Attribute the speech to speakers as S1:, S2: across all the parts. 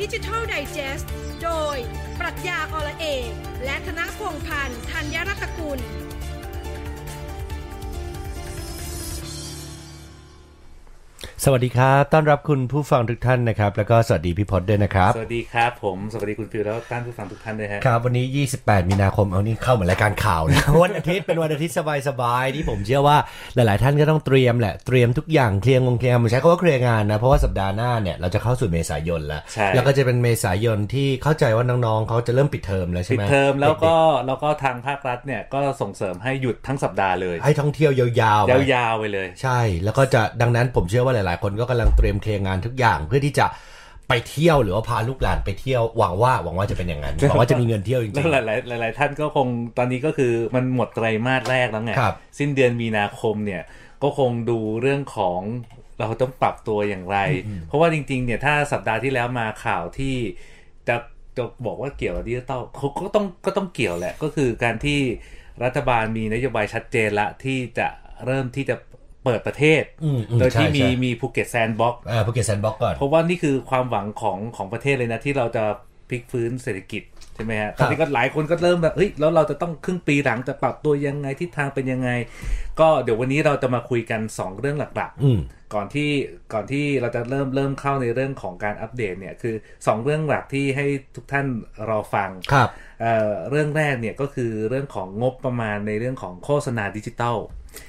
S1: Digital Digest โดย ปรัชญาอละเอกและธนพงพันธ์ธัญรัตกุล
S2: สวัสดีครับ ต้อนรับคุณผู้ฟังทุกท่านนะครับ แล้วก็สวัสดีพี่พศด้วยนะครับ
S3: สวัสดีครับผม สวัสดีคุณฟิวแล้วท่านผู้ฟังทุกท่านด้วยฮะ
S2: ครับ วันนี้ 28 มีนาคม เอานี่เข้าเหมือนรายการข่าวนะ วันอาทิตย์เป็นวันอาทิตย์สบายๆ ที่ผมเชื่อว่าหลายๆ ท่านก็ต้องเตรียมแหละ เตรียมทุกอย่างเคลียร์งงเคลียร์ผมใช้คำว่าเคลียร์งานนะ เพราะว่าสัปดาห์หน้าเนี่ยเราจะเข้าสู่เมษายนแล้ว
S3: ใช่
S2: แล้วก็จะเป็นเมษายนที่เข้าใจว่าน้องๆเขาจะเริ่มปิดเทอมแล้วใช่
S3: ปิด
S2: ไหม
S3: เทอมแล้วก็
S2: ด็
S3: แล้วก็ทางภาครัฐเนี่ยก็ส่งเสริมให้หยุดทั้งสัปดาห์เลย
S2: ๆให้ท่องเที่ยวยาวๆไป
S3: ยาวๆไปเลย
S2: ใช่ แล้วก็จะดังนั้นผมเชื่อว่าหลายๆคนก็กำลังเตรียมเคลียร์งานทุกอย่างเพื่อที่จะไปเที่ยวหรือว่าพาลูกหลานไปเที่ยวหวังว่าหวังว่าจะเป็นอย่างนั้นหวังว่าจะมีเงินเที่ยวจริ
S3: แล้ว
S2: ง
S3: หลายๆหลายๆท่านก็คงตอนนี้ก็คือมันหมดไตรมาสแรกแล้วไง
S2: ครับ
S3: สิ้นเดือนมีนาคมเนี่ยก็คงดูเรื่องของเราต้องปรับตัวอย่างไร เพราะว่าจริงๆเนี่ยถ้าสัปดาห์ที่แล้วมาข่าวที่จะจะบอกว่าเกี่ยวกับดิจิตอลเขาก็ต้องก็ต้องเกี่ยวแหละก็คือการที่รัฐบาลมีนโยบายชัดเจนละที่จะเริ่มที่จะ เปิดประเทศ
S2: อืมอืม
S3: โดยที่
S2: ใช่
S3: มี
S2: ใช่
S3: มีภูเก็ต Sandbox อ่า
S2: ภูเก็ต Sandbox ก่อน
S3: เพราะว่านี่คือความหวังของของประเทศเลยนะ ที่เราจะพลิกฟื้นเศรษฐกิจใช่ไหมฮะ
S2: ครับ
S3: อนนี้ก็หลายคนก็เริ่มแบบเฮ้ยแล้วเราจะต้องครึ่งปีหลังจะปรับตัวยังไงทิศทางเป็นยังไง ก็เดี๋ยววันนี้เราจะมาคุยกัน 2 เรื่องหลัก
S2: อืม
S3: ๆก่อนที่ก่อนที่เราจะเริ่มเริ่มเข้าในเรื่องของการอัปเดตเนี่ยคือ 2 เรื่องหลักที่ให้ทุกท่านรอฟัง
S2: ครับ
S3: เอ่อเรื่องแรกเนี่ยก็คือเรื่องของงบประมาณในเรื่องของโฆษณาดิจิทัล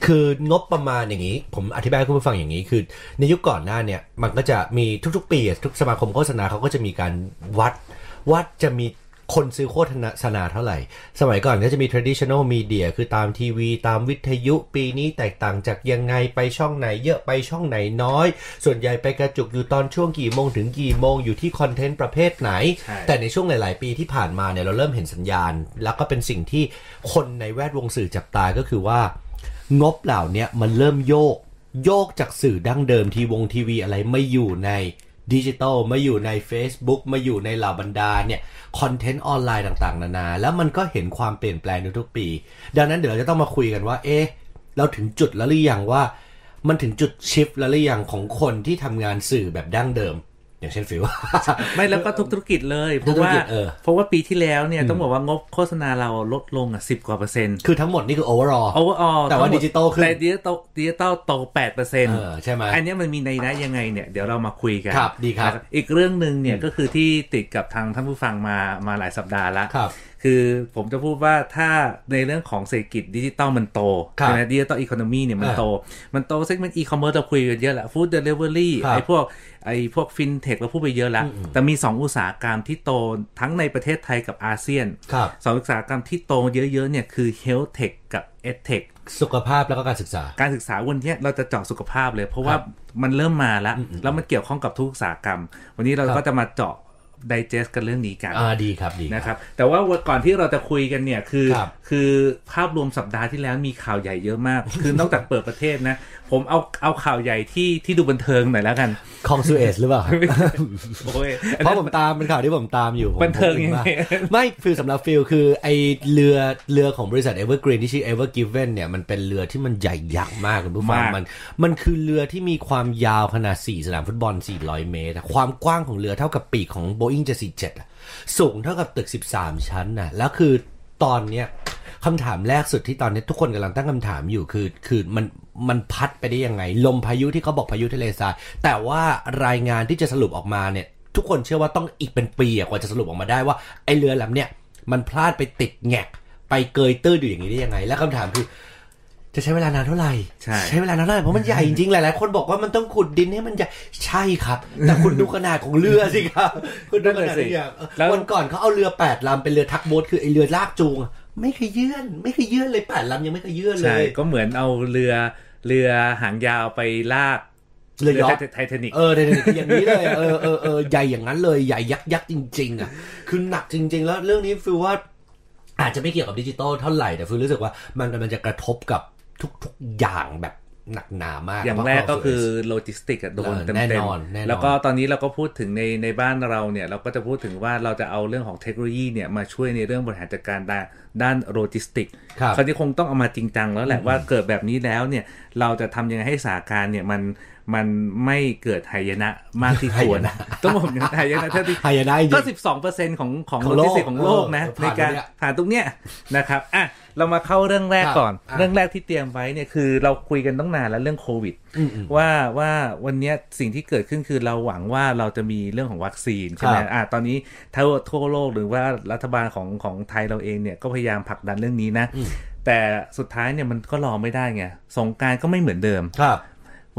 S2: คืองบประมาณอย่างนี้ ผมอธิบายให้คุณผู้ฟังอย่างนี้คือ ในยุคก่อนหน้าเนี่ยมันก็จะมีทุกๆ ปีอะทุกสมาคมโฆษณาเขาก็จะมีการวัดวัดจะมี คนซื้อโฆษณาเท่าไหร่ สมัยก่อนก็จะมี traditional media คือตามทีวี ตามวิทยุปีนี้แตกต่างจากยังไงไปช่องไหนเยอะไปช่องไหนน้อย ส่วนใหญ่ไปกระจุกอยู่ตอนช่วงกี่โมงถึงกี่โมงอยู่ที่ content ประเภทไหน
S3: ใช่
S2: แต่ในช่วงหลาย ๆ ปีที่ผ่านมาเนี่ยเราเริ่มเห็นสัญญาณ แล้วก็เป็นสิ่งที่คนในแวดวงสื่อจับตาก็คือว่า งบเหล่าเนี้ยมันเริ่มโยก โยกจากสื่อดั้งเดิมทีวงทีวีอะไรไม่อยู่ใน ดิจิตอลมาอยู่ใน Facebook มาอยู่ในเหล่าบรรดาเนี่ย content ออนไลน์ต่างๆ นานา แล้วมันก็เห็นความเปลี่ยนแปลงในทุกปี ดังนั้นเดี๋ยวเราจะต้องมาคุยกันว่า เอ๊ะเราถึงจุดแล้วหรือยังว่า มันถึงจุด shift แล้วหรือยังของคนที่ทำงานสื่อแบบดั้งเดิม อย่างเช่นฟิว
S3: ไม่แล้วก็ทุกธุรกิจเลย
S2: ทุก
S3: ราะ
S2: ธุร
S3: ว่า
S2: เออ
S3: เพราะว่าปีที่แล้วเนี่ยต้องบอกว่างบโฆษณาเราลดลงอะสิบกว่าเปอร์เซ็นต์
S2: คือทั้งหมดนี่คือ overall
S3: overall
S2: แต่ว่า
S3: ทั้งหม
S2: ดิจิตอลขึ้น
S3: แต่ดิจิตอลดิจิตอลโตแปดเปอร์เซ็นต์
S2: เออใช่ไหม
S3: อันเนี้ยมันมีในนะยังไงเนี่ยเดี๋ยวเรามาคุยกัน
S2: ครับดีครับ
S3: นะอีกเรื่องหนึ่งเนี่ยก็คือที่ติดกับทางท่านผู้ฟังมามาหลายสัปดาห์แล้ว
S2: ครับ
S3: คือผมจะพูดว่าถ้าในเรื่องของเศรษฐกิจดิจิตอลมันโต
S2: ครับ
S3: ใช่ไหม digital economy เนี่ยมัน
S2: อ่า
S3: โต มันโต segment e-commerce เราคุยกันเยอะแหละ food delivery
S2: ครับ
S3: ไอ้พวกไอ้พวกฟินเทคเราพูดไปเยอะแล้ว แต่มี 2 อุตสาหกรรมที่โตทั้งในประเทศไทยกับอาเซียน
S2: ครับ
S3: สองอุตสาหกรรมที่โตเยอะๆเนี่ยคือ Health Tech กับ EdTech
S2: สุขภาพแล้วก็การศึกษา
S3: การศึกษาวันเนี้ยเราจะเจาะสุขภาพเลย เพราะว่ามันเริ่มมาแล้ว แล้วมันเกี่ยวข้องกับทุกอุตสาหกรรม วันนี้เรา
S2: ครับ
S3: ก็จะมาเจาะ digest กันเรื่องนี้กัน
S2: อ่าดีครับดี
S3: นะครับ แต่ว่าก่อนที่เราจะคุยกันเนี่ยคือ
S2: ครับ
S3: คือภาพรวมสัปดาห์ที่แล้วมีข่าวใหญ่เยอะมาก คือนอกจากเปิดประเทศนะ ผมเอาเอาข่าวใหญ่ที่ที่ดูบันเทิงหน่อยแล้วกัน
S2: คลองสุเอซหรือเปล่า
S3: โอ้ย
S2: เพราะผมตามเป็นข่าวที่ผมตามอยู่ผม
S3: บันเทิง
S2: ผม
S3: ยังไง
S2: ว่าไม่ฟิลสำหรับฟิลคือไอ้เรือเรือของบริษัท Evergreen ที่ชื่อ Ever Given เนี่ยมันเป็นเรือที่มันใหญ่ยักษ์มากคุณผู้ฟัง
S3: มาก
S2: มัน มันคือเรือที่มีความยาวขนาด 4 สนามฟุตบอล 400 เมตรอะความกว้างของเรือเท่ากับปีกของ Boeing 747อะสูงเท่ากับตึก 13 ชั้นนะแล้วคือตอนเนี้ย คำถามแรกสุดที่ตอนนี้ทุกคนกำลังตั้งคำถามอยู่คือ คือมันมันพัดไปได้ยังไง ลมพายุที่เขาบอกพายุทะเลทรายแต่ว่ารายงานที่จะสรุปออกมาเนี่ย ทุกคนเชื่อว่าต้องอีกเป็นปีอะกว่าจะสรุปออกมาได้ว่าไอเรือลำเนี่ยมันพลาดไปติดแงกไปเกยตื้นอยู่อย่างนี้ได้ยังไง และคำถามคือจะใช้เวลานานเท่าไหร่
S3: ใช่
S2: ใช้เวลานานเท่าไหร่เพราะมันใหญ่จริงๆหลายๆคนบอกว่ามันต้องขุดดินให้มันใหญ่ใช่ครับ แต่คุณดูขนาดของเรือสิครับคุณดูขนาดทุกอย่าง
S3: แล้ว
S2: วันก่อนเขาเอาเรือแปดลำเป็นเรือทักโบ๊ทคือไอเรือลากจูงอะ ไม่เคยเยื่อน ไม่เคยเยื่อนเลยแปดลำยังไม่เคยเยื่อนเล
S3: ใช่
S2: ย
S3: ก็เหมือนเอาเรือเรือหางยาวไปลาก
S2: เรือยอชต์
S3: ไททานิก
S2: เออเดี๋ยวๆอย่างนี้เลยเออเออเออใหญ่อย่างนั้นเลยใหญ่ยักษ์ยักษ์จริง ๆ อะ คือหนักจริง ๆ แล้วเรื่องนี้ฟิลว่าอาจจะไม่เกี่ยวกับดิจิตอลเท่าไหร่แต่ฟิลรู้สึกว่ามันกำลังจะกระทบกับทุก ๆ อย่างแบบ หนักหนามาก
S3: อย่างแรกก็คือโลจิสติกอะโดน
S2: เออ
S3: เต็ม
S2: แน่
S3: เต็
S2: น
S3: ม
S2: อนแน่นอน
S3: แล้วก็ตอนนี้เราก็พูดถึงในในบ้านเราเนี่ย เราก็จะพูดถึงว่าเราจะเอาเรื่องของเทคโนโลยีเนี่ยมาช่วยในเรื่องบริหารจัดการด้านด้านโลจิสติก
S2: ครับ
S3: เขาที่คงต้องเอามาจริงจังแล้วแหละว่าเกิดแบบนี้แล้วเนี่ยเราจะทำยังไงให้สถานการณ์เนี่ยมัน มันไม่เกิดหายนะมากที่ควร
S2: หายนะ
S3: ต้องบอกอย่างนั้นหายนะเท่าที่
S2: หายนะจริง
S3: ก็สิบสองเปอร์เซ็นของของ
S2: ของ
S3: โล
S2: โลก
S3: จิสติกของโลกนะ
S2: เออ
S3: ในการ
S2: ผ่านตรงเนี้ย
S3: ผ่านตรงเนี้ยนะครับอะเรามาเข้าเรื่องแรก
S2: ครับ
S3: ก่อน
S2: อะ
S3: เรื่องแรกที่เตรียมไว้เนี่ยคือเราคุยกันตั้งนานแล้วเรื่องโควิด
S2: อืมอืม
S3: ว่าว่าวันเนี้ยสิ่งที่เกิดขึ้นคือเราหวังว่าเราจะมีเรื่องของวัคซีนใช่ไหม
S2: ครับ
S3: อะตอนนี้ทั่วทั่วโลกหรือว่ารัฐบาลของของไทยเราเองเนี่ยก็พยายามผลักดันเรื่องนี้นะแต่สุดท้ายเนี่ยมันก็รอไม่ได้ไงสงกรารก็ไม่เหมือนเดิม
S2: ครับ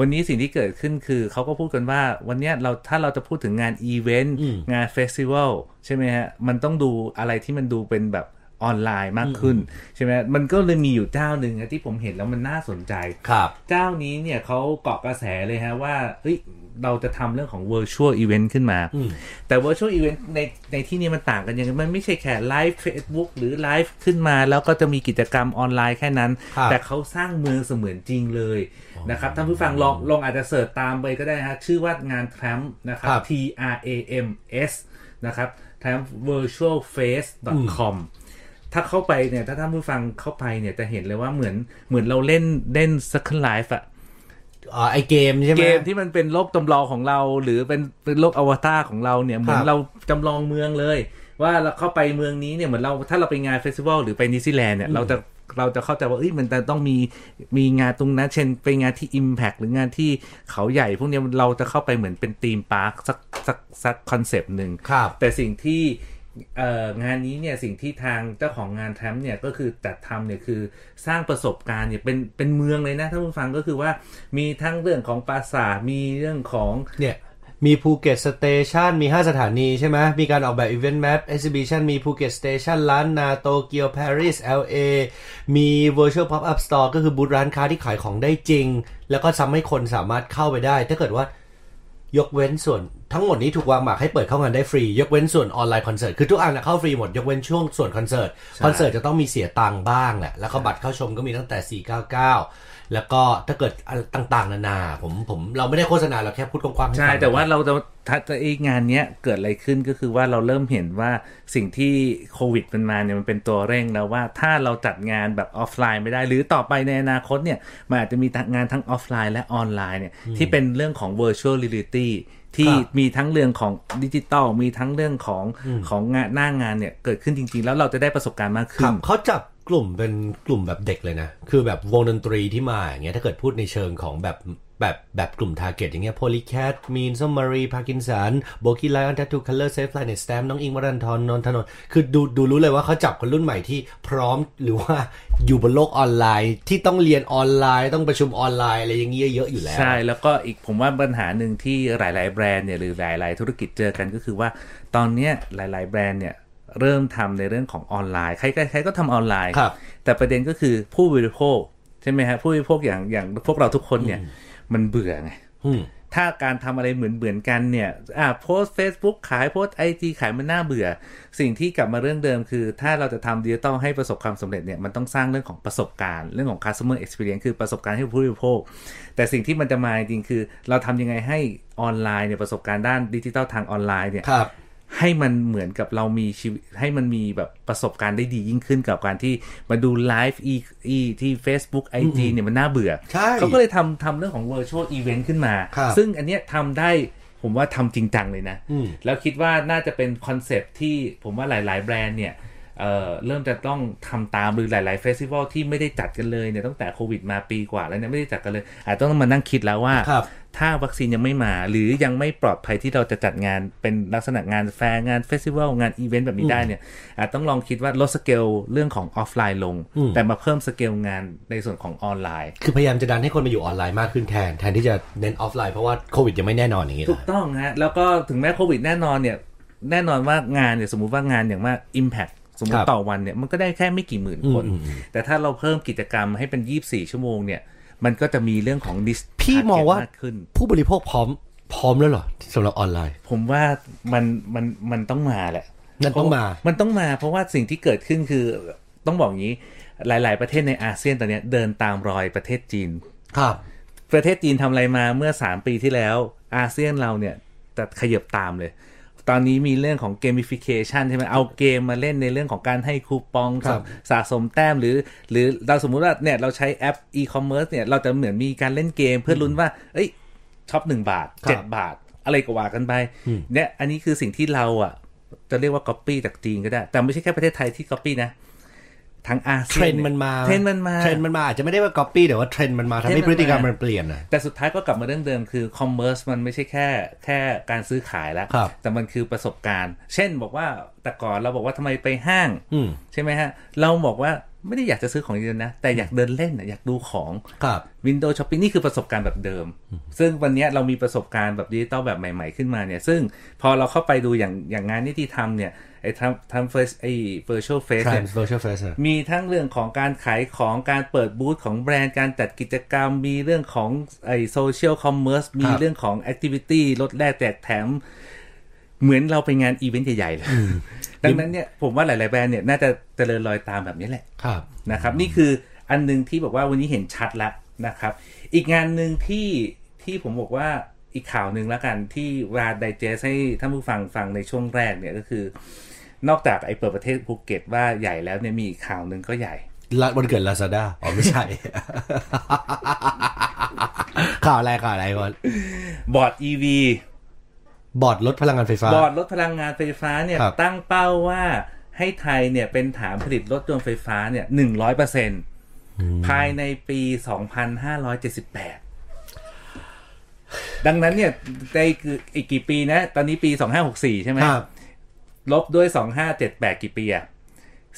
S3: วันนี้สิ่งที่เกิดขึ้นคือเขาก็พูดกันว่า วันเนี้ยเราถ้าเราจะพูดถึงงานอีเวนต์
S2: อืม
S3: งานเฟสติวัลใช่ไหมฮะ มันต้องดูอะไรที่มันดูเป็นแบบออนไลน์มากขึ้นใช่ไหมมันก็เลยมีอยู่เจ้าหนึ่งอะที่ผมเห็นแล้วมันน่าสนใจ
S2: ครับ
S3: เจ้านี้เนี่ยเขาเกาะกระแสเลยฮะว่าเฮ้ย เราจะทำเรื่องของ virtual event ขึ้นมา
S2: อืม
S3: แต่ virtual event ในในที่นี้มันต่างกันยังไงมันไม่ใช่แค่ไลฟ์ Facebook หรือไลฟ์ขึ้นมา แล้วก็จะมีกิจกรรมออนไลน์แค่นั้น
S2: ครับ
S3: แต่เขาสร้างเมืองเสมือนจริงเลยนะครับท่านผู้ฟังลองลองอาจจะ search ตามไปก็ได้ฮะชื่อว่างานแทรมนะครับ
S2: ครับ
S3: T R A M S นะครับ t r a m virtual face com ถ้าเข้าไปเนี่ยถ้าท่านผู้ฟังเข้าไปเนี่ยจะเห็นเลยว่าเหมือนเหมือนเราเล่นเล่น Second Life อะ
S2: อ๋อไอเกมใช่ไหม
S3: เกมที่มันเป็นโลกจำลองของเรา หรือเป็นเป็นโลกอวตารของเราเนี่ยเหมือน
S2: ครับ
S3: เราจำลองเมืองเลย ว่าเราเข้าไปเมืองนี้เนี่ยเหมือนเราถ้าเราไปงานเฟสติวัลหรือไปนิวซีแลนด์เนี่ยเราจะเราจะเข้าใจว่าเอ้ยมันจะต้องมีมีงานตรงนั้น เช่นไปงานที่ Impact หรืองานที่เขาใหญ่ พวกเนี้ยเราจะเข้าไปเหมือนเป็น theme park สักสักสักคอนเซปต์หนึ่ง
S2: ครับ
S3: แต่สิ่งที่เอ่อ งานนี้เนี่ยสิ่งที่ทางเจ้าของงานแทมเนี่ยก็คือจัดทำเนี่ยคือสร้างประสบการณ์เนี่ยเป็นเป็นเมืองเลยนะท่านผู้ฟังก็คือว่ามีทั้งเรื่องของปราสาทมีเรื่องของ
S2: เนี่ยมีภูเก็ต station มี 5 สถานีใช่ไหมมีการออกแบบ event map e อ h ซิบิชันมีภูเก็ต station ล้านนาโตเกียวปารีส LA มี Virtual Pop Up Store ก็คือบูธร้านค้าที่ขายของได้จริง แล้วก็ทำให้คนสามารถเข้าไปได้ ถ้าเกิดว่ายกเว้นส่วน ทั้งหมดนี้ถูกวางหมากให้เปิดเข้างานได้ฟรี ยกเว้นส่วนออนไลน์คอนเสิร์ต คือทุกอันนะเข้าฟรีหมด ยกเว้นช่วงส่วนคอนเสิร์ต คอนเสิร์ตจะต้องมีเสียตังค์บ้างแหละ แล้วก็บัตรเข้าชมก็มีตั้งแต่ 499 แล้วก็ถ้าเกิดอะไรต่างๆ นานา ผมผมเราไม่ได้โฆษณาเราแค่พูดกว้างๆให้
S3: ใช่
S2: ฟัง
S3: แต่ว่าเราจะถ้าจะไอ้งานเนี้ยเกิดอะไรขึ้นก็คือว่าเราเริ่มเห็นว่าสิ่งที่โควิดมันมาเนี่ยมันเป็นตัวเร่งแล้วว่าถ้าเราจัดงานแบบออฟไลน์ไม่ได้ หรือต่อไปในอนาคตเนี่ยมันอาจจะมีงานทั้งออฟไลน์และออนไลน์เนี่ยที่เป็นเรื่องของ virtual reality ที่
S2: ครับ
S3: มีทั้งเรื่องของดิจิตอลมีทั้งเรื่องของของงานหน้างานเนี่ยเกิดขึ้นจริง ๆ แล้วเราจะได้ประสบการณ์มากขึ้นค
S2: รั
S3: น
S2: บเขาจับกลุ่มเป็นกลุ่มแบบเด็กเลยนะ คือแบบวงดนตรีที่มาอย่างเงี้ยถ้าเกิดพูดในเชิงของแบบ แบบแบบกลุ่ม target อย่างเงี้ยโพลีแคทมีนซอมมารีพาร์กินสันโบกี้ไลออนแทททูคัลเลอร์เซฟแพลเน็ตแสตมป์น้องอิ้งค์วรันธรนนท์ธนนท์คือดูดูรู้เลยว่าเขาจับคนรุ่นใหม่ที่พร้อมหรือว่าอยู่บนโลกออนไลน์ที่ต้องเรียนออนไลน์ต้องประชุมออนไลน์อะไรอย่างเงี้ยเยอะอยู่แล้ว
S3: ใช่ แล้วก็อีกผมว่าปัญหาหนึ่งที่หลาย ๆ แบรนด์เนี่ยหรือหลาย ๆ ธุรกิจเจอกันก็คือว่าตอนเนี้ยหลาย ๆ แบรนด์เนี่ยเริ่มทำในเรื่องของออนไลน์ ใครๆใครก็ทำออนไลน์
S2: ครับ
S3: แต่ประเด็นก็คือผู้บริโภคใช่ไหมฮะผู้บริโภคอย่างอย่างพวกเราทุกคนเนี่ย มันเบื่อไง
S2: อืม
S3: ถ้าการทำอะไรเหมือนเหมือนๆกันเนี่ย อ่าโพสต์เฟซบุ๊กขายโพสต์ไอจีขายมันน่าเบื่อ สิ่งที่กลับมาเรื่องเดิมคือ ถ้าเราจะทำดิจิตอลให้ประสบความสำเร็จเนี่ย มันต้องสร้างเรื่องของประสบการณ์ เรื่องของ customer experience คือประสบการณ์ให้ผู้บริโภค แต่สิ่งที่มันจะมาจริงๆคือ เราทำยังไงให้ออนไลน์เนี่ยประสบการณ์ด้านดิจิตอลทางออนไลน์เนี่ย
S2: ครับ
S3: ให้มันเหมือนกับเรามีชีวิตให้มันมีแบบประสบการณ์ได้ดียิ่งขึ้นกับการที่มาดูไลฟ์อีอีที่ Facebook IG เนี่ยมันน่าเบื่อ
S2: ใช่
S3: เขาก็เลยทำทำเรื่องของ virtual event ขึ้นมา
S2: ครับ
S3: ซึ่งอันเนี้ยทำได้ผมว่าทำจริงจังเลยนะ
S2: อืม
S3: แล้วคิดว่าน่าจะเป็นคอนเซปต์ที่ผมว่าหลาย ๆ แบรนด์เนี่ยเอ่อเริ่มจะต้องทำตามหรือหลาย ๆ festival ที่ไม่ได้จัดกันเลยเนี่ยตั้งแต่โควิดมาปีกว่าแล้วเนี่ยไม่ได้จัดกันเลย อาจจะต้องมานั่งคิดแล้วว่า
S2: ครับ
S3: ถ้าวัคซีนยังไม่มาหรือยังไม่ปลอดภัยที่เราจะจัดงานเป็นลักษณะงานแฟร์งาน festival งานอีเวนต์แบบนี้ได้เนี่ยอาจต้องลองคิดว่าลดสเกลเรื่องของออฟไลน์ลง
S2: อืม
S3: แต่มาเพิ่มสเกลงานในส่วนของออนไลน์
S2: คือพยายามจะดันให้คนมาอยู่ออนไลน์มากขึ้นแทน แทนที่จะเน้นออฟไลน์เพราะว่าโควิดยังไม่แน่นอนอย่างงี้
S3: ถูก
S2: นะ
S3: ต้องฮะแล้วก็ถึงแม้โควิดแน่นอนเนี่ยแน่นอนว่างานเนี่ยสมมุติว่างานอย่างมาก Impact สมมติค
S2: รับ
S3: ต่อวันเนี่ยมันก็ได้แค่ไม่กี่หมื่นคน
S2: อืมอืม
S3: แต่ถ้าเราเพิ่มกิจกรรมให้เป็น 24 ชั่วโมงเนี่ยมันก็จะมีเรื่องของดิส มากขึ้น
S2: พี่มองว่าผู้บริโภคพร้อมพร้อมแล้วเหรอสำหรับออนไลน์
S3: ผมว่ามันมันมันต้องมาแหละ
S2: มันต้องมา
S3: มันต้องมา เพราะว่าสิ่งที่เกิดขึ้นคือต้องบอกอย่างนี้หลาย ๆ ประเทศในอาเซียนตอนเนี้ยเดินตามรอยประเทศจีน
S2: ครับ
S3: ประเทศจีนทำอะไรมาเมื่อ 3 ปีที่แล้ว อาเซียนเราเนี่ยจะขยับตามเลย ตอนนี้มีเรื่องของเกม i ฟิเคชันใช่ไหมเอาเกมมาเล่นในเรื่องของการให้คูปอง
S2: ครับ
S3: สะสมแต้มหรือ หรือเราสมมุติว่าเนี่ยเราใช้แอป e-commerce เนี่ยเราจะเหมือนมีการเล่นเกมเพื่อลุ้นว่า เอ้ยช็อปหนึ่งบาท
S2: ครับ
S3: เจ็ดบาท อะไรก็ว่ากันไปเนี่ยอันนี้คือสิ่งที่เราอะจะเรียกว่า copy จากจีนก็ได้ แต่ไม่ใช่แค่ประเทศไทยที่ copy นะ ทั้งอาเซี
S2: เทร
S3: น
S2: ด์มันมา
S3: เทรนด์มันมา
S2: เทรนด์มันมาอาจจะไม่ได้ว่าก๊อปปี้แต่ว่าเทรนด์มันมาทำให้พฤติกรรมมันเปลี่ยนอะ
S3: แต่สุดท้ายก็กลับมาเรื่องเดิมคือ commerce มันไม่ใช่แค่แค่การซื้อขายแล้ว
S2: ครับ
S3: แต่มันคือประสบการณ์ เช่นบอกว่าแต่ก่อนเราบอกว่าทำไมไปห้าง
S2: อืม
S3: ใช่ไหมฮะ เราบอกว่าไม่ได้อยากจะซื้อของจริงๆนะ แต่อยากเดินเล่นน่ะอยากดูของ
S2: ครับ
S3: Window Shopping นี่คือประสบการณ์แบบเดิม ซึ่งวันเนี้ยเรามีประสบการณ์แบบดิจิตอลแบบใหม่ ๆขึ้นมาเนี่ย ซึ่งพอเราเข้าไปดูอย่างอย่างงานนี้ที่ทำเนี่ย ไอ้ทำทำ fest ไอ้ virtual fest เนี่ย
S2: Trans Virtual Fest อะ
S3: มีทั้งเรื่องของการขายของการเปิดบูธของแบรนด์การจัดกิจกรรม มีเรื่องของไอ้ social commerce มีเรื่องของ activity ลดแลกแจกแถม เหมือนเราไปงานอีเวนต์ใหญ่ๆเลยดังนั้นเนี่ยผมว่าหลาย ๆ แบรนด์เนี่ยน่าจะเจริญรอยตามแบบนี้แหละ
S2: ครับ
S3: นะครับนี่คืออันหนึงที่บอกว่าวันนี้เห็นชัดแล้วนะครับ อีกงานหนึ่งที่ที่ผมบอกว่าอีกข่าวหนึ่งแล้วกันที่วาไดเจสให้ท่านผู้ฟังฟังในช่วงแรกเนี่ยก็คือ นอกจากไอ้เปิดประเทศภูเก็ตว่าใหญ่แล้วเนี่ยมีอีกข่าวหนึ่งก็ใหญ่
S2: ละวันเกิดลาซาด้าอ๋อไม่ใช่ ข่าวอะไรข่าวอะไรก่อน
S3: บอร์ด EV
S2: บอร์ดลดพลังงานไฟฟ้า
S3: บอร์ดรถพลังงานไฟฟ้าเนี่ย
S2: ครับ
S3: ตั้งเป้าว่าให้ไทยเนี่ยเป็นฐานผลิตรถยนต์ไฟฟ้าเนี่ยหนึ่งร้อยเปอร์เซ็นภายในปีสองพันห้าร้อยเจ็ดสิบแปดดังนั้นเนี่ยในอีกกี่ปีนะ ตอนนี้ปีสองห้าหกสี่ใช่ไหม
S2: ครับ
S3: ลบด้วยสองห้าเจ็ดแปดกี่ปีอะ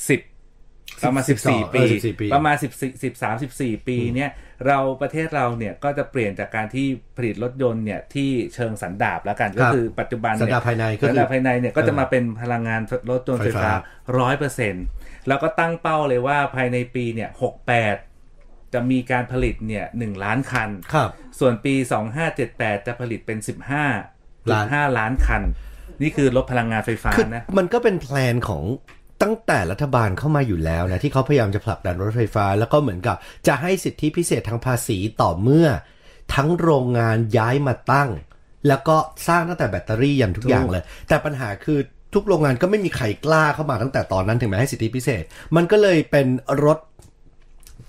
S3: สิบประมาณสิบสี่
S2: 12
S3: ปี
S2: เออ14ปี
S3: ประมาณสิบสิบสามสิบสี่ปีเนี่ยเราประเทศเราเนี่ยก็จะเปลี่ยนจากการที่ผลิตรถยนต์เนี่ยที่เชิงสันดาบแล้วกันก็คือปัจจุบัน
S2: สัน
S3: เนี่
S2: ดายปภายในก็
S3: สัน
S2: คือ
S3: ดาปภายในเนี่ยก็จะมาเป็นพลังงานรถยนต์ไฟฟ้า
S2: ไฟฟ้
S3: ร้อยเปอร์เซ็นแล้วก็ตั้งเป้าเลยว่าภายในปีเนี่ยหกแปดจะมีการผลิตเนี่ยหนึ่งล้านคัน
S2: ครับ
S3: ส่วนปี2578จะผลิตเป็น15
S2: ล้าน
S3: 5ล้านคัน นี่คือรถพลังงานไฟฟ้า
S2: คือ
S3: นะ
S2: มันก็เป็นแพลนของตั้งแต่รัฐบาลเข้ามาอยู่แล้วนะ ที่เขาพยายามจะผลักดันรถไฟฟ้า แล้วก็เหมือนกับจะให้สิทธิพิเศษทางภาษีต่อเมื่อ ทั้งโรงงานย้ายมาตั้ง แล้วก็สร้างตั้งแต่แบตเตอรี่ยันทุกอย่างเลย แต่ปัญหาคือทุกโรงงานก็ไม่มีใครกล้าเข้ามาตั้งแต่ตอนนั้นถึงแม้ให้สิทธิพิเศษ มันก็เลยเป็นรถ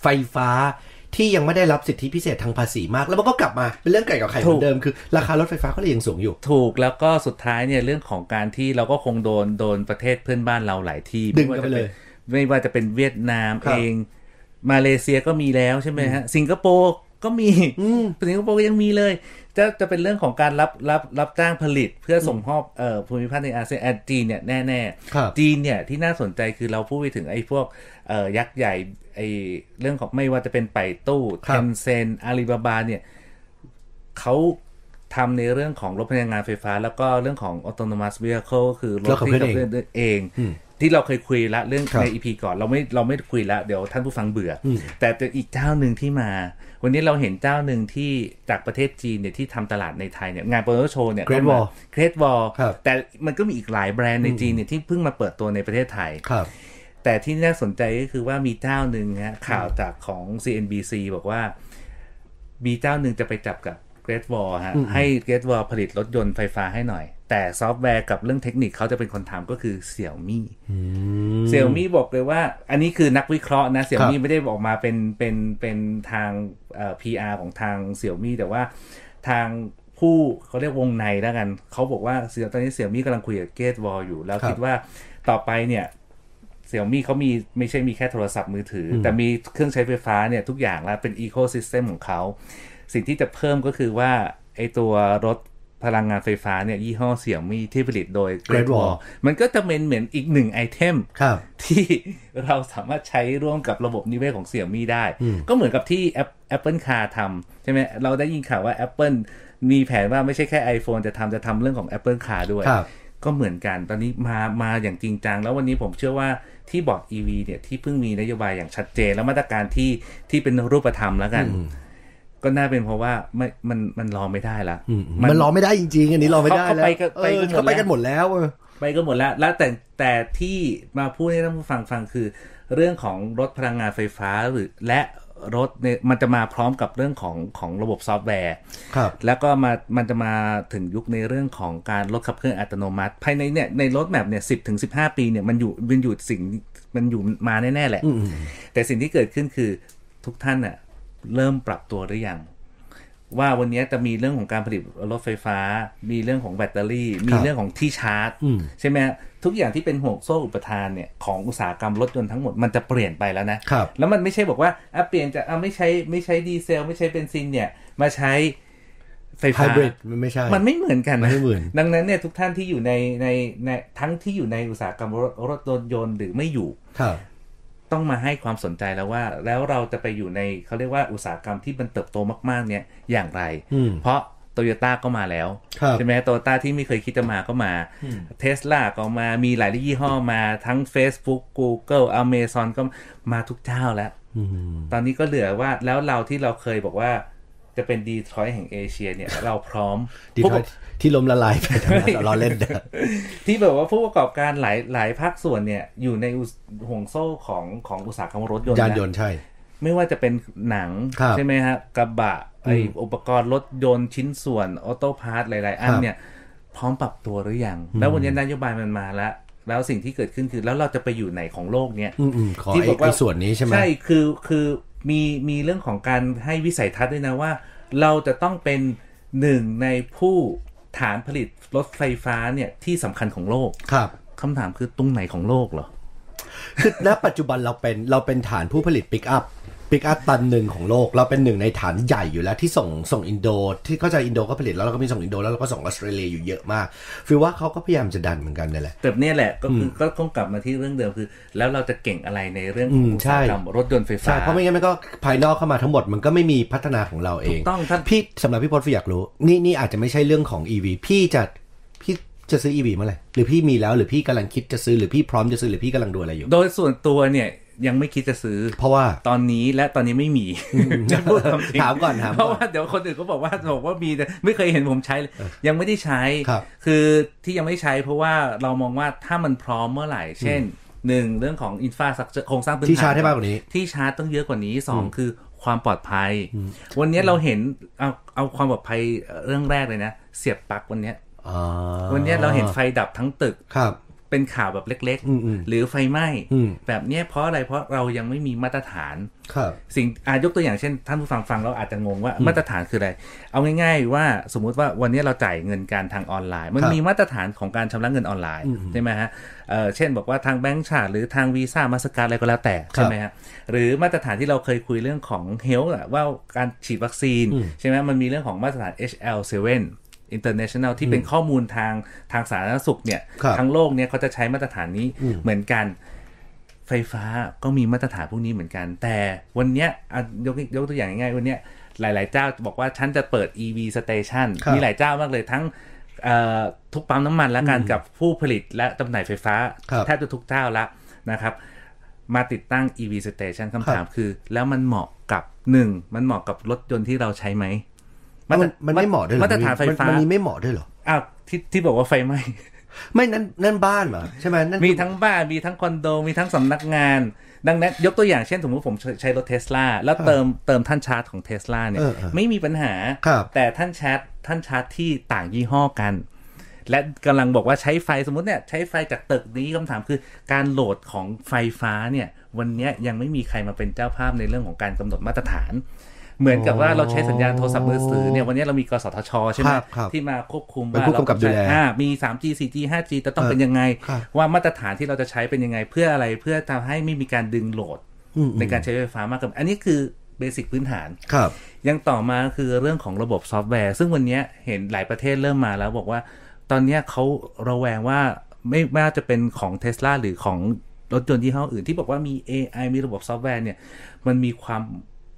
S2: ไฟฟ้า ที่ยังไม่ได้รับสิทธิพิเศษทางภาษีมาก แล้วมันก็กลับมาเป็นเรื่องไก่กับไข่เหมือนเดิมคือราคารถไฟฟ้าก็เลยยังสูงอยู่
S3: ถูกแล้วก็สุดท้ายเนี่ยเรื่องของการที่เราก็คงโดนโดนประเทศเพื่อนบ้านเราหลายที่
S2: ดึง
S3: ไม่ว่า
S2: กันไป
S3: จะ
S2: เล
S3: เป็น
S2: ย
S3: ไม่ว่าจะเป็นเวียดนาม
S2: ครับ
S3: เอง มาเลเซียก็มีแล้วใช่ไหมฮะสิงคโปร์ก็มีสิงคโปร์ก็ยังมีเลย จะจะเป็นเรื่องของการรับรับรับจ้างผลิตเพื่อส่งมอบเอ่อภูมิภาคในอาเซียนแอดจีนเนี่ยแน่
S2: ครับ
S3: ๆจีนเนี่ยที่น่าสนใจคือเราพูดไปถึงไอ้พวกเอ่อยักษ์ใหญ่ ไอ้เรื่องของไม่ว่าจะเป็นไปตู้
S2: ครั
S3: เท
S2: บ
S3: นเซนอาลีบาบาเนี่ยเขาทำในเรื่องของรถพลังงานไฟฟ้า แล้วก็เรื่องของ autonomous vehicle คือรถ
S2: รถขับ
S3: ที่
S2: เคลื่
S3: ขั
S2: อน
S3: บ
S2: เอง
S3: เคลื่อนเอง ที่เราเคยคุยละเรื่อง
S2: ครับ
S3: ใน EP ก่อนเราไม่เราไม่คุยละเดี๋ยวท่านผู้ฟังเบื่ออแต่จะอีกเจ้าหนึ่งที่มา วันนี้เราเห็นเจ้าหนึ่งที่จากประเทศจีนเนี่ยที่ทำตลาดในไทยเนี่ยงานโปรโตโชว์เนี่ย
S2: Great Wall
S3: Great Wall
S2: ครับ
S3: แต่มันก็มีอีกหลายแบรนด์ในจีนเนี่ยที่เพิ่งมาเปิดตัวในประเทศไทย
S2: ครับ
S3: แต่ที่น่าสนใจก็คือว่ามีเจ้าหนึ่งฮะข่าวจากของ CNBC บอกว่า มีเจ้าหนึ่งจะไปจับกับ Great Wall ฮะให้ Great Wall ผลิตรถยนต์ไฟฟ้าให้หน่อย แต่ซอฟต์แวร์กับเรื่องเทคนิคเขาจะเป็นคนทำก็คือเสี่ยวมี่เสี่ยวมี่บอกเลยว่า อันนี้คือนักวิเคราะห์นะเสี่ยวมี่ไม่ได้ออกมาเป็นเป็นเป็นทางเอ่อ PR ของทางเสี่ยวมี่แต่ว่าทางผู้เขาเรียกวงในแล้วกัน เขาบอกว่าเสี่ยวตอนนี้เสี่ยวมี่กำลังคุยกับ Great Wall อยู่ แล้ว
S2: ครับ
S3: คิดว่าต่อไปเนี่ย เสี่ยมี่เขามีไม่ใช่มีแค่โทรศัพท์มือถืออแต่มีเครื่องใช้ไฟฟ้าเนี่ยทุกอย่างแล้วเป็นอีโค y ิสเต็มของเขา สิ่งที่จะเพิ่มก็คือว่าไอตัวรถพลังงานไฟฟ้าเนี่ยยี่ห้อเสี่ยมี่ที่ผลิตโดย
S2: Great
S3: Great
S2: Wall
S3: Wall มันก็จะเป็นเหมือนอีกหนึ่งไอเทม
S2: ครับ
S3: ที่เราสามารถใช้ร่วมกับระบบนิเวศของเสี่ยมี่ได้ ก็เหมือนกับที่ App- Apple Car ทำใช่ไหมเราได้ยินข่าวว่า Apple มีแผนว่าไม่ใช่แค่ iPhone จะทำจะทำเรื่องของ Apple Car ด้วย
S2: ครับ
S3: ก็เหมือนกันตอนนี้มามาอย่างจริงจัง แล้ววันนี้ผมเชื่อว่า ที่บอร์ด EV เนี่ยที่เพิ่งมีนโยบายอย่างชัดเจน แล้วมาตรการที่ที่เป็นรูปธรรมแล้วกัน ก็น่าเป็นเพราะว่าไม่มันมันรอไม่ได้ละ
S2: มันรอไม่ได้จริงๆ อันนี้รอไม่ได้
S3: เขา
S2: แล้ว
S3: ไปกัน
S2: เอ
S3: ไป
S2: อ
S3: กันหมด
S2: เขาไป
S3: แล้ว
S2: กันหมดแล้วเออ
S3: ไปก็หมดแล้ว แล้วแต่แต่ที่มาพูดให้ท่านผู้ฟังฟังคือ เรื่องของรถพลังงานไฟฟ้าหรือและ รถเนี่ยมันจะมาพร้อมกับเรื่องของของระบบซอฟต์แวร์
S2: ครับ
S3: แล้วก็มามันจะมาถึงยุคในเรื่องของการรถขับเคลื่อนอัตโนมัติ ภายในเนี่ยในรถแมพเนี่ยสิบถึงสิบห้าปีเนี่ยมันอยู่มันอยู่สิ่งมันอยู่มาแน่ ๆ แหละ แต่สิ่งที่เกิดขึ้นคือทุกท่านน่ะเริ่มปรับตัวหรือยัง ว่าวันนี้จะมีเรื่องของการผลิตรถไฟฟ้า มีเรื่องของแบตเตอรี่ มีเรื่องของที่ชาร์จ ใช่ไหมฮะทุกอย่างที่เป็นห่วงโซ่อุปทานเนี่ยของอุตสาหกรรมรถยนต์ทั้งหมดมันจะเปลี่ยนไปแล้วนะ
S2: ครับ
S3: แล้วมันไม่ใช่บอกว่าอะเปลี่ยนจากอะไม่ใช้ไม่ใช้ดีเซล ไม่ใช้เบนซินเนี่ยมาใช้ไฟ
S2: ไฮ
S3: ฟ้า
S2: บริดมันไม่ใช่
S3: มันไม่เหมือนกันนะ
S2: ไม่เหมือน
S3: ดังนั้นเนี่ยทุกท่านที่อยู่ในในในทั้งที่อยู่ในอุตสาหกรรมรถรถยนต์หรือไม่อยู่
S2: ครับ
S3: ต้องมาให้ความสนใจแล้วว่า แล้วเราจะไปอยู่ในเขาเรียกว่าอุตสาหกรรมที่มันเติบโตมากๆ เนี่ยอย่างไร
S2: อืม
S3: เพราะโตโยต้าก็มาแล้ว
S2: ครับ
S3: ใช่ไหมโตโยต้าที่ไม่เคยคิดจะมาก็มาเทสลาก็มามีหลายยี่ห้อมาทั้ง Facebook Google Amazon ก็มาทุกเจ้าแล้ว
S2: อืม
S3: ตอนนี้ก็เหลือว่าแล้วเราที่เราเคยบอกว่า จะเป็นดีทรอยต์แห่งเอเชียเนี่ย เราพร้อม
S2: ดี
S3: ผู้
S2: ท
S3: ป
S2: อกยที่ล้มละลายไปทั้งนั้นเราเล่นนะ
S3: ที่แบบว่าผู้ประกอบการหลายหลายภาคส่วนเนี่ย อยู่ในอุตห่วงโซ่ของของอุตสาหกรรมรถยนต์
S2: ยาน
S3: นะ
S2: ยนต์ใช่
S3: ไม่ว่าจะเป็นหนัง
S2: ครับ
S3: ใช่ไหมฮะกระบะไออุปกรณ์รถยนต์ชิ้นส่วน auto part หลาย ๆ อัน
S2: ครับ
S3: เนี่ย พร้อมปรับตัวหรือยัง แล้ววันนี้นโยบายมันมาแล้วแล้วสิ่งที่เกิดขึ้นคือแล้วเราจะไปอยู่ไหนของโลกเนี่ย
S2: อืมอืมขอ
S3: ที่
S2: ไอ้
S3: บอกว่า
S2: ไอ้ส่วนนี้ใช่ไหม
S3: ใช่คือคือ มีมีเรื่องของการให้วิสัยทัศน์ด้วยนะว่า เราจะต้องเป็นหนึ่งในผู้ฐานผลิตรถไฟฟ้าเนี่ยที่สำคัญของโลก
S2: ครับ
S3: คำถามคือตรงไหนของโลกเหรอ
S2: คือณปัจจุบันเราเป็นเราเป็นฐานผู้ผลิตปิกอัพ ปิกอัพตันหนึ่งของโลก เราเป็นหนึ่งในฐานใหญ่อยู่แล้วที่ส่งส่งอินโด ที่เข้าใจอินโดก็ผลิตแล้วเราก็มีส่งอินโดแล้วเราก็ส่งออสเตรเลียอยู่เยอะมากฟิลว่าเขาก็พยายามจะดันเหมือนกันนั่นแหละ
S3: แต่เนี่ยแหละก็คือก็ต้องกลับมาที่เรื่องเดิมคือ แล้วเราจะเก่งอะไรในเรื่องข
S2: อ
S3: งอื
S2: ม
S3: อุตสาหกรรม
S2: ใช่
S3: รถยนต์ไฟฟ้า
S2: ใช่เพราะไม่งั้นมันก็ภายนอกเข้ามาทั้งหมดมันก็ไม่มีพัฒนาของเราเอง
S3: ถูกต้องท่าน
S2: พี่สำหรับพี่พจน์อยากรู้ นี่นี่อาจจะไม่ใช่เรื่องของ EV พี่จะพี่จะซื้อ EV เมื่อไหร่หรือพี่มีแล้วหรือพี่กำลังคิดจะซื้อหรือพี่พร้อมจะซื้อหรือพี่กำลังดูอะไรอยู่
S3: โดยส่วนตัวเนี่ย ยังไม่คิดจะซื้อ
S2: เพราะว่า
S3: ตอนนี้และตอนนี้ไม่มีจะพูดความจริง
S2: ถามก่อนถามก่อน
S3: เพราะว่าเดี๋ยวคนอื่นก็บอกว่าบอกว่ามีแต่ไม่เคยเห็นผมใช้เลยยังไม่ได้ใช้
S2: ครับ
S3: คือที่ยังไม่ใช้เพราะว่าเรามองว่าถ้ามันพร้อมเมื่อไหร่ เช่นหนึ่งเรื่องของอินฟาสักโครงสร้างพื้นฐาน
S2: ที่ชาร์จให้มากกว่านี้
S3: ที่ชาร์จต้องเยอะกว่านี้สองคือความปลอดภัย วันนี้เราเห็นเอาเอาความปลอดภัยเรื่องแรกเลยนะ เสียบปลั๊กวันเนี้ย
S2: อ่า
S3: วันเนี้ยเราเห็นไฟดับทั้งตึก
S2: ครับ
S3: เป็นข่าวแบบเล็ก
S2: อืมอืม
S3: หรือไฟไหม้
S2: อืม
S3: แบบเนี้ยเพราะอะไรเพราะเรายังไม่มีมาตรฐาน
S2: ครับ
S3: สิ่งอายกตัวอย่างเช่น ท่านผู้ฟังฟังเราอาจจะงงว่ามาตรฐานคืออะไร เอาง่ายๆว่าสมมุติว่าวันนี้เราจ่ายเงินการทางออนไลน์ มัน
S2: ครับ
S3: มีมาตรฐานของการชำระเงินออนไลน์ใช่ไหมฮะเอ่อเช่นบอกว่าทางแบงก์ชาติหรือทางวีซ่ามาสการอะไรก็แล้วแต่ใช่ไหมฮะหรือมาตรฐานที่เราเคยคุยเรื่องของเฮลท์ว่าการฉีดวัคซีนใช่ไหมมันมีเรื่องของมาตรฐาน HL7 international ที่เป็นข้อมูลทางทางสาธารณสุขเนี่ย
S2: ครับ
S3: ทั้งโลกเนี่ยเขาจะใช้มาตรฐานนี้เหมือนกัน ไฟฟ้าก็มีมาตรฐานพวกนี้เหมือนกัน แต่วันเนี้ยอะยกยกตัวอย่างง่ายๆวันเนี้ยหลายๆเจ้าบอกว่าฉันจะเปิด EV station
S2: ครับ
S3: มีหลายเจ้ามากเลยทั้งเอ่อทุกปั๊มน้ำมันและกันกับผู้ผลิตและจำหน่ายไฟฟ้า
S2: ครับ
S3: แทบจะทุกเจ้าละนะครับ มาติดตั้ง EV station คำถามคือ แล้วมันเหมาะกับหนึ่งมันเหมาะกับรถยนต์ที่เราใช้ไหม
S2: มันมันไม่เหมาะด้วยเหรอ
S3: มาตรฐานไฟฟ้า
S2: มันมีไม่เหมาะด้วยเหรอ
S3: อ้าวที่ที่บอกว่าไฟไหม้
S2: ไม่นั่นนั่นบ้านเหรอใช่ไหมนั่น
S3: มีทั้งบ้านมีทั้งคอนโดมีทั้งสำนักงาน ดังนั้นยกตัวอย่างเช่นสมมติผมใช้ใช้รถเทสลาแล้วเติมเติมท่านชาร์จของเทสลาเนี่ย
S2: เออเออ
S3: ไม่มีปัญหา
S2: ครับ
S3: แต่ท่านชาร์จท่านชาร์จที่ต่างยี่ห้อกัน และกำลังบอกว่าใช้ไฟสมมติเนี่ยใช้ไฟจากตึกนี้คำถามคือการโหลดของไฟฟ้าเนี่ยวันเนี้ยยังไม่มีใครมาเป็นเจ้าภาพในเรื่องของการกำหนดมาตรฐาน เหมือนกับว่าเราใช้สัญญาณโทรศัพท์มือถือเนี่ยวันนี้เรามีกสทช ใช่ไหม
S2: ครับครับ
S3: ที่มาควบคุม
S2: เป็น
S3: ว่า
S2: ผู้กำกับดูแล
S3: อ่ามี 3G 4G 5G จะต้องเป็นยังไง
S2: ครับ
S3: ว่ามาตรฐานที่เราจะใช้เป็นยังไงเพื่ออะไรเพื่อทำให้ไม่มีการดึงโหลด
S2: อืม
S3: ในการใช้ไฟฟ้ามากเกินอันนี้คือเบสิกพื้นฐาน
S2: ครับ
S3: ยังต่อมาคือเรื่องของระบบซอฟต์แวร์ ซึ่งวันนี้เห็นหลายประเทศเริ่มมาแล้วบอกว่า ตอนนี้เขาระแวงว่าไม่ไม่ว่าจะเป็นของเท s l a หรือของรถยนต์ยี่ห้ออื่นที่บอกว่ามี AI มีระบบซอฟต์แวร์เนี่ย มันมีความ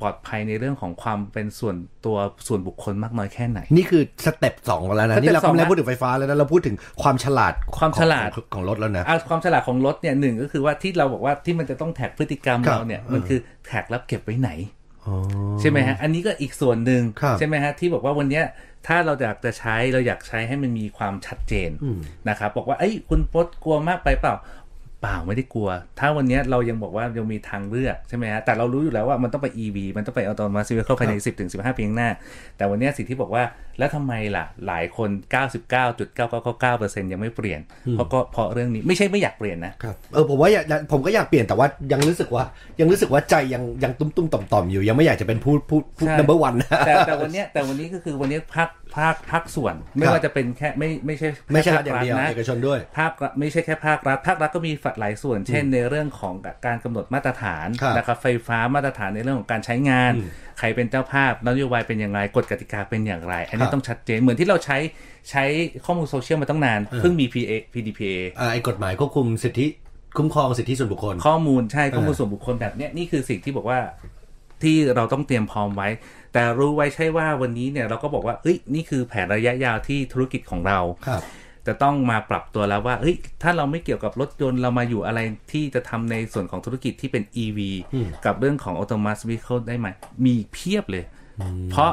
S3: ปลอดภัยในเรื่องของความเป็นส่วนตัวส่วนบุคคลมากน้อยแค่ไหน
S2: นี่คือ step สองแล้วนะ
S3: step
S2: นี่เรา
S3: สอง
S2: ไม่ได้
S3: นะ
S2: พูดถึงไฟฟ้าแล้วนะเราพูดถึงความฉลาด
S3: ความฉลาด
S2: ของของรถแล้วนะ
S3: อะความฉลาดของรถเนี่ยหนึ่งก็คือว่าที่เราบอกว่าที่มันจะต้อง track พฤติกรรม
S2: ครับ
S3: เราเนี่ย
S2: เออ
S3: มันคือแท็กแล้วเก็บไว้ไหน
S2: อ๋อ
S3: ใช่ไหมฮะ อันนี้ก็อีกส่วนหนึ่ง
S2: ครับ
S3: ใช่ไหมฮะที่บอกว่าวันเนี้ยถ้าเราอยากจะใช้เราอยากใช้ให้มันมีความชัดเจนนะครับบอกว่าเอ้ยคุณพดกลัวมากไปเปล่า เปล่าไม่ได้กลัว ถ้าวันเนี้ยเรายังบอกว่ายังมีทางเลือกใช่ไหมฮะแต่เรารู้อยู่แล้วว่ามันต้องไป EV มันต้องไป autonomous vehicle ภายใน 10ถึง15 ปีข้างหน้า แต่วันเนี้ยสิ่งที่บอกว่าแล้วทำไมล่ะ หลายคน 99.9999%ยังไม่เปลี่ยน เพราะก็เพราะเรื่องนี้ไม่ใช่ไม่อยากเปลี่ยนนะ
S2: ครับเออผมว่าอยากผมก็อยากเปลี่ยนแต่ว่ายังรู้สึกว่า ยังรู้สึกว่าใจยังยังตุ้มตุ้มต่อมต่อมๆอยู่ยังไม่อยากจะเป็นผู้ผู้ผู้
S3: ใช่
S2: number one นะ
S3: แต่แต่วันเนี้ยแต่วันนี้ก็คือวันนี้ภาค ภาคภาคส่วน ไม่
S2: ครับ
S3: ว่าจะเป็นแค่ไม่ไม่ใช่แค่
S2: ไม่ใช่
S3: ภ
S2: รัฐอย่างเดียว
S3: นะ
S2: เอกชนด้วย
S3: ภาครัฐไม่ใช่แค่ภาครัฐภาครัฐก็มีฝัดหลายส่วน เช่น ในเรื่องของการกำหนดมาตรฐาน
S2: ครับ
S3: นะครับไฟฟ้ามาตรฐานในเรื่องของการใช้งาน ใครเป็นเจ้าภาพนโยบายเป็นอย่างไรกฎกติกาเป็นอย่างไร อัน
S2: ค
S3: นี้
S2: รับ
S3: ต้องชัดเจนเหมือนที่เราใช้ใช้ข้อมูลโซเชียลมาตั้งนานเพิ่งมี PA PDPA
S2: อ่าไอ้กฎหมายควบคุมสิทธิคุ้มครองสิทธิส่วนบุคคล
S3: ข้อมูลใช่ข้อมูล
S2: เออ
S3: ส่วนบุคคลแบบเนี้ยนี่คือสิ่งที่บอกว่าที่เราต้องเตรียมพร้อมไว้ แต่รู้ไว้ใช่ว่าวันนี้เนี่ยเราก็บอกว่าเฮ้ยนี่คือแผนระยะยาวที่ธุรกิจของเรา
S2: ครับ
S3: จะต้องมาปรับตัวแล้วว่าเฮ้ย ถ้าเราไม่เกี่ยวกับรถยนต์เรามาอยู่อะไรที่จะทำในส่วนของธุรกิจที่เป็น EV กับเรื่องของ autonomous vehicle ได้ไหม มีเพียบเลย เพราะ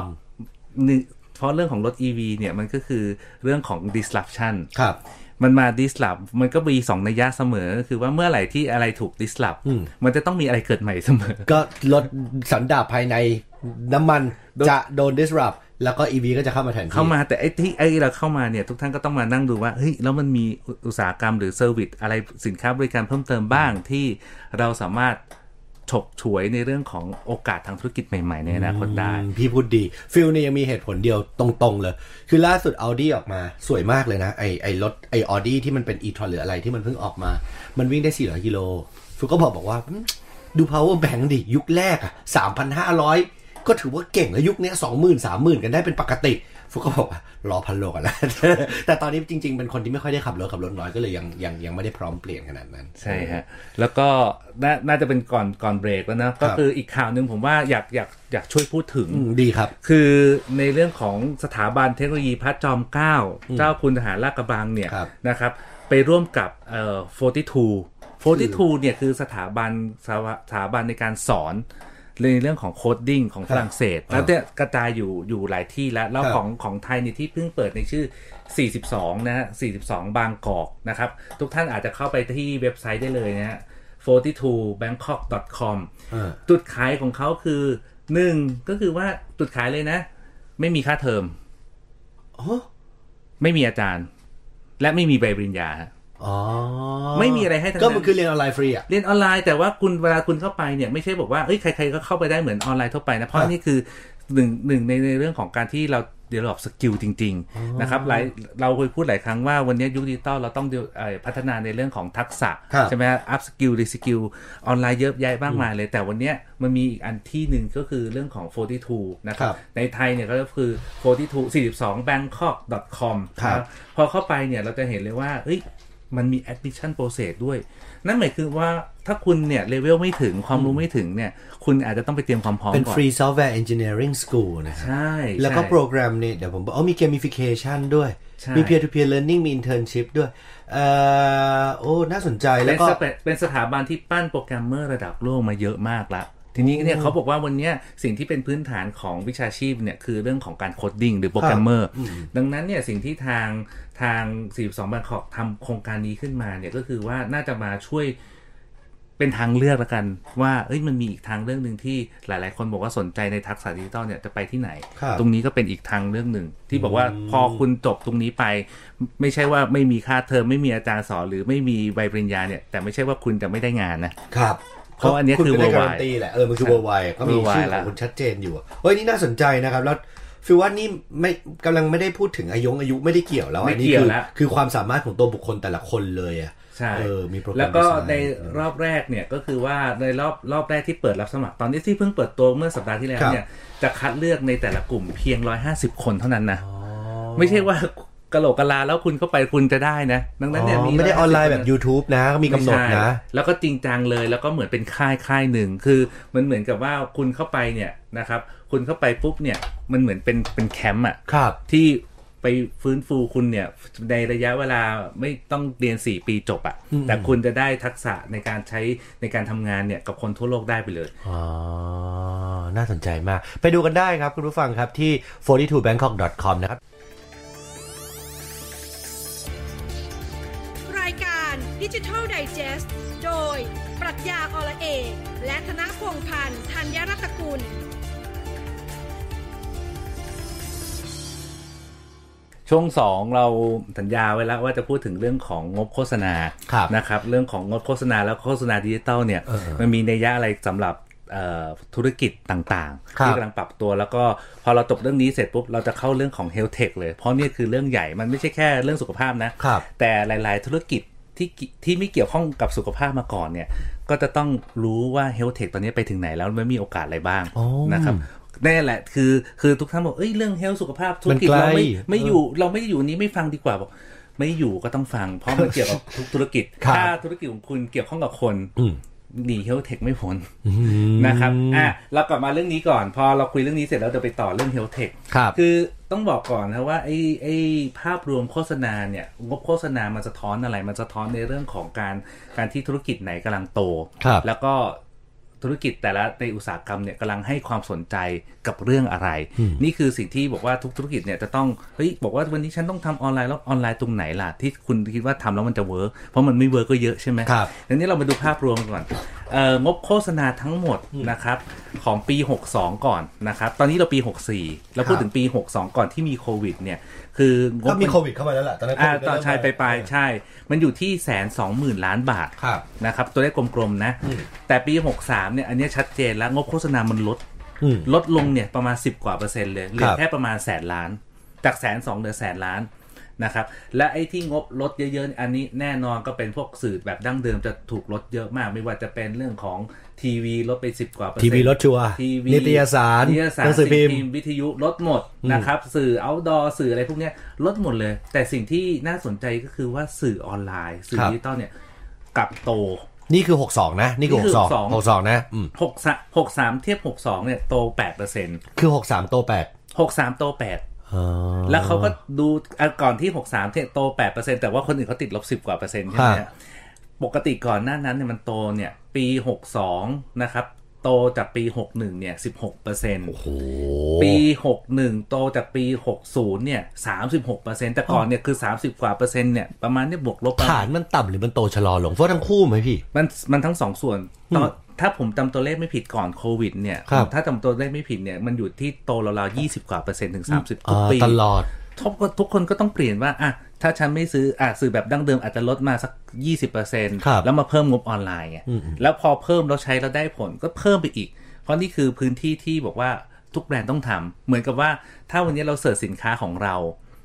S3: หนึ่งเพราะเรื่องของรถ EV เนี่ยมันก็คือเรื่องของ disruption
S2: ครับ
S3: มันมา disrupt มันก็มีสองนัยยะเสมอก็คือว่าเมื่อไหร่ที่อะไรถูก disrupt มันจะต้องมีอะไรเกิดใหม่เสมอ
S2: ก็ลดสันดาปภายใน น้ำมันจะโดน disrupt แล้วก็ EV ก็จะเข้ามาแทนที่
S3: เข้ามาแต่ไอ้ที่ไอ้เราเข้ามาเนี่ย ทุกท่านก็ต้องมานั่งดูว่าเฮ้ยแล้วมันมีอุตสาหกรรมหรือเซอร์วิสอะไรสินค้าบริการเพิ่มเติมบ้างที่เราสามารถฉกฉวยในเรื่องของโอกาสทางธุรกิจใหม่ๆในอนาคตได้
S2: อืมพี่พูดดี ฟิลเนี่ยยังมีเหตุผลเดียวตรงๆเลย คือล่าสุด Audi ออกมาสวยมากเลยนะ ไอไอรถไอ Audi ที่มันเป็น e-tron หรืออะไรที่มันเพิ่งออกมา มันวิ่งได้ 400 กิโลฟิลก็บอกบอกว่าอืมดู power bank ดิ ยุคแรกอะ3,500 ก็ถือว่าเก่งแล้วยุคเนี้ย20,000 30,000กันได้เป็นปกติฟิลก็บอกว่ารอพันโลกันแล้ว แต่ตอนนี้จริง ๆ เป็นคนที่ไม่ค่อยได้ขับรถขับรถน้อยก็เลยยังยังยังไม่ได้พร้อมเปลี่ยนขนาดนั้น
S3: ใช่ฮะแล้วก็นาน่าจะเป็นก่อนก่อนเบรกแล้วนะ ก็คืออีกข่าวหนึ่งผมว่าอยากอยากอยากช่วยพูดถึง
S2: อืมดีครับ
S3: คือในเรื่องของสถาบันเทคโนโลยีพระจอมเกล้าเจ้าคุณทหารลาดกระบังเนี่ย
S2: ครับ
S3: นะครับ ไปร่วมกับเอ่อ42 42เนี่ยคือสถาบันสถาสถาบันในการสอน ในเรื่องของ coding ของฝรั่งเศสแล้วเนี่ยกระจายอยู่อยู่หลายที่แล้วแล้ว
S2: ครับ
S3: ของของไทยเนี่ยที่เพิ่งเปิดในชื่อ 42 นะฮะ 42 บางกอกนะครับ ทุกท่านอาจจะเข้าไปที่เว็บไซต์ได้เลยนะฮะ 42bangkok.com
S2: อ่า
S3: จุดขายของเขาคือหนึ่งก็คือว่าจุดขายเลยนะ ไม่มีค่าเทอม
S2: อ๋อ
S3: ไม่มีอาจารย์ และไม่มีใบปริญญาฮะ
S2: อ๋อ
S3: ไม่มีอะไรให้ทั้งนั้น
S2: ก็มันคือเรียนออนไลน์ฟรีอะ
S3: เรียนออนไลน์แต่ว่าคุณเวลาคุณเข้าไปเนี่ยไม่ใช่บอกว่าเอ้ยใครๆก็เข้าไปได้เหมือนออนไลน์ทั่วไปนะเพราะ
S2: ครับ
S3: นี่คือหนึ่งหนึ่งในในเรื่องของการที่เรา develop skill จริง ๆ นะครับหลายเราเคยพูดหลายครั้งว่าวันนี้ยุคดิจิตอลเราต้อง develop เอ่อพัฒนาในเรื่องของทักษะ
S2: ครับ
S3: ใช่ไหม upskill reskill ออนไลน์เยอะแยะมากมายเลย แต่วันเนี้ยมันมีอีกอันที่หนึ่งก็คือเรื่องของ 42 นะครั
S2: ครับ
S3: ในไทยเนี่ยก็คือ 42 42 Bangkok com
S2: ครับ
S3: นะพอเข้าไปเนี่ยเราจะเห็นเลยว่าเฮ้ย มันมี admission process ด้วย นั่นหมายคือว่าถ้าคุณเนี่ย เลเวลไม่ถึงความรู้ไม่ถึงเนี่ย คุณอาจจะต้องไปเตรียมความพร้อม
S2: เป็น
S3: ก่อน
S2: Free Software Engineering School นะฮะ
S3: ใช่
S2: แล้วก็
S3: ใช่
S2: โปรแกรมเนี่ยเดี๋ยวผมบอกอ๋อมี gamification ด้วย
S3: ใช่
S2: มี peer to peer learning มี internship ด้วยเอ่อโอ้ น่าสนใจแล้
S3: เป็
S2: วน
S3: สปเป็นสถาบันที่ปั้นโปรแกรมเมอร์ระดับโลกมาเยอะมากละ ทีนี้เนี่ยเขาบอกว่าวันเนี้ยสิ่งที่เป็นพื้นฐานของวิชาชีพเนี่ยคือเรื่องของการ coding หรือโปรแกรมเมอร์ดังนั้นเนี่ยสิ่งที่ทางทาง 42 Bangkok ทำโครงการนี้ขึ้นมาเนี่ยก็คือว่าน่าจะมาช่วยเป็นทางเลือกแล้วกันว่าเอ้ยมันมีอีกทางเรื่องหนึ่งที่หลาย ๆ คนบอกว่าสนใจในทักษะดิจิตอลเนี่ยจะไปที่ไหน
S2: ครับ
S3: ตรงนี้ก็เป็นอีกทางเรื่องหนึ่งที่บอกว่าพอคุณจบตรงนี้ไป ไม่ใช่ว่าไม่มีค่าเทอมไม่มีอาจารย์สอนหรือไม่มีใบปริญญาเนี่ยแต่ไม่ใช่ว่าคุณจะไม่ได้งานนะ
S2: ครับ
S3: เพราะอันเนี้ยคือ
S2: ณไม่ได้
S3: worldwide
S2: การันตีแหละเออมันคือ worldwide ก็มี
S3: worldwide
S2: ชื่อของคุณชัดเจนอยู่อะเฮ้ยนี่น่าสนใจนะครับแล้วฟิลว่านี่ไม่กำลังไม่ได้พูดถึงอายุอายุไม่ได้เกี่ยวแล้ว
S3: ไม่
S2: อันนี้
S3: เกี่ยว
S2: คือ
S3: แล้ว
S2: คือความสามารถของตัวบุคคลแต่ละคนเลยอะ
S3: ใช่
S2: เออมีโปรแกรม
S3: แล้วก็
S2: ดีไซน์
S3: ในรอบแรกเนี่ยก็คือว่าในรอบรอบแรกที่เปิดรับสมัครตอนนี้ที่เพิ่งเปิดตัวเมื่อสัปดาห์ที่แล้ว
S2: ครับ
S3: เนี่ยจะคัดเลือกในแต่ละกลุ่มเพียง 150 คนเท่านั้นนะไม่ใช่ว่า กะโหลกกะลาแล้วคุณเข้าไปคุณจะได้นะ ดังนั้นเนี่ย
S2: อ๋อ
S3: มี
S2: ไม่ได้ออนไลน์แบบ
S3: 150
S2: YouTube นะก็มีกำหนด
S3: ไม่ใช่
S2: นะ
S3: แล้วก็จริงจังเลยแล้วก็เหมือนเป็นค่ายค่ายหนึ่งคือมันเหมือนกับว่าคุณเข้าไปเนี่ยนะครับ คุณเข้าไปปุ๊บเนี่ยมันเหมือนเป็นเป็นแคมป์อะ
S2: ครับ
S3: ที่ไปฟื้นฟูคุณเนี่ยในระยะเวลาไม่ต้องเรียน 4 ปีจบอะ่ะ แต่คุณจะได้ทักษะในการใช้ในการทำงานเนี่ยกับคนทั่วโลกได้ไปเลย
S2: อ๋อ น่าสนใจมาก ไปดูกันได้ครับคุณผู้ฟังครับที่ 42bangkok.com นะครับ
S1: ดิจิทัลไดจ e s t โดย ปรัชญาอละเอกและธนพงษ์พันธ์ธัญรัตนกุล
S3: ช่วงสองเราสัญญาไว้แล้วว่าจะพูดถึงเรื่องของงบโฆษณา
S2: ครับ
S3: นะครับ เรื่องของงบโฆษณาแล้วโฆษณาดิจิตอลเนี่ย
S2: เออ
S3: มันมีนัยยะอะไรสำหรับเอ่อธุรกิจต่าง
S2: ครั
S3: ๆ
S2: บ
S3: ที่กำลังปรับตัวแล้วก็พอเราจบเรื่องนี้เสร็จปุ๊บ เราจะเข้าเรื่องของ Health Tech เลย เพราะนี่คือเรื่องใหญ่มันไม่ใช่แค่เรื่องสุขภาพนะ
S2: ครับ
S3: แต่หลาย ๆ ธุรกิจ ที่กิที่ไม่เกี่ยวข้องกับสุขภาพมาก่อนเนี่ย ก็จะต้องรู้ว่า Health Tech ตอนนี้ไปถึงไหนแล้วมันมีโอกาสอะไรบ้าง
S2: อ๋อ
S3: นะครับนี่นแหละคือคือทุกท่านบอกเอ้ยเรื่อง Health สุขภาพธุรกิจ
S2: มันไกล
S3: เราไม่ไม่
S2: เออ
S3: อยู่เราไม่อยู่นี้ไม่ฟังดีกว่าบอกไม่อยู่ก็ต้องฟัง เพราะมันเกี่ยวกับทุกธุรกิจ
S2: ครับ
S3: ถ้าธุรกิจของคุณเกี่ยวข้องกับคน
S2: อืม
S3: หนี Health Tech ไม่พ้น
S2: อืม
S3: นะครับอะเรากลับมาเรื่องนี้ก่อน พอเราคุยเรื่องนี้เสร็จแล้วจะไปต่อเรื่อง Health Tech
S2: ครับ
S3: คือ ต้องบอกก่อนนะว่าไอ้ไอ้ภาพรวมโฆษณาเนี่ยงบโฆษณามันสะท้อนอะไร มันสะท้อนในเรื่องของการการที่ธุรกิจไหนกำลังโต
S2: ครับ
S3: แล้วก็ ธุรกิจแต่ละในอุตสาหกรรมเนี่ยกำลังให้ความสนใจกับเรื่องอะไร นี่คือสิ่งที่บอกว่าทุกธุรกิจเนี่ยจะต้องเฮ้ยบอกว่าวันนี้ฉันต้องทำออนไลน์แล้วออนไลน์ตรงไหนล่ะที่คุณคิดว่าทำแล้วมันจะ work เพราะมันไม่ work ก็เยอะใช่ไหม
S2: ครับ
S3: ทีนี้เรามาดูภาพรวมก่อนเอ่องบโฆษณาทั้งหมดนะครับของปี 62 ก่อนนะครับตอนนี้เราปี 64เราพูด
S2: ครับ
S3: ถึงปี 62 ก่อนที่มีโควิดเนี่ย คืองบ
S2: ก็มีโควิดเข้ามาแล้วแหละตอนนั้น
S3: อ่า
S2: โควิดก็
S3: ตอน
S2: เริ่ม
S3: ชายไปปลายๆใช่ มันอยู่ที่แสนสองหมื่นล้านบาท
S2: ครับ
S3: นะครับ ตัวเลขกลมๆนะ แต่ปี63เนี่ยอันเนี้ยชัดเจนแล้วงบโฆษณามันลด
S2: อืม
S3: ลดลงเนี่ยประมาณ10กว่าเปอร์เซ็นต์เลยเหลือ
S2: ครับ
S3: แค่ประมาณแสนล้าน จากแสนสองเหลือแสนล้านนะครับ และไอ้ที่งบลดเยอะๆ อันนี้แน่นอนก็เป็นพวกสื่อแบบดั้งเดิมจะถูกลดเยอะมาก ไม่ว่าจะเป็นเรื่องของ ทีวีลดไป10กว่าเปอร์เซ็นต์ที
S2: วีลดชัวร์
S3: ทีวี
S2: นิตยสาร
S3: นิตยสาร
S2: หนังสือพิมพ์
S3: สื่อวิทยุลดหมดนะครับ สื่อ outdoor สื่ออะไรพวกเนี้ยลดหมดเลย แต่สิ่งที่น่าสนใจก็คือว่าสื่อออนไลน์ สื่อ
S2: ครับ
S3: ดิจิตอลเนี่ยกลับโต
S2: นี่คือ 62 นะ นี่คือ
S3: นี่คือ
S2: 62
S3: 62
S2: 62 นะอืม
S3: หกสหกสามเทียบหกสองเนี่ย โตแปดเปอร์เซ็นต์
S2: คือ 63 โต8
S3: หกสามโตแปด
S2: อ๋อ
S3: แล้วเขาก็ดูอะก่อนที่หกสามเนี่ย โตแปดเปอร์เซ็นต์แต่ว่าคนอื่นเขาติดลบสิบกว่าเปอร์เซ็นต์ใช่ไหม
S2: ครั
S3: ฮะ
S2: บ
S3: ปกติก่อนหน้านั้นเนี่ยมันโตเนี่ย ปีหกสองนะครับ โตจากปีหกหนึ่งเนี่ยสิบหกเปอร์เซ็นต์
S2: โอ้โห
S3: ปีหกหนึ่งโตจากปีหกศูนย์เนี่ยสามสิบหกเปอร์เซ็นต์แต่ก่อนเนี่ยคือสามสิบกว่าเปอร์เซ็นต์เนี่ยประมาณเนี่ยบวกลบประ
S2: ฐา
S3: มาณ
S2: นมันต่ำหรือมันโตชะลอลงเพราะทั้งคู่ไหมพี่
S3: มันมันทั้งสองส่วนตอนถ้าผมจำตัวเลขไม่ผิดก่อนโควิดเนี่ย
S2: ครับ
S3: ถ้าจำตัวเลขไม่ผิดเนี่ย มันอยู่ที่โตราวๆยี่สิบกว่าเปอร์เซ็นต์ถึงสามสิบทุก
S2: อ่า
S3: ปี
S2: ตลอด
S3: ทุกคนทุกคนก็ต้องเปลี่ยนว่าอะ ถ้าฉันไม่ซื้ออะสื่อแบบดั้งเดิมอาจจะลดมาสักยี่สิบเปอร์เซ็นต์
S2: ครับ
S3: แล้วมาเพิ่มงบออนไลน์ไงแล้วพอเพิ่มแล้วใช้แล้วได้ผลก็เพิ่มไปอีก เพราะนี่คือพื้นที่ที่บอกว่าทุกแบรนด์ต้องทำเหมือนกับว่าถ้าวันนี้เราเสิร์ชสินค้าของเรา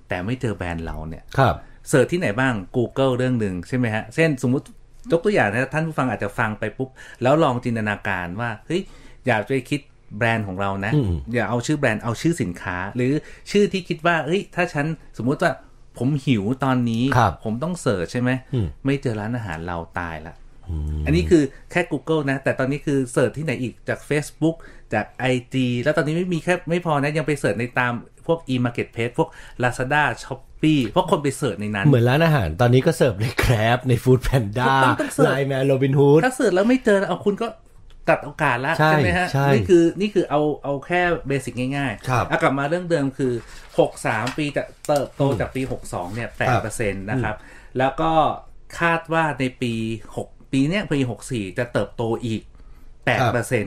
S3: แต่ไม่เจอแบรนด์เราเนี่ย
S2: ครับ
S3: เสิร์ชที่ไหนบ้าง Google เรื่องหนึ่งใช่ไหมฮะ เช่นสมมุติยกตัวอย่างนะท่านผู้ฟังอาจจะฟังไปปุ๊บ แล้วลองจินตนาการว่าเฮ้ยอยากจะคิดแบรนด์ของเรานะ
S2: อืม
S3: อย่าเอาชื่อแบรนด์เอาชื่อสินค้า หรือชื่อที่คิดว่าเฮ้ยถ้าฉันสมมุติว่า ผมหิวตอนนี้
S2: ครับ
S3: ผมต้อง search ใช่ไหม
S2: อืม
S3: ไม่เจอร้านอาหารเราตายละอันนี้คือแค่ Google นะ แต่ตอนนี้คือ search ที่ไหนอีกจาก Facebook จาก IG แล้วตอนนี้ไม่มีแค่ไม่พอนะ ยังไป search ในตามพวก e-marketplace พวก Lazada Shopee เพราะคนไป search ในนั้น
S2: เหมือนร้านอาหารตอนนี้ก็ search ใน Grab ในฟู้ดแพนด้า
S3: ต้องต้อง
S2: search LINE MAN Robinhood
S3: ถ้า search แล้วไม่เจอเอาคุณก็ ตัดโอกาสละ
S2: ใช่
S3: ไหมฮะ
S2: ใช่
S3: นี่คือนี่คือเอาเอาแค่เบสิกง่าย
S2: ครับ
S3: ๆอะกลับมาเรื่องเดิมคือ 63 ปีจะเติบโตจากปี 62 เนี่ย8%นะครับ แล้วก็คาดว่าในปี 6 ปีเนี้ยปี 64 จะเติบโตอีก8%น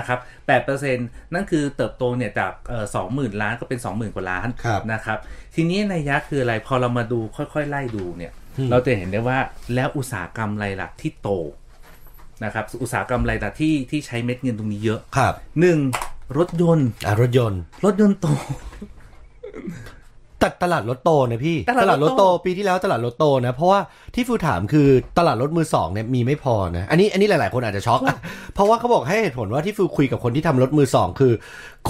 S3: ะครับ8%นั่นคือเติบโตเนี่ยจากเอ่อ20,000ล้านก็เป็น20,000กว่าล้าน
S2: ครับ
S3: นะครับ ทีนี้ในยยะคืออะไร พอเรามาดูค่อยๆ ไล่ดูเนี่ย เราจะเห็นได้ว่าแล้วอุตสาหกรรมอะไรล่ะที่โต นะครับอุตสาหกรรมอะไรล่ะที่ที่ใช้เม็ดเงินตรงนี้เยอะ
S2: ครับ
S3: หนึ่งรถยนต์
S2: อะรถยนต์
S3: รถยนต์โต
S2: แต่ตลาดรถโตนะพี่
S3: ตลาดรถโต
S2: รถโตปีที่แล้วตลาดรถโตนะ เพราะว่าที่ฟูถามคือตลาดรถมือสองเนี่ยมีไม่พอนะ อันนี้อันนี้หลายๆคนอาจจะช็อกอะเพราะว่าเขาบอกให้เหตุผลว่าที่ฟูคุยกับคนที่ทำรถมือสองคือ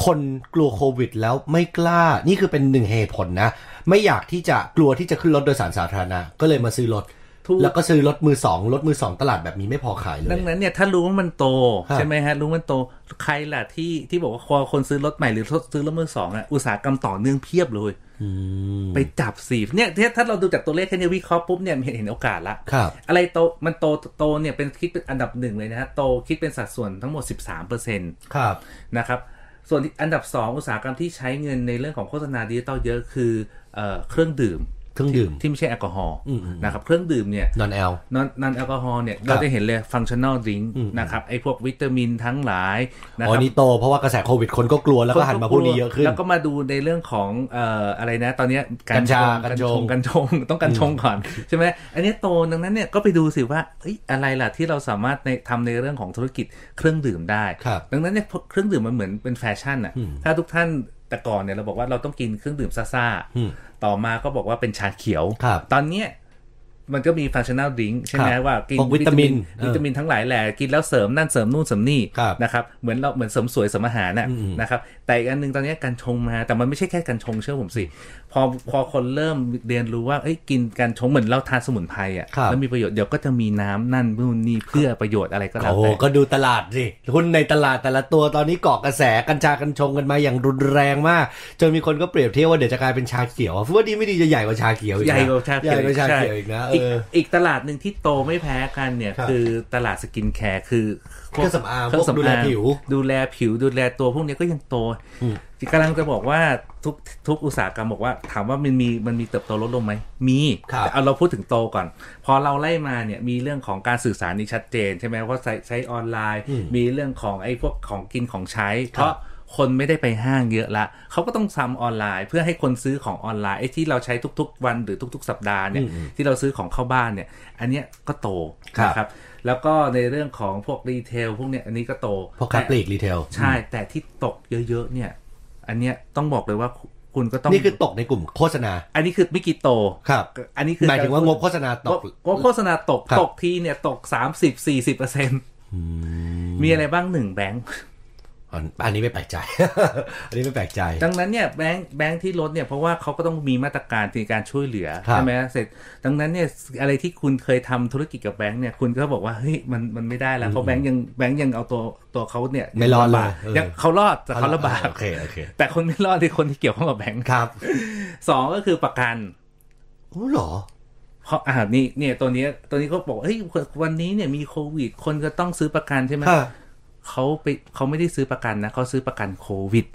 S2: คนกลัวโควิดแล้วไม่กล้า นี่คือเป็นหนึ่งเหตุผลนะ ไม่อยากที่จะกลัวที่จะขึ้นรถโดยสารสาธารณะก็เลยมาซื้อรถ
S3: ถูก
S2: แล้วก็ซื้อรถมือสองรถมือสองตลาดแบบนี้ไม่พอขายเลย
S3: ดังนั้นเนี่ยถ้ารู้ว่ามันโต
S2: ครับ
S3: ใช่ไหมฮะ รู้ว่ามันโตใครล่ะที่ที่บอกว่าคนซื้อรถใหม่หรือซื้อรถมือสองอะอุตสาหกรรมต่อเนื่องเพียบเลย
S2: อืม
S3: ไปจับสิเนี่ยถ้าถ้าเราดูจากตัวเลขแค่นี้วิเคราะห์ปุ๊บเนี่ยเห็นเห็นโอกาสละ
S2: ครับ
S3: อะไรโตมันโตโตเนี่ยเป็นคิดเป็นอันดับหนึ่งเลยนะฮะโตคิดเป็นสัดส่วนทั้งหมด 13เปอร์เซ็นต์
S2: ครับ
S3: นะครับส่วนที่อันดับ 2 อุตสาหกรรมที่ใช้เงินในเรื่องของโฆษณาดิจิตอลเยอะคือเอ่อเครื่องดื่ม
S2: เครื่องดื่ม
S3: ที่ไม่ใช่แอลกอฮอล์
S2: อืมอืม
S3: นะครับเครื่องดื่มเนี่ย non-al non non-alcohol เนี่ยเราจะเห็นเลยฟังชั่น a ลดริงนะครับไอ้พวกวิตามินทั้งหลายนะ
S2: อ๋
S3: ค
S2: อ
S3: รับ
S2: นี่โตเพราะว่ากระแสโควิดคนก็กลัวแล้วก็หันมาพวกนี้เยอะขึ้น
S3: แล้วก็มาดูในเรื่องของเอ่ออะไรนะ ตอนเนี้ย
S2: กัญชา
S3: กั
S2: ญช
S3: ช
S2: ง
S3: งกัญชงกัญชงต้องกัญชงก่อนใช่ไหมอันนี้โตดังนั้นเนี่ยก็ไปดูสิว่าเอ้ยอะไรล่ะที่เราสามารถในทำในเรื่องของธุรกิจเครื่องดื่มได้
S2: ครับ
S3: ดังนั้นเนี่ยเครื่องดื่มมันเหมือนเป็นแฟชั่นอะถ้าทุกท่านแต่ก่อนเนี่ยเราบอกว่าเราต้องกินเครื่องดื่มซ่า
S2: อืม
S3: ๆ ต่อมาก็บอกว่าเป็นชาเขียว
S2: ครับ
S3: ตอนเนี้ยมันก็มีฟังชั่น a ลดริงใช่ไหม
S2: ครับ
S3: ว่ากิน
S2: พวกวิตามิน
S3: วิตามินทั้งหลายแหละกินแล้วเสริมนั่นเสริมนู่นเสริมนี่
S2: ครับ
S3: นะครับเหมือนเราเหมือนเสริมสวยเสริมอาหารน่ะ
S2: อืม
S3: นะครับแต่อีกอันหนึงตอนนี้กัญชงมาแต่มันไม่ใช่แค่กัญชงเชื่อผมสิ พอพอคนเริ่มเรียนรู้ว่าเอ้ยกินกัญชงเหมือนเราทานสมุนไพรอะ
S2: ครับ
S3: แล้วมีประโยชน์เดี๋ยวก็จะมีน้ำนั่นนู่นนี่เพื่อประโยชน์อะไรก็แล้ว
S2: โอ้โห
S3: แต่
S2: ก็ดูตลาดสิหุ้นในตลาดแต่ละตัวตอนนี้เกาะกระแสกัญชากัญชงกันมาอย่างรุนแรงมากจนมีคนก็เปรียบเทียบว่าเดี๋ยวจะกลายเป็นชาเขียวว่าดีไม่ดีจะใหญ่กว่าชาเขียวอีกนะ
S3: ใหญ่กว่าชา
S2: ใหญ่กว่าชาเขียวอีกนะเอ
S3: อีก
S2: อ
S3: อีกตลาดหนึ่งที่โตไม่แพ้กันเนี่ย
S2: ครับ
S3: คือตลาด skincare คือ
S2: เครื่องสำอาง
S3: เครื่อง
S2: พวกดูแล
S3: สำอาง
S2: ผิว
S3: ดูแลผิวดูแลตัวพวกนี้ก็ยังโต
S2: อืม
S3: กำลังจะบอกว่าทุกทุกอุตสาหกรรมบอกว่า ถามว่ามันมีมันมีเติบโตลดลงไหมมี
S2: ครับ
S3: แต่เอาเราพูดถึงโตก่อน พอเราไล่มาเนี่ยมีเรื่องของการสื่อสารนี่ชัดเจน ใช่ไหมว่าใช้ใช้ออนไลน์
S2: อืม
S3: มีเรื่องของไอ้พวกของกินของใช้ เพราะคนไม่ได้ไปห้างเยอะละเขาก็ต้องทำออนไลน์ เพื่อให้คนซื้อของออนไลน์ไอ้ที่เราใช้ทุก ๆ วันหรือทุก ๆ สัปดาห์เนี่ย
S2: อืม
S3: ที่เราซื้อของเข้าบ้านเนี่ย อันเนี้ยก็โต
S2: ครับ
S3: นะครับแล้วก็ในเรื่องของพวก retail พวกเนี้ยอันนี้ก็โต
S2: พวกค้าปลีก retail
S3: ใช่ แต่ที่ตกเยอะๆเนี่ย อันเนี้ยต้องบอกเลยว่าคุณก็ต้อง
S2: นี่คือตกในกลุ่มโฆษณา
S3: อันนี้คือเมื่อกี้โต
S2: ครับ
S3: อันนี้คือ
S2: หมายถึงว่างบโฆษณาตก
S3: งบโฆษณาตก
S2: ครับ
S3: ตกทีเนี่ยตก30 40เปอร์เซ็นต์มีอะไรบ้างหนึ่งแบงค์
S2: อัน อันนี้ไม่แปลกใจ อันนี้ไม่แปลกใจ
S3: ดังนั้นเนี่ยแบงค์แบงค์ที่ลดเนี่ยเพราะว่าเขาก็ต้องมีมาตรการในการช่วยเหลือ
S2: ครับ
S3: ใช่ไหมเสร็จ ดังนั้นเนี่ยอะไรที่คุณเคยทำธุรกิจกับแบงค์เนี่ยคุณก็บอกว่าเฮ้ยมันมันไม่ได้แล้วเพราะแบงค์ยังแบงค์ยังเอาตัวตัวเขาเนี่ย
S2: ไม่รอดเลย
S3: งำบาก
S2: เออ
S3: ยังเขารอดแต่เขาลำบาก
S2: โอเคโอเค
S3: แต่คนไม่รอดคือคนที่เกี่ยวข้องกับแบงค์
S2: ครับ
S3: สองก็คือประกัน
S2: โอ้เหรอ
S3: เพราะอ่านี่เนี่ยตัวเนี้ยตัวนี้เขาบอกเฮ้ยวันนี้เนี่ยมีโควิด คนก็ต้องซื้อประกันใช่ไหม
S2: ฮะ
S3: เขาไปเขาไม่ได้ซื้อประกันนะเขาซื้อประกันโควิด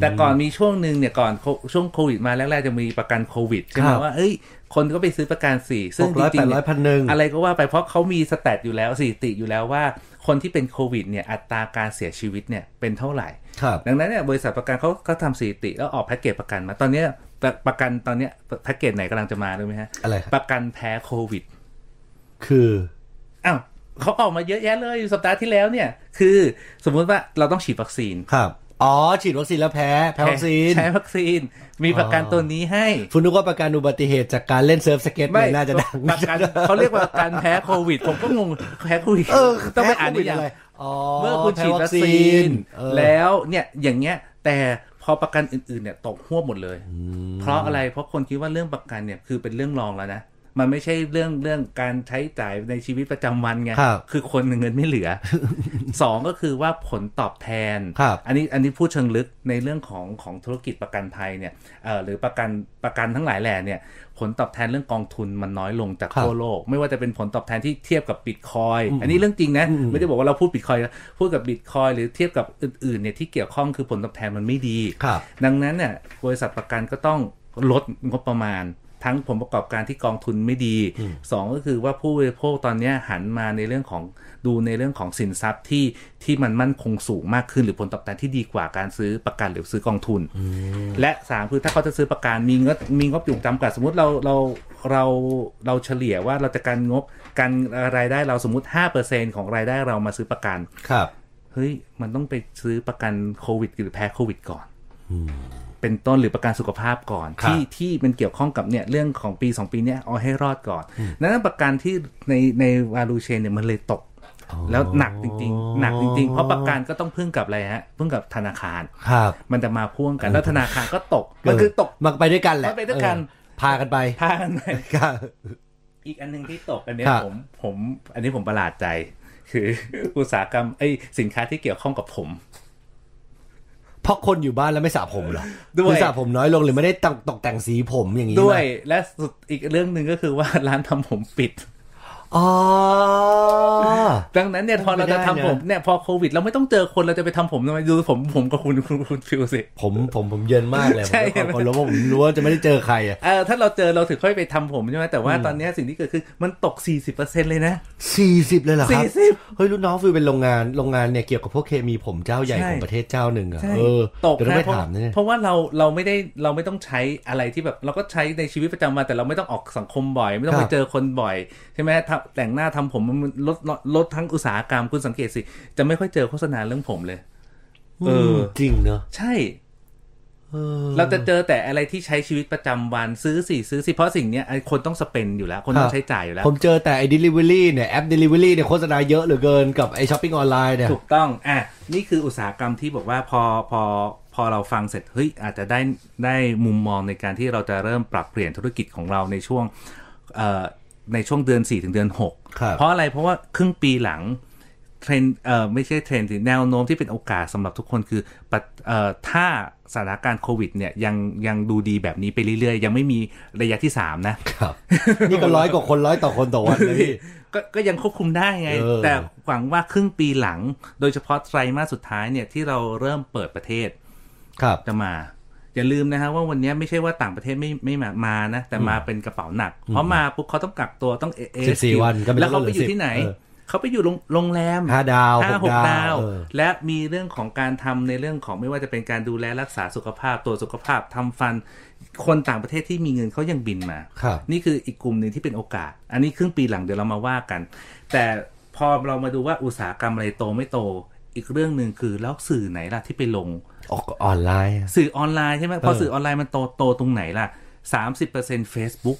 S3: แต่ก่อนมีช่วงหนึ่งเนี่ยก่อนโคช่วงโควิดมาแรกๆจะมีประกันโควิดใช่ไหม
S2: ครับ
S3: ว่าเอ้ย คนก็ไปซื้อประกันสี่ซึ่ง
S2: หกร้อย
S3: จริงๆ
S2: แปดร้อยพันหนึ่ง
S3: อะไรก็ว่าไปเพราะเขามีสแตทอยู่แล้วสถิติอยู่แล้วว่า คนที่เป็นโควิดเนี่ยอัตราการเสียชีวิตเนี่ยเป็นเท่าไหร่
S2: ครับ
S3: ดังนั้นเนี่ยบริษัทประกันเขาก็ทำสถิติแล้วออกแพ็กเกจประกันมาตอนเนี้ยประประกันตอนเนี้ยแพ็กเกจไหนกำลังจะมารู้ไหมฮะ
S2: อะไรครับ
S3: ประกันแพ้โควิด
S2: คือ
S3: อ้าว เขาออกมาเยอะแยะเลยสัปดาห์ที่แล้วเนี่ย คือสมมุติว่าเราต้องฉีดวัคซีน
S2: ครับอ๋อ ฉีดวัคซีนแล้วแพ้ แพ้วัคซีน
S3: ใช้วัคซีน มีประกัน
S2: อ๋อ
S3: ตัวนี้ให้
S2: คุณนึกว่าประกันอุบัติเหตุจากการเล่นเซิร์ฟสเก็ต
S3: ไม่
S2: เนี่ยน่าจะดัง
S3: ประกันเขาเรียกว่าการแพ้โควิด ผมก็งงแพ้โควิด
S2: เออ
S3: ต้องไปอ่าน
S2: แพ้โควิ
S3: นิยาม
S2: อะไรอ๋อ
S3: เมื่อคุณฉีดวัคซีน
S2: เออ
S3: แล้วเนี่ยอย่างเงี้ยแต่พอประกันอื่นๆเนี่ยตกหัวบหมดเลย เพราะอะไรเพราะคนคิดว่าเรื่องประกันเนี่ยคือเป็นเรื่องรองแล้วนะ มันไม่ใช่เรื่องเรื่องการใช้จ่ายในชีวิตประจำวันไง
S2: ครับ
S3: คือคนเงินไม่เหลือสองก็คือว่าผลตอบแทน
S2: ครับ
S3: อันนี้อันนี้พูดเชิงลึกในเรื่องของของธุรกิจประกันภัยเนี่ยเอ่อหรือประกันประกันทั้งหลายแหล่เนี่ยผลตอบแทนเรื่องกองทุนมันน้อยลงจาก
S2: ครับ
S3: ทั่วโลก ไม่ว่าจะเป็นผลตอบแทนที่เทียบกับบิตคอยอันนี้เรื่องจริงนะ
S2: อืม
S3: ไม่ได้บอกว่าเราพูดบิตคอยพูดกับบิตคอยหรือเทียบกับอื่นๆเนี่ยที่เกี่ยวข้องคือผลตอบแทนมันไม่ดี
S2: ครับ
S3: ดังนั้นเนี่ยบริษัทประกันก็ต้องลดงบประมาณ ทั้งผลประกอบการที่กองทุนไม่ดีสองก็คือว่าผู้บริโภคตอนเนี้ยหันมาในเรื่องของดูในเรื่องของสินทรัพย์ที่ที่มันมั่นคงสูงมากขึ้น หรือผลตอบแทนที่ดีกว่าการซื้อประกันหรือซื้อกองทุน และสามคือถ้าเขาจะซื้อประกันมีงบมีงบอยู่จำกัดสมมติเราเราเราเราเฉลี่ยว่าเราจะการงบการรายได้เราสมมติ 5%ของรายได้เรามาซื้อประกัน
S2: ครับ
S3: เฮ้ยมันต้องไปซื้อประกันโควิดหรือแพ้โควิดก่อน เป็นต้นหรือประกันสุขภาพก่อน
S2: ครับ
S3: ที่ที่มันเกี่ยวข้องกับเนี่ยเรื่องของปี 2 ปีเนี้ยเอาให้รอดก่อนนั้นประกันที่ในในวาลูเชนเนี่ยมันเลยตกแล้วหนักจริงๆ หนักจริงๆ เพราะประกันก็ต้องพึ่งกับอะไรฮะ พึ่งกับธนาคาร
S2: ครับ
S3: มันจะมาพ่วงกัน แล้วธนาคารก็ตก มันคือตก
S2: มันไปด้วยกันแหละ
S3: มันไปด้วยกัน
S2: เออพากันไป
S3: พากันไป
S2: ครับ
S3: อีกอันหนึงที่ตกอันเนี้ย
S2: ครับ
S3: ผม ผม อันนี้ผมประหลาดใจ คืออุตสาหกรรมไอ้ยสินค้าที่เกี่ยวข้องกับผม
S2: เพราะคนอยู่บ้านแล้วไม่สระผมเหรอ
S3: ด้วย
S2: คือสระผมน้อยลงหรือไม่ได้ตกตกแต่งสีผมอย่างนี้
S3: ด้วย
S2: ไหม
S3: และสุดอีกเรื่องหนึ่งก็คือว่าร้านทำผมปิด
S2: อ๋อ
S3: ดังนั้นเนี่ยพอเราจะทำผมเนี่ยพอโควิด เราไม่ต้องเจอคนเราจะไปทำผมทำไมดูผมผมกับคุณคุณคุณฟิวสิ
S2: ผมผมผมเย็นมากเลย
S3: ใช่
S2: ผมก็ขอรู้ว่าผมรู้ว่าจะไม่ได้เจอใครอะ
S3: เออถ้าเราเจอเราถึงค่อยไปทำผมใช่ไหมแต่ว่าตอนเนี้ยสิ่งที่เกิดขึ้นมันตก 40%เลยนะ
S2: สี่สิบเลยเหรอครับ
S3: 40
S2: เฮ้ยรุ่นน้องฟิวเป็นโรงงานโรงงานเนี่ยเกี่ยวกับพวกเคมีผมเจ้าใหญ่
S3: ใช่
S2: ของประเทศเจ้าหนึ่งอะ
S3: ใช่
S2: เออ
S3: ตก
S2: เดี๋ยวต้อง
S3: นะ
S2: ไป
S3: เพราะ
S2: ถามนะเนี่ย
S3: เพราะว่าเราเราไม่ได้เราไม่ต้องใช้อะไรที่แบบเราก็ใช้ในชีวิตประจำวันแต่เราไม่ต้องออกสังคมบ่อย ไม่ต้อง
S2: ค
S3: ไป
S2: รับ
S3: เจอคนบ่อยใช่ไหมทำแต่งหน้าทำผมมันลดลดลดทั้งอุตสาหกรรมคุณสังเกตสิ จะไม่ค่อยเจอโฆษณาเรื่องผมเลยเออ
S2: จริงเนอะ
S3: ใช่
S2: เออ
S3: เราจะเจอแต่อะไรที่ใช้ชีวิตประจำวันซื้อสิซื้อสิเพราะสิ่งเนี้ยไอ้คนต้องสเปนอยู่แล้ว คนต้อ
S2: ครั
S3: ง
S2: บ
S3: ใช้จ่ายอยู่แล้ว
S2: ผมเจอแต่ไอ้ delivery เนี่ย แอป delivery เนี่ยโฆษณาเยอะเหลือเกินกับไอ้ช้อปปิ้งออนไลน์เนี่ย
S3: ถูกต้อง อะ นี่คืออุตสาหกรรมที่บอกว่าพอพอพอเราฟังเสร็จ เฮ้ย อาจจะได้ได้มุมมองในการที่เราจะเริ่มปรับเปลี่ยนธุรกิจของเราในช่วงเอ่อ ในช่วงเดือน 4 ถึงเดือน6
S2: ครับ
S3: เพราะอะไรเพราะว่าครึ่งปีหลังเทรนด์เอ่อไม่ใช่เทรนด์สิแนวโน้มที่เป็นโอกาสสำหรับทุกคนคือปัจเอ่อถ้าสถานการณ์โควิดเนี่ยยังยังดูดีแบบนี้ไปเรื่อยๆ ยังไม่มีระยะที่ 3 นะ
S2: ครับ นี่ก็ร้อยกว่าคนร้อยต่อคนต่อวันเลยพี่
S3: ก็ก็ยังควบคุมได้ไง
S2: เออ
S3: แต่หวังว่าครึ่งปีหลัง โดยเฉพาะไตรมาสสุดท้ายเนี่ยที่เราเริ่มเปิดประเทศ
S2: ครับ
S3: จะมา อย่าลืมนะฮะว่าวันนี้ไม่ใใช่ว่าต่างประเทศไม่ไม่มามานะ แต่มาเป็นกระเป๋าหนัก เพราะมาปุ๊บเขาต้องกักตัวต้องเอเอ
S2: 14วันก็ไม่
S3: แล้วเขา
S2: ลดเห
S3: ไป
S2: ลือ
S3: อยู่ที่ไหน
S2: 10เออ
S3: เขาไปอยู่โรงโรงแรม
S2: ห้าดาว
S3: ห้า
S2: ห
S3: ห
S2: ก
S3: ก
S2: ดา
S3: ดาวว
S2: เออ
S3: และมีเรื่องของการทำในเรื่องของไม่ว่าจะเป็นการดูแลรักษาสุขภาพตัวจสุขภาพทำฟัน คนต่างประเทศที่มีเงินเขายังบินมา
S2: ครับ
S3: นี่คืออีกกลุ่มหนึ่งที่เป็นโอกาส อันนี้ครึ่งปีหลังเดี๋ยวเรามาว่ากัน แต่พอเรามาดูว่าอุตสาหกรรมอะไรโตไม่โต อีกเรื่องหนึ่งคือแล้วสื่อไหนล่ะที่ไปลง
S2: ออกออนไลน์
S3: สื่อออนไลน์ใช่ไหมพอ
S2: เออ
S3: สื่อออนไลน์มันโตโตตรงไหนล่ะสามสิบเปอร์เซ็นต์เฟซบุ๊ก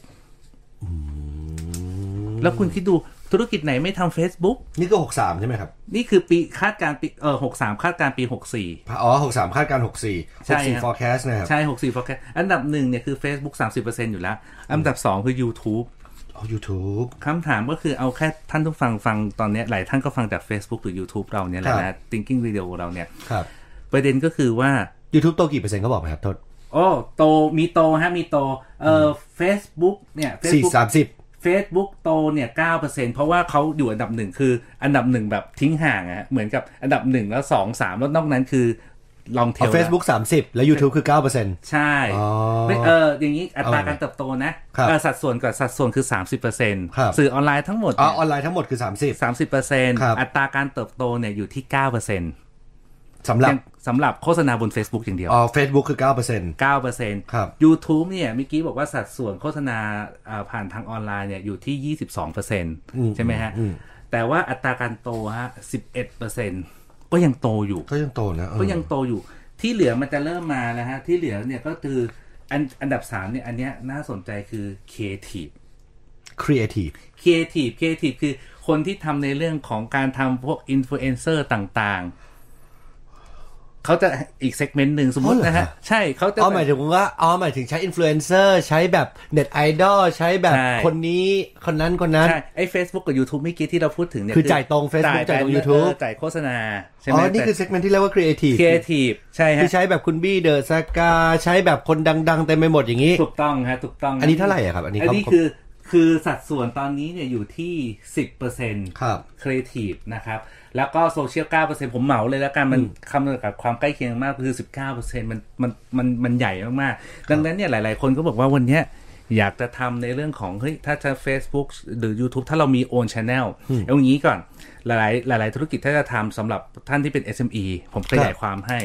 S3: แล้วคุณคิดดูธุรกิจไหนไม่ทำ Facebook
S2: นี่ก็หกสามใช่ไหมครับ
S3: นี่คือปีคาดการณ์ปีเออหกสามคาดการณ์ปีหกสี่
S2: อ๋อหกสามคาดการณ์หกสี่
S3: ใช่
S2: หกสี่
S3: ครับ
S2: forecast นะครับ
S3: ใช่หกสี่ forecast อันดับหนึ่งเนี่ยคือ Facebook สามสิบเปอร์เซ็นต์อยู่แล้ว อันดับสองคือ YouTube
S2: อ๋อ YouTube
S3: คำถามก็คือเอาแค่ท่านผู้ฟังฟังตอนเนี้ยหลายท่านก็ฟังจาก Facebook หรือ YouTube เราเนี่ยแหละนะครั
S2: บ
S3: Thinking Video เราเนี่ย
S2: ครับ
S3: ประเด็นก็คือว่า
S2: YouTube โตกี่เปอร์เซ็นต์เขาบอกไหมครับโทษ
S3: โอ้โตมีโตฮะมีโตเอ่อ Facebook เนี่ย
S2: สี่
S3: Facebook
S2: สามสิบ
S3: Facebook โตเนี่ยเก้าเปอร์เซ็นต์เพราะว่าเขาอยู่อันดับหนึ่งคืออันดับหนึ่งแบบทิ้งห่างอะเหมือนกับอันดับหนึ่งแล้วสองสามแล้วนอกนั้นคือลองเท
S2: เอา
S3: ล
S2: Facebook สามสิบแล้ว YouTube คือเก้าเปอร์เซ็นต์
S3: ใช่
S2: อ๋อ
S3: ไม่เอออย่างนี้อัตรา
S2: เอาไง
S3: การเติบโตนะครับเออสัดส่วนกับสัดส่วนคือ 30เปอร์เซ็นต์
S2: ครับ
S3: สื่อออนไลน์ทั้งหมด
S2: อ๋อ
S3: เนี่ย
S2: ออนไลน์ทั้งหมดคือสามสิบ
S3: สามสิบเปอร์เซ็นต์
S2: ครับ
S3: อัตราการเติบโตเนี่ยอยู่ที่เก้าเปอร์เซ็นต์
S2: สำหรับ
S3: สำหรับโฆษณาบน Facebook อย่างเดียว
S2: อ๋อ Facebook คือเก้าเปอร์เซ็นต์
S3: เก้าเปอร์เซ็นต์
S2: ครับ
S3: YouTube เนี่ยเมื่อกี้บอกว่าสัดส่วนโฆษณาอ่าผ่านทางออนไลน์เนี่ยอยู่ที่ยี่สิบสองเปอร์เซ็นต์ใช่ไหมฮะ แต่ว่าอัตราการโตฮะสิบเอ็ดเปอร์เซ็นต์ก็ยังโตอยู่
S2: ก็ยังโตนะเออ
S3: ก็ยังโตอยู่ ที่เหลือมันจะเริ่มมาแล้วฮะ ที่เหลือเนี่ยก็คืออันอันดับสามเนี่ย อันเนี้ยน่าสนใจคือ creative
S2: Creative
S3: creative creative คือคนที่ทำในเรื่องของการทำพวกอินฟลูเอนเซอร์ต่างๆ เขาจะอีก segment หนึ่งสมมติ
S2: อ๋อเหรอ
S3: นะฮะ
S2: ฮะ
S3: ใช่เขาจะ
S2: อ๋อหมายถึงว่าอ๋อหมายถึงใช้อินฟลูเอนเซอร์ใช้แบบเน็ตไอดอลใช้แบบ
S3: ใช่
S2: คนนี้คนนั้นคนนั้น
S3: ใช่ไอ้ Facebook กับ YouTube เมื่อกี้ที่เราพูดถึงเนี่ย
S2: คือจ่ายตรง Facebook จ่ายตรง
S3: แบ
S2: YouTube
S3: เออจ่ายโฆษณา ใช่ไห
S2: อ๋อนี่คือ segment ที่เรียกว่า Creative
S3: creative ใช่ฮะ
S2: คือใช้แบบคุณบี้เดอะสกาใช้แบบคนดังๆเต็มไปหมดอย่างนี้
S3: ถูกต้องฮะถูกต้อง
S2: อันนี้เท่าไหร่อะครับอันนี้
S3: อันนี้
S2: เขา
S3: คือคือสัดส่วนตอนนี้เนี่ยอยู่ที่10%
S2: ครับ
S3: ครีเอทีฟนะครับ แล้วก็โซเชียล9%ผมเหมาเลยแล้วกันมันคำนวณกับความใกล้เคียงมากคือ19%มันมันมันมันใหญ่มากๆ ดังนั้นเนี่ยหลาย ๆ คนก็บอกว่าวันเนี้ยอยากจะทำในเรื่องของเฮ้ยถ้าจะ Facebook หรือ YouTube ถ้าเรามี own channel เอาอย่างนี้ก่อน หลาย ๆ หลาย ๆ ธุรกิจถ้าจะทำสำหรับท่านที่เป็น SME ผมขยายความให้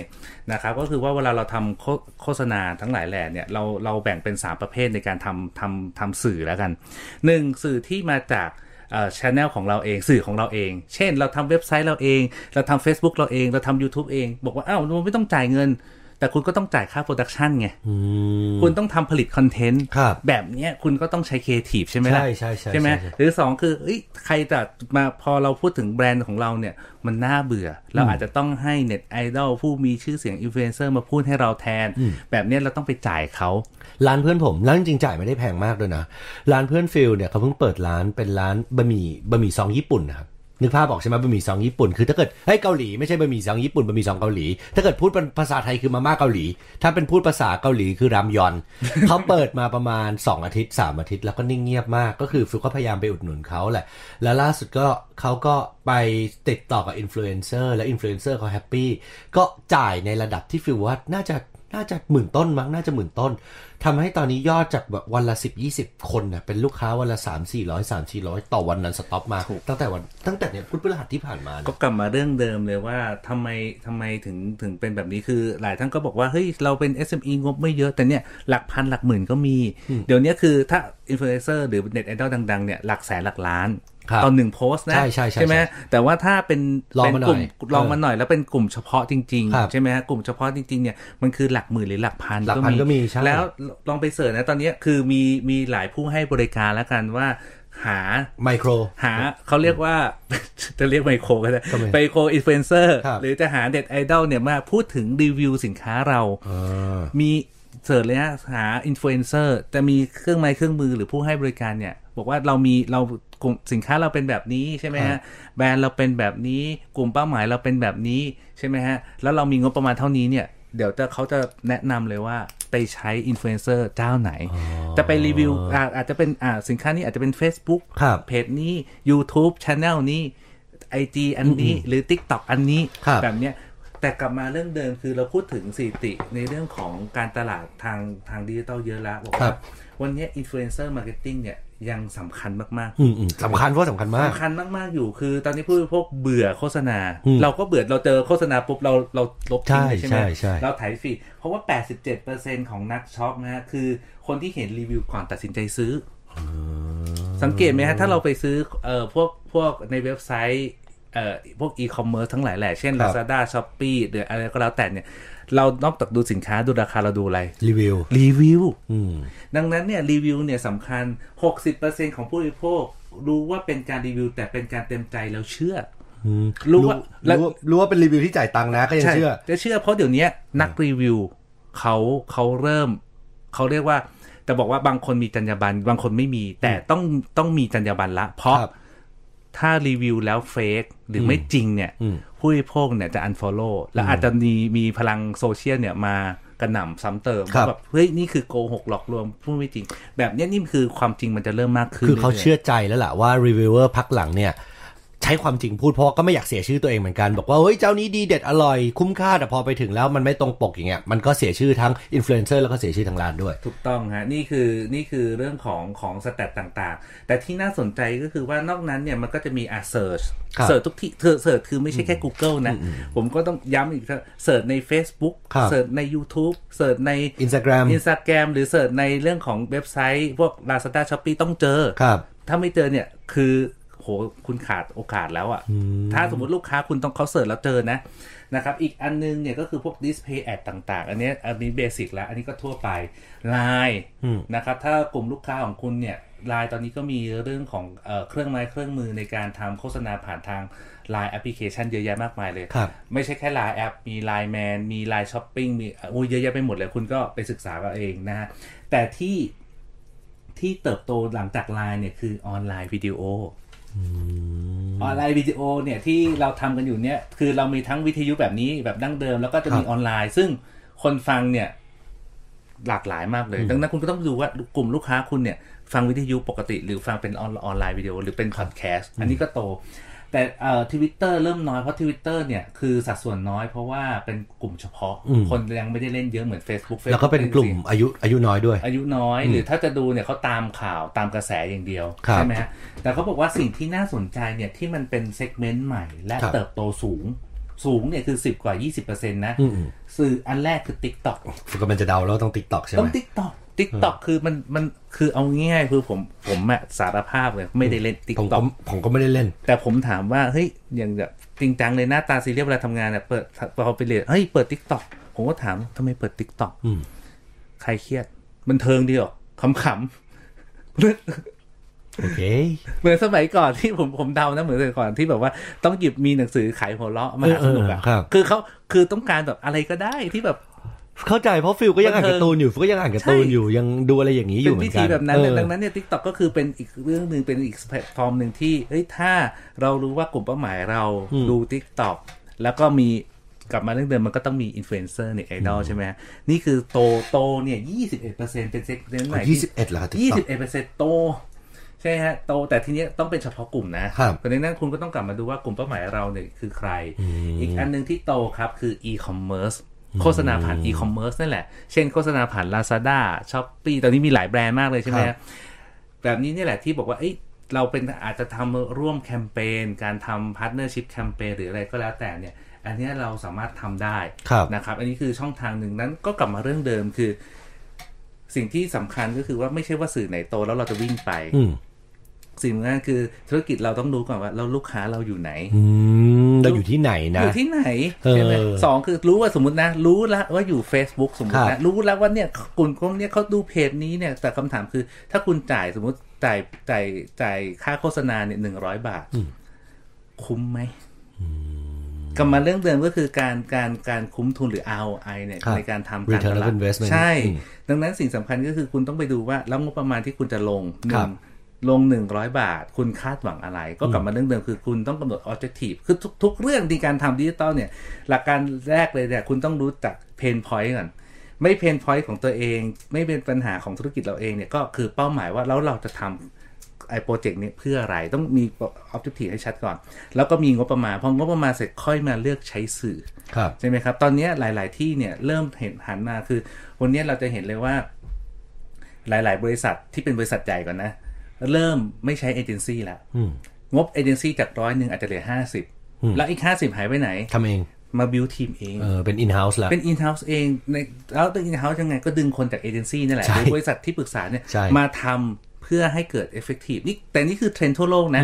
S3: นะครับ ก็คือว่าเวลาเราทำโฆโฆษณาทั้งหลายแหล่เนี่ยเราเราแบ่งเป็น 3 ประเภทในการทำทำทำสื่อแล้วกัน 1. สื่อที่มาจาก เอ่อ channel ของเราเองสื่อของเราเอง เช่น เราทำเว็บไซต์เราเอง เราทำ Facebook เราเอง เราทำ YouTube เอง บอกว่าอ้าวเราไม่ต้องจ่ายเงิน แต่คุณก็ต้องจ่ายค่า production ไง
S2: อืม
S3: คุณต้องทำผลิต content
S2: ครับ
S3: แบบเนี้ยคุณก็ต้องใช้ครีเอทีฟใช่ไหมล่ะ
S2: ใช่ใช่ใช่
S3: ใช่ไหม
S2: ใช่ใช่
S3: หรือสองคือเอ้ยใครจะมาพอเราพูดถึงแบรนด์ของเราเนี่ย มันน่าเบื่อ เราอาจจะต้องให้เน็ตไอดอลผู้มีชื่อเสียงอินฟลูเอนเซอร์มาพูดให้เราแทน แบบเนี้ยเราต้องไปจ่ายเขา
S2: ร้านเพื่อนผมร้านจริงๆจ่ายไม่ได้แพงมากด้วยนะร้านเพื่อนฟิลเนี่ยเขาเพิ่งเปิดร้านเป็นร้านบะหมี่บะหมี่ซองญี่ปุ่นนะครับ นึกภาพบอกใช่ไหมบะหมี่ซองญี่ปุ่นคือถ้าเกิดเฮ้ยเกาหลีไม่ใช่บะหมี่ซองญี่ปุ่นบะหมี่ซองเกาหลี ถ้าเกิดพูดเป็นภาษาไทยคือมาม่าเกาหลี ถ้าเป็นพูดภาษาเกาหลีคือรามยอนเขาเปิดมาประมาณ 2 อาทิตย์ 3 อาทิตย์แล้วก็นิ่งเงียบมาก ก็คือฟิลก็พยายามไปอุดหนุนเขาแหละ แล้วล่าสุดก็เขาก็ไปติดต่อกับอินฟลูเอนเซอร์และอินฟลูเอนเซอร์เขา happy ก็จ่ายในระดับที่ฟิลว่าน่าจะ น่าจะหมื่นต้นมั้งน่าจะหมื่นต้นทำให้ตอนนี้ยอดจากแบบวันละ10 20คนน่ะเป็นลูกค้าวันละ3 400 3 400ต่อวัน non-stop มา ตั้งแต่วันตั้งแต่เนี่ยพุธพฤหัสที่ผ่านมา
S3: ก็
S2: เนี่ย
S3: กลับมาเรื่องเดิมเลยว่าทำไมทำไมถึงถึงเป็นแบบนี้คือหลายท่านก็บอกว่าเฮ้ยเราเป็น SME งบไม่เยอะแต่เนี่ยหลักพันหลักหมื่นก็มี เดี๋ยวนี้คือถ้าอินฟลูเอนเซอร์หรือเน็ตไอดอลดังๆเนี่ยหลักแสนหลักล้าน
S2: ครับ
S3: ตอนหนึ่งโพสต์นะ
S2: ใช่ใช่ใช่
S3: ไหม
S2: ใช่
S3: แต่ว่าถ้าเป็น
S2: ลอง
S3: เป็น
S2: มาหน่อย
S3: กลุ่มลองมาหน่อยแล้วเป็นกลุ่มเฉพาะจริง
S2: ครับ
S3: ๆใช่ไหมฮะกลุ่มเฉพาะจริงๆเนี่ยมันคือหลักหมื่นหรือหลักพัน
S2: หลักพันก็มีใช่
S3: แล้วลองไป search นะตอนนี้คือมีมีหลายผู้ให้บริการแล้วกันว่าหา
S2: ไมโคร
S3: หาเขาเรียกว่าจะเรียกไมโครก็ได้
S2: ทำไม
S3: micro influencer ครั
S2: บ
S3: หรือจะหาเน็ตไอดอลเนี่ยมาพูดถึงรีวิวสินค้าเรา
S2: อ่า
S3: มี search เลยฮะหาอินฟลูเอนเซอร์จะมีเครื่องไม้เครื่องมือหรือผู้ให้บริการเนี่ย บอกว่าเรามีเรากลุ่มสินค้าเราเป็นแบบนี้ใช่ไหมฮะ ครั
S2: บ
S3: แบรนด์เราเป็นแบบนี้กลุ่มเป้าหมายเราเป็นแบบนี้ใช่ไหมฮะแล้วเรามีงบประมาณเท่านี้เนี่ยเดี๋ยวจะเขาจะแนะนำเลยว่าไปใช้อินฟลูเอนเซอร์เจ้าไหน จะไปรีวิวอาอาจจะเป็นอ่าสินค้านี้อาจจะเป็น Facebook
S2: ครับ
S3: เพจนี้ YouTube Channel นี้ IG อันนี้หรือ TikTok อันนี้
S2: ครับ
S3: แบบเนี้ย แต่กลับมาเรื่องเดิมคือเราพูดถึงสถิติในเรื่องของการตลาดทางทางดิจิตอลเยอะแล้วบอกว่า ครั
S2: บ
S3: วันเนี้ย influencer marketing เนี่ยยังสำคัญมาก
S2: อืมอืมสำคัญเพราะสำคัญ
S3: ๆ
S2: มาก
S3: สำคัญมากๆอยู่คือ ตอนนี้ผู้บริโภคเบื่อโฆษณา
S2: อืม
S3: เราก็เบื่อเราเจอโฆษณาปุ๊บเราเราลบทิ้งเลย
S2: ใช่
S3: ใช่ไหม
S2: ใช่ใช่
S3: เราไถ feed เพราะว่า 87%ของนักช็อปนะฮะคือคนที่เห็นรีวิวก่อนตัดสินใจซื้ออสังเกตไหมฮะถ้าเราไปซื้อเอ่อพวกพวกในเว็บไซต์ เอ่อพวกอีคอมเมิร์ซทั้งหลายแหละ เช่น
S2: ครับ
S3: Lazada Shopee หรืออะไรก็แล้วแต่เนี่ย เรานอกจากดูสินค้าดูราคาเราดูอะไร
S2: รีวิว
S3: รีวิว
S2: อืม
S3: ดังนั้นเนี่ยรีวิวเนี่ยสำคัญ 60%ของผู้บริโภครู้ว่าเป็นการรีวิว แต่เป็นการเต็มใจแล้วเชื่ออรู้ว่าแล้
S2: รู้
S3: ว
S2: ว่ารู้ว่าเป็นรีวิวที่จ่ายตังค์นะก็ยังเชื่อ
S3: จะเชื่อเพราะเดี๋ยวนี้นักรีวิวเขาเขาเริ่มเขาเรียกว่า แต่บอกว่าบางคนมีจรรยาบรรณบางคนไม่มี แต่ต้องต้องมีจรรยาบรรณละ เพราะ
S2: ครับ
S3: ถ้ารีวิวแล้ว fake หรือไม่จริงเนี่ย
S2: อืม
S3: ผู้บริโภคเนี่ยจะ unfollow แล้วอาจจะมีมีพลังโซเชียลเนี่ยมากระหน่ำซ้ำเติม
S2: ครับ
S3: แบบเฮ้ยนี่คือโกหกหลอกลวงผู้ไม่จริง แบบเนี้ยนี่คือความจริงมันจะเริ่มมากขึ้น
S2: คือเขาเรื่
S3: อยๆ
S2: เชื่อใจแล้วล่ะว่ารีวิวเวอร์พักหลังเนี่ย ใช้ความจริงพูดเพราะว่าก็ไม่อยากเสียชื่อตัวเองเหมือนกันบอกว่าเฮ้ยเจ้านี้ดีเด็ดอร่อยคุ้มค่าแต่พอไปถึงแล้วมันไม่ตรงปกอย่างเงี้ยมันก็เสียชื่อทั้งอินฟลูเอนเซอร์แล้วก็เสียชื่อทางร้านด้วย
S3: ถูกต้องฮะนี่คือนี่คือเรื่องของของ stat ต่างๆ แต่ที่น่าสนใจก็คือว่านอกนั้นเนี่ยมันก็จะมีอะ search
S2: ครับ
S3: search ทุกที่ search search คือไม่ใช่แค่ Google นะ ผมก็ต้องย้ำอีกครั้งเสิร์ชใน Facebook
S2: ครับ
S3: เสิร์ชใน YouTube เสิร์ชใน
S2: Instagram
S3: Instagram หรือเสิร์ชในเรื่องของเว็บไซต์ พวก Lazada Shopee ต้องเจอ
S2: ครับ
S3: ถ้าไม่เจอเนี่ยคือโหคุณขาดโอกาสแล้วอะ่ะ ถ้าสมมติลูกค้าคุณต้องเขา search แล้วเจอนะนะครับ อีกอันนึงเนี่ยก็คือพวก display ad ต่าง ๆ อันเนี้ยอันนี้ basic แล้ว อันนี้ก็ทั่วไป Line
S2: อืม
S3: นะครับ ถ้ากลุ่มลูกค้าของคุณเนี่ย Line ตอนนี้ก็มีเรื่องของเออเครื่องไม้เครื่องมือในการทำโฆษณาผ่านทาง Line แอปพลิเคชันเยอะแยะมากมายเลย
S2: ครับ
S3: ไม่ใช่แค่ Line แอป มี Line Man มี Line Shopping มีโอ้ยเยอะแยะไปหมดเลย คุณก็ไปศึกษากันเองนะฮะ แต่ที่ที่เติบโตหลังจาก Line เนี่ยคือออนไลน์วิดีโอ อออนไลน์วิดีโอเนี่ยที่เราทำกันอยู่เนี่ยคือเรามีทั้งวิทยุแบบนี้แบบดั้งเดิม แล้วก็จะมี
S2: ครับ
S3: ออนไลน์ ซึ่งคนฟังเนี่ยหลากหลายมากเลย ดังนั้นคุณก็ต้องดูว่ากลุ่มลูกค้าคุณเนี่ย ฟังวิทยุปกติ หรือฟังเป็นออนออนไลน์วิดีโอหรือเป็นพอดแคสต์อันนี้ก็โต แต่เอ่อทวิตเตอร์เริ่มน้อยเพราะทวิตเตอร์เนี่ยคือสัดส่วนน้อยเพราะว่าเป็นกลุ่มเฉพาะ
S2: อืม
S3: คนยังไม่ได้เล่นเยอะเหมือน Facebook
S2: แล้วก็เป็นกลุ่มอายุอายุน้อยด้วย
S3: อายุน้อย หรือถ้าจะดูเนี่ยเขาตามข่าวตามกระแสอย่างเดียว
S2: ครับ
S3: ใช่ไหมฮะแต่เขาบอกว่าสิ่งที่น่าสนใจเนี่ยที่มันเป็น segment ใหม่ และ
S2: ครับ
S3: เติบโตสูง สูงเนี่ยคือ 10 กว่า 20%นะ
S2: อืมอืม
S3: สื่ออันแรกคือ TikTok
S2: ฝึกมันจะเดาแล้วต้องติ๊กต็อกใช่ไห
S3: ต้อ
S2: ม
S3: ง TikTok TikTok คือมันมันคือเอาง่ายๆคือผมผมอะสารภาพเลยไม่ได้เล่น
S2: ผมก็
S3: TikTok
S2: ผมก็ไม่ได้เล่น
S3: แต่ผมถามว่าเฮ้ยอย่างแบบจริงจังเลยหน้าตาซีเรียสเวลาทำงานเนี่ยเปิดพอไปเรียนเฮ้ยเปิด TikTok ผมก็ถามทำไมเปิด TikTok อื
S2: ม
S3: ใครเครียด มันเทิงดีหรอขำๆ
S2: โอเค
S3: เหมือนสมัยก่อนที่ผมผมเดานะเหมือนสมัยก่อนที่แบบว่าต้องหยิบมีหนังสือขายหัวเราะมาหาสนุกอะ
S2: เออเออครับ
S3: คือเขาคือต้องการแบบอะไรก็ได้ที่แบบ
S2: เข้าใจเพราะฟิลก็ยังอ่าน
S3: บันเทิง
S2: การ์ตูนอยู่ฟิลก็ยังอ่านการ์ตูน
S3: ใช่
S2: อยู่ยังดูอะไรอย่างนี้อยู่เหมื
S3: เป็น
S2: อ
S3: พิ
S2: นกั
S3: ธี
S2: น
S3: แบบนั้น
S2: เออ
S3: ดังนั้นเนี่ยทิกตอกก็คือเป็นอีกเรื่องหนึ่งเป็นอีกแพลตฟอร์มหนึ่งที่เฮ้ยถ้าเรารู้ว่ากลุ่มเป้าหมายเราดูทิกตอกแล้วก็มีกลับมาเรื่องเดิมมันก็ต้องมีอินฟลูเอนเซอร์เน็ตไอดอลใช่ไหมนี่คือโตโตเนี่ยยี่สิบเอ็ดเปอร์เซ็นต์เป็นเซ็กเซนต์ใหม่
S2: ยี่สิบเอ็ดเหรอครับ
S3: ยี่สิ
S2: TikTok
S3: บเอ็ดเปอร์เซ็นต์โตใช่ฮะโตแต่ทีเนี้ยต้องเป็นเฉพาะกลุ่มนะครับเพราะฉะนั้นคุณก็ต้องกลับมาดูว่ากลุ่มเป้าหมายเราเนี่ยคือใคร อีกอันหนึ่งที่โตครับคือ e-commerce โฆษณาผ่าน e-commerce นั่นแหละ เช่นโฆษณาผ่าน Lazada Shopee ตอนนี้มีหลายแบรนด์มากเลยใช่ไหม
S2: ครับ
S3: แบบนี้เนี่ยแหละที่บอกว่าเอ้ยเราเป็นอาจจะทำร่วมแคมเปญการทำ partnership campaign หรืออะไรก็แล้วแต่เนี่ย อันเนี้ยเราสามารถทำได้
S2: ครับ
S3: นะครับ อันนี้คือช่องทางหนึ่งนั้นก็กลับมาเรื่องเดิมคือ สิ่งที่สำคัญก็คือว่าไม่ใช่ว่าสื่อไหนโตแล้วเราจะวิ่งไป
S2: อืม
S3: สิ่งสำคัญคือธุรกิจเราต้องรู้ก่อนว่าเราลูกค้าเราอยู่ไหน
S2: อืมเราอยู่ที่ไหนนะ
S3: อยู่ที่ไหน
S2: เออ
S3: ใช่ไหมสองคือรู้ว่าสมมตินะ รู้แล้วว่าอยู่ Facebook สมมติ
S2: ครั
S3: นะ
S2: บ
S3: รู้แล้วว่าเนี่ยกลุ่มคนเนี้ยเขาดูเพจนี้เนี่ยแต่คำถามคือ ถ้าคุณจ่ายสมมติจ่ายจ่ายจ่ายค่าโฆษณาเนี่ยหนึ่งร้อยบาท คุ้มไหมกลับมาเรื่องเดิมก็คือการการการคุ้มทุนหรือ ROI เนี่ย
S2: ครับ
S3: ในการทำการ
S2: Return
S3: ต
S2: of
S3: ลาด
S2: investment
S3: ใช่
S2: อืม
S3: ดังนั้นสิ่งสำคัญก็คือคุณต้องไปดูว่า แล้วงบประมาณที่คุณจะลงห
S2: ครั
S3: นึ่
S2: บ
S3: ง ลงหนึ่งร้อยบาท คุณคาดหวังอะไร ก็กลับมาเรื่องเดิมคือคุณต้องกำหนด objective คือทุกทุกเรื่องในการทำดิจิตอลเนี่ย หลักการแรกเลยเนี่ย คุณต้องรู้จัก pain point ก่อนไม่ pain point ของตัวเอง ไม่เป็นปัญหาของธุรกิจเราเองเนี่ย ก็คือเป้าหมายว่าแล้วเราจะทำไอ้โปรเจกต์นี้เพื่ออะไรต้องมี objective ให้ชัดก่อน แล้วก็มีงบประมาณพองบประมาณเสร็จค่อยมาเลือกใช้สื่อ
S2: ครับ
S3: ใช่ไหมครับ ตอนเนี้ยหลาย ๆ ที่เนี่ยเริ่มเห็นหันมาคือ วันเนี้ยเราจะเห็นเลยว่า หลาย ๆ บริษัทที่เป็นบริษัทใหญ่ก่อนนะ เริ่มไม่ใช้เอเจนซี่แล้ว
S2: อืม
S3: งบเอเจนซี่จากร้อยหนึ่งอาจจะเหลือห้าสิบ
S2: อืม
S3: แล้วอีกห้าสิบหายไปไหน
S2: ทำเอง
S3: มาบิวทีมเอง
S2: เออเป็น in house แล้ว
S3: เป็น in house เองในแล้วเป็น in house ยังไงก็ดึงคนจากเอเจนซี่นั่นแหละ
S2: ใช่
S3: หรือบริษัทที่ปรึกษาเนี่ย
S2: ใช่
S3: มาทำเพื่อให้เกิด effective นี่แต่นี่คือเทรนด์ทั่วโลกนะ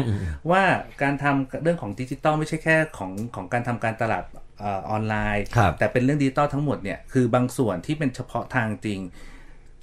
S3: ว่าการทำเรื่องของดิจิตอลไม่ใช่แค่ของของการทำการตลาดเออออนไลน์
S2: ครับ
S3: แต่เป็นเรื่องดิจิตอลทั้งหมดเนี่ย คือบางส่วนที่เป็นเฉพาะทางจริง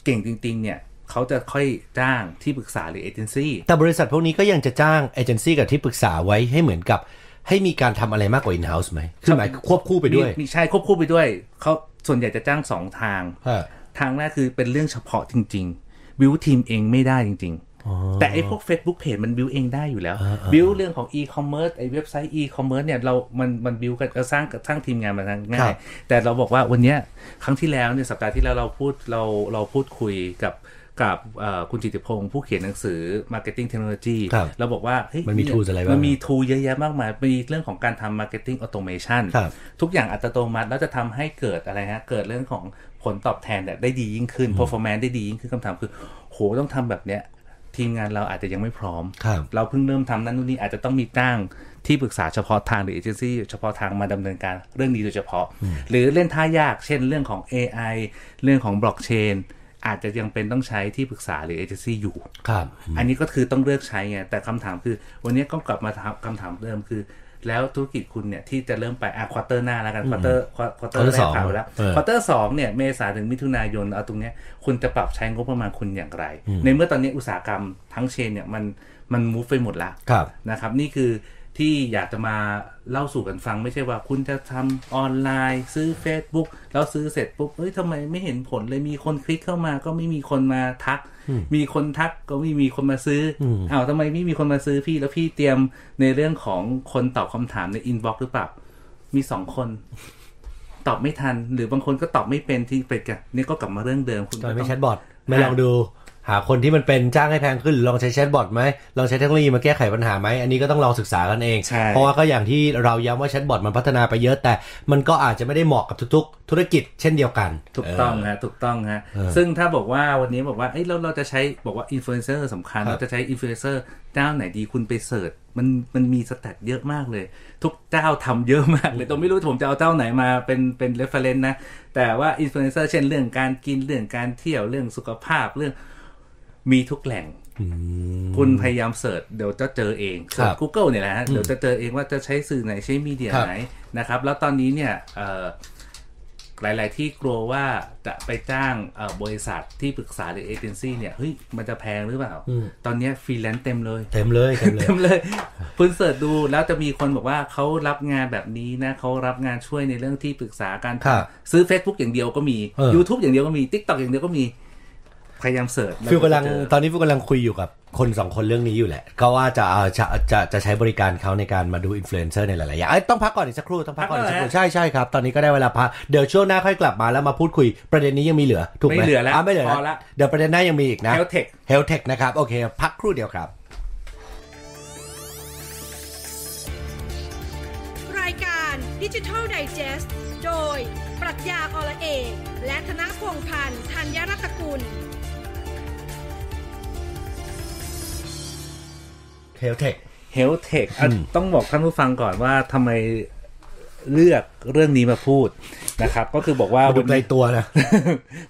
S3: เก่งจริง ๆ เนี่ย เขาจะค่อยจ้างที่ปรึกษาหรือเอเจนซี่
S2: แต่บริษัทพวกนี้ก็ยังจะจ้างเอเจนซี่กับที่ปรึกษาไว้ให้เหมือนกับให้มีการทำอะไรมากกว่า in house ไหมคือหมายควบคู่ไปด้วย
S3: มีมีใช่ควบคู่ไปด้วยเขาส่วนใหญ่จะจ้างสองทาง
S2: ฮะ
S3: ทางแรกคือเป็นเรื่องเฉพาะจริงๆบิวทีมเองไม่ได้จริง ๆ แต่ไอ้พวก Facebook Page มันบิวเองได้อยู่แล้ว บิวเรื่องของ e-commerce ไอ้เว็บไซต์ e-commerce เนี่ยเรา มันมันบิวกันเอ่อสร้างสร้างทีมงานมาทางง่า
S2: ครั
S3: ย
S2: บ
S3: แต่เราบอกว่าวันเนี้ยครั้งที่แล้วเนี่ยสัปดาห์ที่แล้วเราพูดเราเราพูดคุยกับ กับเอ่อคุณจิติพงศ์ผู้เขียนหนังสือ Marketing Technology
S2: ครับ
S3: เราบอกว่าเฮ้ย
S2: มันมี tools อะไรบ้าง
S3: มันมีทูเยอะแยะมากมาย มีเรื่องของการทำ marketing automation
S2: ครับ
S3: ทุกอย่างอัตโนมัติแล้วจะทำให้เกิดอะไรฮะ เกิดเรื่องของผลตอบแทนเนี่ยได้ดียิ่งขึ้น performance ได้ดียิ่งขึ้นคำถามคือ โหต้องทำแบบเนี้ยทีมงานเราอาจจะยังไม่พร้อม
S2: ครับ
S3: เราเพิ่งเริ่มทำนั่นนู่นนี่อาจจะต้องมีจ้างที่ปรึกษาเฉพาะทางหรือเอเจนซี่เฉพาะทางมาดำเนินการเรื่องนี้โดยเฉพาะ หรือเล่นท่ายาก เช่นเรื่องของ AI เรื่องของบล็อกเชน อาจจะยังเป็นต้องใช้ที่ปรึกษาหรือเอเจนซี่อยู่
S2: ครับ
S3: อันนี้ก็คือต้องเลือกใช้ไง แต่คำถามคือ วันนี้ก็กลับมาถามคำถามเดิมคือ แล้วธุรกิจคุณเนี่ย ที่จะเริ่มไปอะ quarter หน้าแล้วกัน quarterควอเตอร์
S2: Quarter
S3: แร
S2: ส
S3: ก
S2: อง
S3: ผ่านไปแล้ว
S2: เออ
S3: quarter สองเนี่ยเมษาถึงมิถุนายนเอาตรงเนี้ยคุณจะปรับใช้งบประมาณคุณอย่างไร ในเมื่อตอนนี้อุตสาหกรรมทั้ง chain เนี่ยมันมัน move ไปหมดละ
S2: ครับ
S3: นะครับนี่คือ ที่อยากจะมาเล่าสู่กันฟังไม่ใช่ว่าคุณจะทำออนไลน์ ซื้อ Facebook แล้วซื้อเสร็จปุ๊บเอ้ยทำไมไม่เห็นผลเลยมีคนคลิกเข้ามาก็ไม่มีคนมาทัก มีคนทักก็ไม่มีคนมาซื้อออ้าวทำไมไม่มีคนมาซื้อพี่แล้วพี่เตรียมในเรื่องของคนตอบคำถามในอินบ็อกซ์หรือเปล่า มีสองคนตอบไม่ทัน หรือบางคนก็ตอบไม่เป็นที่เป็นทางนี่ก็กลับมาเรื่องเดิมคุณ
S2: ทำไม
S3: ก็
S2: ไม่
S3: ต้อง
S2: แชทบอทไม่ลองดู หาคนที่มันเป็นจ้างให้แพงขึ้นหรือลองใช้แชทบอทไหมลองใช้เทคโนโลยีมาแก้ไขปัญหาไหมอันนี้ก็ต้องลองศึกษากันเอง
S3: ใช่
S2: เพราะว่าก็อย่างที่เราย้ำว่าแชทบอทมันพัฒนาไปเยอะแต่ มันก็อาจจะไม่ได้เหมาะกับทุกๆ ธุรกิจเช่นเดียวกัน
S3: ถูกต้องฮะถูกต้องฮะ
S2: เออ
S3: ซึ่งถ้าบอกว่าวันนี้บอกว่าเอ้ยเราเราจะใช้บอกว่าอินฟลูเอนเซอร์สำคัญ
S2: ครับ
S3: เราจะใช้อินฟลูเอนเซอร์เจ้าไหนดีคุณไป search มันมันมี stat เยอะมากเลย ทุกเจ้าทำเยอะมากเลยตัวไม่รู้ผมจะเอาเจ้าไหนมาเป็นเป็น reference นะแต่ว่าอินฟลูเอนเซอร์เช่นเรื่องการกินเรื่องการเที่ยวเรื่องสุขภาพเรื่อง มีทุกแหล่ง คุณพยายาม search เดี๋ยวจะเจอเอง search
S2: ครับ
S3: Google เนี่ยแหละฮะเดี๋ยวจะเจอเองว่าจะใช้สื่อไหนใช้ media ไหน
S2: ครับ
S3: นะครับ แล้วตอนนี้เนี่ยเอ่อหลาย ๆ ที่กลัวว่าจะไปจ้างเอ่อบริษัทที่ปรึกษาหรือเอเจนซี่เนี่ยเฮ้ยมันจะแพงหรือเปล่า ตอนเนี้ยฟรีแลนซ์เต็มเลย
S2: เต็มเลย เต็มเลย
S3: เต็มเลย คุณ search ดูแล้วจะมีคนบอกว่าเขารับงานแบบนี้นะเขารับงานช่วยในเรื่องที่ปรึกษาการ
S2: ครับ
S3: ซื้อ Facebook อย่างเดียวก็มี
S2: เออ
S3: YouTube อย่างเดียวก็มี TikTok อย่างเดียวก็มี พยายาม search แว
S2: ฟิวกำลัง
S3: จะเจอ
S2: ตอนนี้ฟิวกำลังคุยอยู่กับคนสองคนเรื่องนี้อยู่แหละ ก็ว่าจะเอาจะจะจะใช้บริการเขาในการมาดูอินฟลูเอนเซอร์ในหลายๆอย่างเอ้ยต้องพักก่อนอีกสักครู่ต้องพักก่อนอีกสักครู่ใช่ใช่ครับ ตอนนี้ก็ได้เวลาพักเดี๋ยวช่วงหน้าค่อยกลับมาแล้วมาพูดคุยประเด็นนี้ยังมีเหลือ ถูกไหม
S3: ไม่เหลือแล้วะ
S2: ไม่เหลือ
S3: พอละ
S2: เดี๋ยวประเด็นหน้ายังมีอีกนะ
S3: Health Tech
S2: Health Tech นะครับโอเค พักครู่เดียวครับ
S1: รายการดิจิทัลไดจ e s t โดยปรัชญาอละเอกและธนพงษ์พันธ์ธัญรัตนกุล
S2: Health Tech
S3: Health Tech อะ
S2: อืม
S3: ต้องบอกท่านผู้ฟังก่อนว่าทำไมเลือกเรื่องนี้มาพูดนะครับ ก็คือบอกว่า
S2: มาดู
S3: วัน
S2: ไกล
S3: นี้
S2: ตัวนะ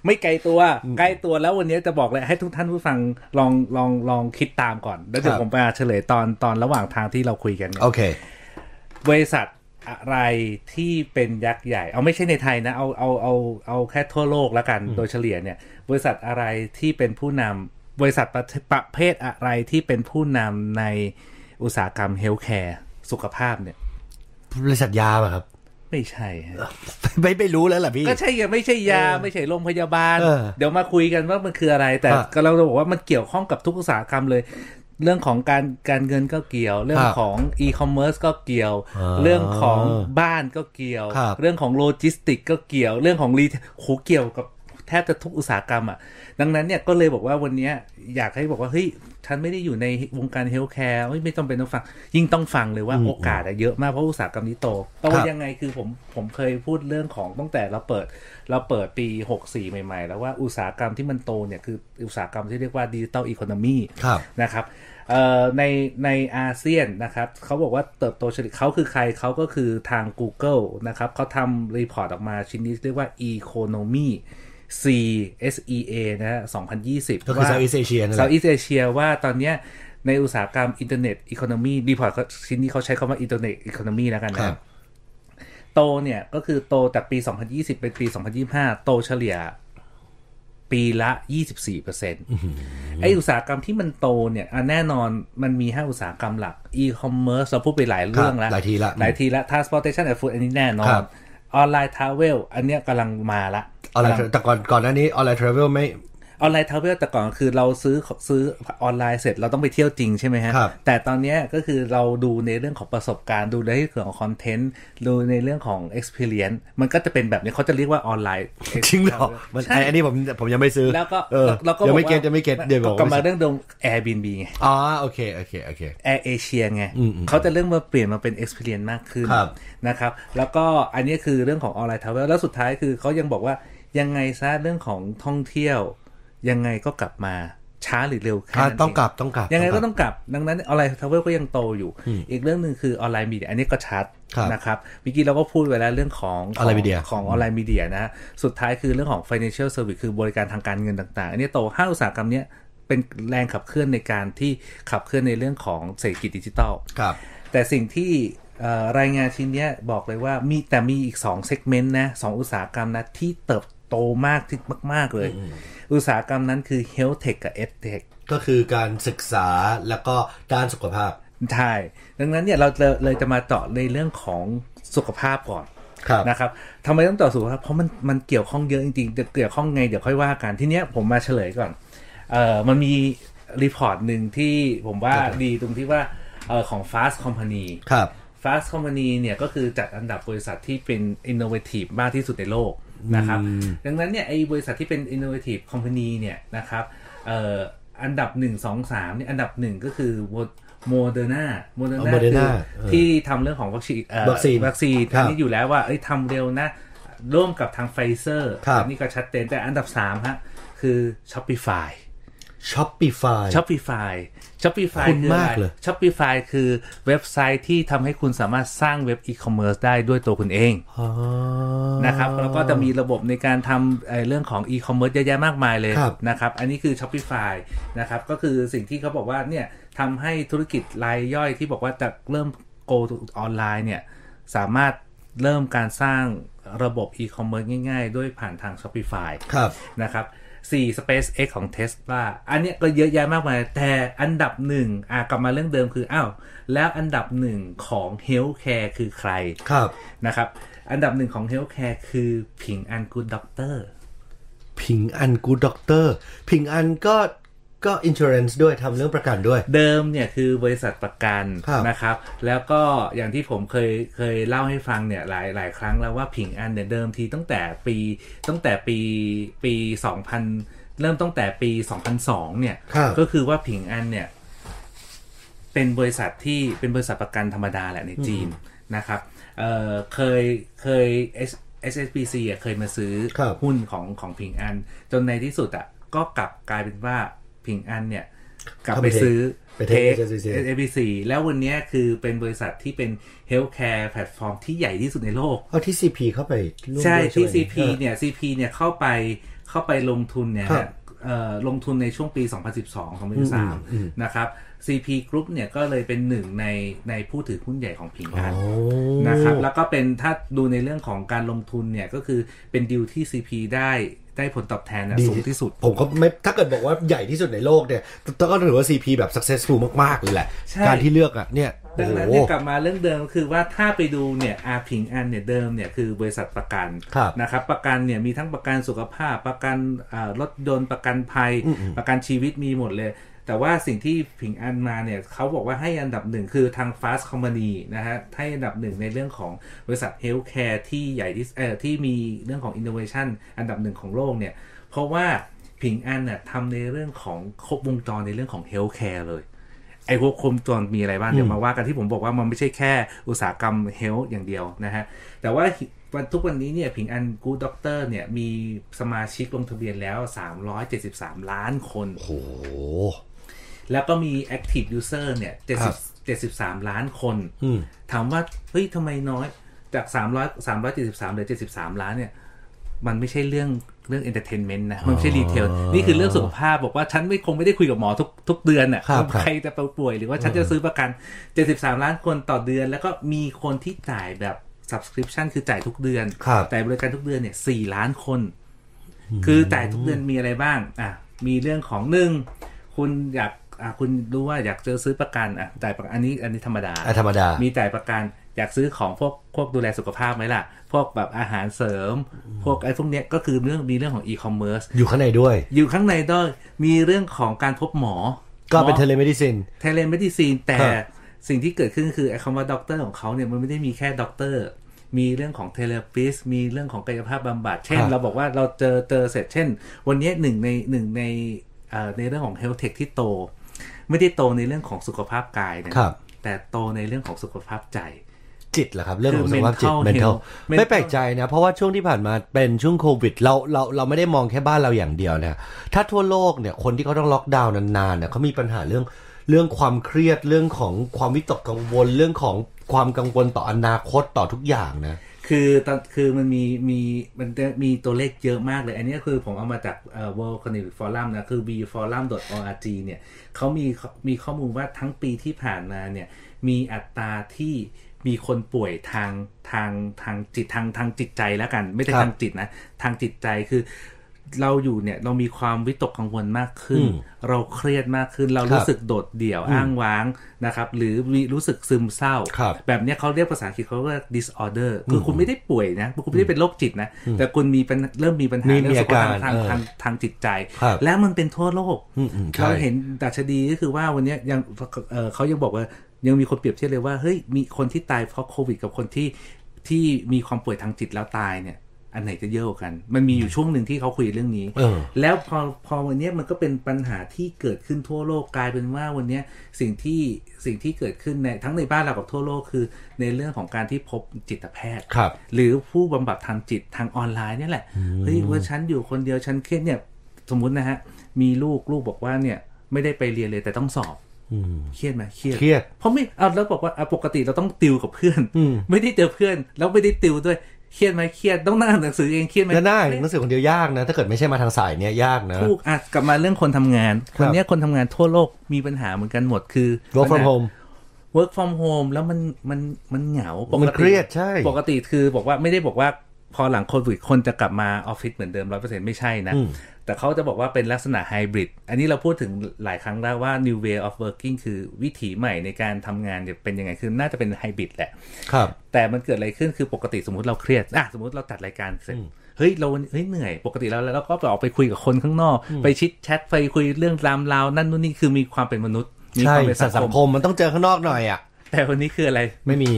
S3: ไม่ไกลตัวใกล้ตัวแล้ววันนี้จะบอกเลยให้ทุกท่านผู้ฟังลองลองลองคิดตามก่อน แล้วเดี๋ย
S2: ครั
S3: ว
S2: บ
S3: ผมไปเฉลยตอนตอนระหว่างทางที่เราคุยกันเนี่ย
S2: โอเค
S3: บริษัทอะไรที่เป็นยักษ์ใหญ่ เอาไม่ใช่ในไทยนะ เอาเอาเอาเอาแค่ทั่วโลกแล้วกันโดยเฉลี่ยเนี่ย บริษัทอะไรที่เป็นผู้นำ บริษัทประประเภทอะไรที่เป็นผู้นำในอุตสาหกรรม healthcare สุขภาพเนี่ย
S2: บริษัทยาป่ะครับ
S3: ไม่ใช่ฮะ
S2: ไม่ไม่รู้แล้วล่ะพี่
S3: ก็ใช่ไงไม่ใช่ยา
S2: เออ
S3: ไม่ใช่โรงพยาบาล
S2: เออ
S3: เดี๋ยวมาคุยกันว่ามันคืออะไร แต่
S2: ฮะ
S3: ก็เราจะบอกว่ามันเกี่ยวข้องกับทุกอุตสาหกรรมเลย เรื่องของการการเงินก็เกี่ยว เรื่อง
S2: ครับ
S3: ของอีคอมเมิร์ซก็เกี่ยว
S2: อ่า
S3: เรื่องของบ้านก็เกี่ยว
S2: ครับ
S3: เรื่องของโลจิสติกก็เกี่ยว เรื่องของรีโหเกี่ยวกับแทบจะทุกอุตสาหกรรมอะดังนั้นเนี่ยก็เลยบอกว่าวันเนี้ยอยากให้บอกว่าเฮ้ยฉันไม่ได้อยู่ในวงการ healthcare ไม่ต้องเป็นต้องฟัง ยิ่งต้องฟังเลยว่า
S2: อืม
S3: โอกาสอะเยอะมากเพราะอุตสาหกรรมนี้โตโต
S2: ครับ
S3: ยังไงคือผมผมเคยพูดเรื่องของตั้งแต่เราเปิดเราเปิดปี 64 ใหม่ ๆ แล้วว่าอุตสาหกรรมที่มันโตเนี่ยคืออุตสาหกรรมที่เรียกว่า digital economy ค
S2: รับ
S3: นะครับเอ่อในในอาเซียนนะครับเขาบอกว่าเติบโตเฉลี่ยเขาคือใครเขาก็คือทาง Google นะครับเขาทำ report ออกมาชิ้นนี้เรียกว่า Economy S E A นะฮะ2020
S2: ก็คือ Southeast Asia นั่นแหละ
S3: Southeast Asia ว่าตอนเนี้ยในอุตสาหกรรม internet economy report ชิ้นนี้เขาใช้คำว่า internet economy แล้วกันนะค
S2: รับ
S3: ครับโตเนี่ย ก็คือโตจากปี 2020 เป็นปี 2025 โตเฉลี่ยปีละ 24เปอร์เซ็นต์ไอ้อุตสาหกรรมที่มันโตเนี่ยอะแน่นอนมันมี 5 อุตสาหกรรมหลัก e-commerce เราพูดไปหลายเรื่องแล้ว
S2: หลายทีละ
S3: หลายทีละ transportation and food อันนี้แน่นอน
S2: ครับ
S3: online travel อันเนี้ยกำลังมาละ
S2: ออนไลน์แต่ก่อนก่อนหน้านี้ online travel ไม่
S3: online travel แต่ก่อนคือเราซื้อซื้อออนไลน์เสร็จเราต้องไปเที่ยวจริงใช่ไหมฮะ
S2: ครับ
S3: แต่ตอนเนี้ยก็คือเราดูในเรื่องของประสบการณ์ดูในเรื่องของคอนเทนต์ดูในเรื่องของ experience มันก็จะเป็นแบบนี้เขาจะเรียกว่าออนไลน์
S2: จริงเหรอมัน
S3: ใช่
S2: อันนี้ผมผมยังไม่ซื้อ
S3: แล้วก็
S2: เออ
S3: เราก็
S2: ยังไม่
S3: บอก
S2: เก็ต
S3: ว่า
S2: ยังไม่ get เดี๋ยวบอก
S3: กลับมา
S2: ว่า
S3: เรื่องดง Airbnb ไง
S2: อ๋อโอเคโอเคโอเค
S3: Air Asia ไง
S2: อืมอืม
S3: เขาจะเรื่องมาเปลี่ยนมาเป็น experience มากขึ้น
S2: ครับ
S3: นะครับแล้วก็อันนี้คือเรื่องของ online travel แล้วสุดท้ายคือเขายังบอกว่ายังไงซะเรื่องของท่องเที่ยว ยังไงก็กลับมาช้าหรือเร็วแค่
S2: อะ
S3: นั้น
S2: ต้องกลับต้องกลับ
S3: ยังไงก็
S2: ลับ
S3: ต้องกลับ ดังนั้น online travel ก็ยังโตอยู่ อีกเรื่องหนึ่งคือ online media อันนี้ก็ชัด
S2: ครับ
S3: นะครับเมื่อกี้เราก็พูดไปแล้วเรื่องของ
S2: online media
S3: ของ online media นะฮะสุดท้ายคือเรื่องของ financial service คือบริการทางการเงินต่าง ๆ อันนี้โตห้าอุตสาหกรรมเนี้ยเป็นแรงขับเคลื่อนในการที่ขับเคลื่อนในเรื่องของเศรษฐกิจดิจิทัล
S2: ครับ
S3: แต่สิ่งที่เอ่อรายงานชิ้นเนี้ยบอกเลยว่ามีแต่มีอีก2เซกเมนต์นะสองอุตสาหกรรมนะที่เติบ โตมากที่มาก ๆ เลย อุตสาหกรรมนั้นคือ health tech กับ ed tech
S2: ก็คือการศึกษาแล้วก็ด้านสุขภาพ
S3: ใช่ ดังนั้นเนี่ยเราเลยเลยจะมาเจาะในเรื่องของสุขภาพก่อน
S2: ครับ
S3: นะครับทำไมต้องเจาะสุขภาพเพราะมันมันเกี่ยวข้องเยอะจริงๆจะเกี่ยวข้องไงเดี๋ยวค่อยว่ากันทีเนี้ยผมมาเฉลยก่อนเอ่อมันมี report หนึ่งที่ผมว่าดีตรงที่ว่าเอ่อของ Fast Company
S2: ครับ
S3: Fast Company เนี่ยก็คือจัดอันดับบริษัทที่เป็น innovative มากที่สุดในโลก นะครับ ดังนั้นเนี่ยไอ้บริษัทที่เป็น innovative company เนี่ยนะครับเอ่ออันดับ 1 2 3เนี่ยอันดับหนึ่งก็คือโมเดอร์นาโมเดอร์
S2: อ๋อ
S3: นา
S2: Moderna
S3: คือ
S2: เออ
S3: ที่ทำเรื่องของวัคซีนเอ่อ
S2: วัคซีน
S3: วัคซีน
S2: ครั
S3: อันนี้อยู่แล้วว่าเอ้ยทำเร็วนะ ร่วมกับทางไฟเซอร์
S2: ครับ
S3: นี่ก็ชัดเจนแต่อันดับ3ฮะคือ Shopify
S2: Shopify
S3: Shopify Shopify
S2: คุ้น
S3: คือ
S2: มาก
S3: อะไร
S2: เลย
S3: Shopify คือเว็บไซต์ที่ทำให้คุณสามารถสร้างเว็บอีคอมเมิร์ซได้ด้วยตัวคุณเอง
S2: อ๋อ
S3: นะครับแล้วก็จะมีระบบในการทำเอ่อเรื่องของอีคอมเมิร์ซเยอะแยะมากมายเลย
S2: ครับ
S3: นะครับ อันนี้คือ Shopify นะครับ ก็คือสิ่งที่เขาบอกว่าเนี่ยทำให้ธุรกิจรายย่อยที่บอกว่าจะเริ่ม go to online เนี่ย สามารถเริ่มการสร้างระบบอีคอมเมิร์ซง่ายๆ ด้วยผ่านทาง Shopify
S2: ครับ
S3: นะครับ 4 SpaceX ของ Tesla อันเนี้ยก็เยอะแยะมากมาย แต่อันดับหนึ่งอะกลับมาเรื่องเดิมคืออ้าวแล้วอันดับหนึ่งของ Healthcare คือใคร
S2: ครับ
S3: นะครับ อันดับหนึ่งของ Healthcare คือ Ping An Good Doctor Ping An
S2: Good Doctor Ping An ก็ ก็ insurance ด้วยทำเรื่องประกันด้วย
S3: เดิมเนี่ยคือบริษัทประกัน
S2: ครับ
S3: นะครับ แล้วก็อย่างที่ผมเคยเคยเล่าให้ฟังเนี่ยหลายหลายครั้งแล้วว่าผิงอันเนี่ยเดิมทีตั้งแต่ปีตั้งแต่ปีปี 2000 เริ่มตั้งแต่ปี 2002 เนี่ย
S2: ครับ
S3: ก็คือว่าผิงอันเนี่ย เป็นบริษัทที่เป็นบริษัทประกันธรรมดาแหละในจีนนะครับเอ่อเคยเคย S SSBC อะเคยมาซื้อ
S2: ครับ
S3: หุ้นของของผิงอัน จนในที่สุดอะก็กลับกลายเป็นว่า ผิงอันเนี่ย กลับไปซื้อ
S2: ไปเทค SSBC
S3: SSBC แล้ววันเนี้ยคือเป็นบริษัทที่เป็น healthcare แพลตฟอร์มที่ใหญ่ที่สุดในโลก
S2: เอาที่ซีพีเข้าไปร่วม
S3: ใช่
S2: ด้วย
S3: ที่
S2: ไหม
S3: CP เนี่ย CP เนี่ยเข้าไปเข้าไปลงทุนเนี่ย
S2: ครับ
S3: ฮะเอ่อลงทุนในช่วงปี 2012
S2: อืม
S3: 2013 นะครับ CP Group เนี่ยก็เลยเป็นหนึ่งในในผู้ถือหุ้นใหญ่ของผิงอัน
S2: โอ้
S3: นะครับ แล้วก็เป็นถ้าดูในเรื่องของการลงทุนเนี่ยก็คือเป็นดีลที่ CP ได้ได้ผลตอบแทนน่ะ
S2: ดี
S3: สูงที่สุด
S2: ผมก็ไม่ถ้าเกิดบอกว่าใหญ่ที่สุดในโลกเนี่ยก็ถือว่า CP แบบ successful มาก ๆ เลยแหละ
S3: ใช่
S2: การที่เลือกอะเนี่ย
S3: ดั
S2: โอ้
S3: ง
S2: โห
S3: นั้นเนี่ยกลับมาเรื่องเดิมก็คือว่าถ้าไปดูเนี่ยอาผิงอันเนี่ยเดิมเนี่ยคือบริษัทประกัน
S2: ครับ
S3: นะครับประกันเนี่ยมีทั้งประกันสุขภาพประกันอ่ารถยนต์ประกันภัย ประกันชีวิตมีหมดเลย แต่ว่าสิ่งที่ผิงอันมาเนี่ยเขาบอกว่าให้อันดับหนึ่งคือทาง Fast Company นะฮะให้อันดับหนึ่งในเรื่องของบริษัท Healthcare ที่ใหญ่ที่เอ่อที่มีเรื่องของ Innovation อันดับหนึ่งของโลกเนี่ยเพราะว่า Ping An น่ะทำในเรื่องของครบวงจรในเรื่องของ Healthcare เลยไอ้ครบวงจรมีอะไรบ้างเดี๋ยวมาว่ากันที่ผมบอกว่ามันไม่ใช่แค่อุตสาหกรรม health อย่างเดียวนะฮะแต่ว่าวันทุกวันนี้เนี่ย Ping An Good Doctor เนี่ยมีสมาชิกลงทะเบียนแล้ว 373 ล้านคน
S2: โอ้โห
S3: แล้วก็มี Active User เนี่ย
S2: ครับ
S3: 70 73ล้านคน
S2: อืม
S3: ถามว่าเฮ้ยทำไมน้อยจาก300 373เหลือ73ล้านเนี่ยมันไม่ใช่เรื่องเรื่อง entertainment นะ มันไม่ใช่ retail นี่คือเรื่องสุขภาพบอกว่าฉันไม่คงไม่ได้คุยกับหมอทุกทุกเดือนน่ะ
S2: ครับครับ
S3: ใครจะป่วยหรือว่าฉันจะซื้อประกัน 73 ล้านคนต่อเดือน แล้วก็มีคนที่จ่ายแบบ subscription คือจ่ายทุกเดือน
S2: ครับ
S3: แต่บริการทุกเดือนเนี่ย 4 ล้านคน คือจ่ายทุกเดือนมีอะไรบ้าง อะ มีเรื่องของหนึ่งคุณอยาก อะคุณรู้ว่าอยากจะซื้อประกันอะจ่ายประกันอันนี้อันนี้ธรรมดา
S2: อะธรรมดา
S3: มีจ่ายประกันอยากซื้อของพวกพวกดูแลสุขภาพไหมล่ะ พวกแบบอาหารเสริม พวกไอ้พวกเนี้ยก็คือเรื่องมีเรื่องของอีคอมเมิร์ซ
S2: อยู่ข้างในด้วย
S3: อยู่ข้างในด้วยมีเรื่องของการพบหมอ
S2: ก็เป็น
S3: หมอ telemedicine telemedicine แต่
S2: ครับ
S3: สิ่งที่เกิดขึ้นคือไอ้คำว่าด็อกเตอร์ของเขาเนี่ยมันไม่ได้มีแค่ด็อกเตอร์มีเรื่องของ therapist มีเรื่องของกายภาพบำบัด เช่น
S2: ครับ
S3: เราบอกว่าเราเจอเจอเสร็จเช่น วันนี้หนึ่งในหนึ่งในเอ่อในเรื่องของเฮลเทคที่โต ไม่ได้โตในเรื่องของสุขภาพกายนะครับ แต่โตในเรื่องของสุขภาพใจ
S2: จิตเหรอครับ เรื่องของ
S3: คือ
S2: สุขภาพจิต
S3: mental
S2: mental
S3: health mental
S2: ไม่แปลกใจนะ เพราะว่าช่วงที่ผ่านมาเป็นช่วงโควิดเราเราเราไม่ได้มองแค่บ้านเราอย่างเดียวนะถ้าทั่วโลกเนี่ยคนที่เขาต้องล็อกดาวน์นานๆเนี่ยเขามีปัญหาเรื่องเรื่องความเครียดเรื่องของความวิตกกังวลเรื่องของความกังวลต่ออนาคตต่อทุกอย่างนะ
S3: คือตอนคือมันมีมีมันจะมีตัวเลขเยอะมากเลย อันนี้คือผมเอามาจากเอ่อ World Economic Forum นะ คือ vforum.org เนี่ยเขามีมีข้อมูลว่าทั้งปีที่ผ่านมาเนี่ย มีอัตราที่มีคนป่วยทางทางทางจิตทางทางจิตใจแล้วกัน ไม่ได้
S2: ครับ
S3: ทางจิตนะ ทางจิตใจคือ เราอยู่เนี่ยเรามีความวิตกกังวลมากขึ้น
S2: อืม
S3: เราเครียดมากขึ้น เรา
S2: ครั
S3: รู้
S2: บ
S3: สึกโดดเดี่ยวอ้างว้างนะครับ หรือมีรู้สึกซึมเศร้า
S2: ครับ
S3: แบบเนี้ยเขาเรียกภาษาอังกฤษเขาเรียก disorder คือคุณไม่ได้ป่วยนะคุณไม่ได้เป็นโรคจิตนะ แต่คุณมีปัญเริ่มมีปัญหา
S2: มี
S3: เรื่องสุขภาพ
S2: มีอาการ
S3: ทาง
S2: เออ
S3: ทางทางจิตใจ
S2: ครับ
S3: แล้วมันเป็นทั่วโลก
S2: อืมอืมใช่
S3: เราเห็นดัชนีก็คือว่าวันเนี้ยยังเอ่อเขายังบอกว่ายังมีคนเปรียบเทียบเลยว่าเฮ้ยมีคนที่ตายเพราะโควิด กับคนที่ที่มีความป่วยทางจิตแล้วตายเนี่ย อันไหนจะเยอะกว่ากัน มันมีอยู่ช่วงหนึ่งที่เขาคุยเรื่องนี้
S2: เออ
S3: แล้วพอพอวันเนี้ยมันก็เป็นปัญหาที่เกิดขึ้นทั่วโลกกลายเป็นว่าวันเนี้ยสิ่งที่สิ่งที่เกิดขึ้นในทั้งในบ้านเรากับทั่วโลกคือในเรื่องของการที่พบจิตแพทย์
S2: ครับ
S3: หรือผู้บำบัดทางจิตทางออนไลน์เนี่ยแหละเฮ้ยว่าฉันอยู่คนเดียวฉันเครียดเนี่ย สมมุตินะฮะมีลูกลูกบอกว่าเนี่ยไม่ได้ไปเรียนเลยแต่ต้องสอบ
S2: อืม
S3: เครียดไหมเครียด
S2: เครียด
S3: เพราะไม่เอาแล้วบอกว่าอะปกติเราต้องติวกับเพื่อน
S2: อืม
S3: ไม่ได้เจอเพื่อน แล้วไม่ได้ติวด้วย เครียดไหมเครียดต้องนั่งอ่านหนังสือเองเครียดไหม
S2: แล้วได้หนังสือคนเดียวยากนะ ถ้าเกิดไม่ใช่มาทางสายเนี้ยยากนะ
S3: ถูกอะกลับมาเรื่องคนทำงาน
S2: ครับ
S3: วันเนี้ยคนทำงานทั่วโลกมีปัญหาเหมือนกันหมดคือ
S2: work from
S3: ปัญหา
S2: home
S3: work from home แล้วมันมันมันเหงาปก
S2: มัน
S3: ติ
S2: เครียดใช่
S3: ปกติคือบอกว่าไม่ได้บอกว่าพอหลังโควิดคนจะกลับมาออฟฟิศเหมือนเดิมร้อยเปอร์เซ็นต์ไม่ใช่นะ แต่เขาจะบอกว่าเป็นลักษณะไฮบริดอันนี้เราพูดถึงหลายครั้งแล้วว่า new way of working คือวิถีใหม่ในการทำงานเนี่ยเป็นยังไงคือน่าจะเป็นไฮบริดแหละ
S2: ครับ
S3: แต่มันเกิดอะไรขึ้นคือปกติสมมติเราเครียดอะสมมติเราตัดรายการเสร็จเฮ้ยเราเฮ้ยเหนื่อยปกติแล้วเราก็ไปออกไปคุยกับคนข้างนอก ไปชิดแชทไปคุยเรื่องรามราวนั่นนู่นนี่คือมีความเป็นมนุษย์มี
S2: ใช่
S3: ความเป็น
S2: สั
S3: สั
S2: ง
S3: ง
S2: ค
S3: ค
S2: ม
S3: ม
S2: มันต้องเจอข้างนอกหน่อยอะ
S3: แต่วันนี้คืออะไร
S2: ไม่มี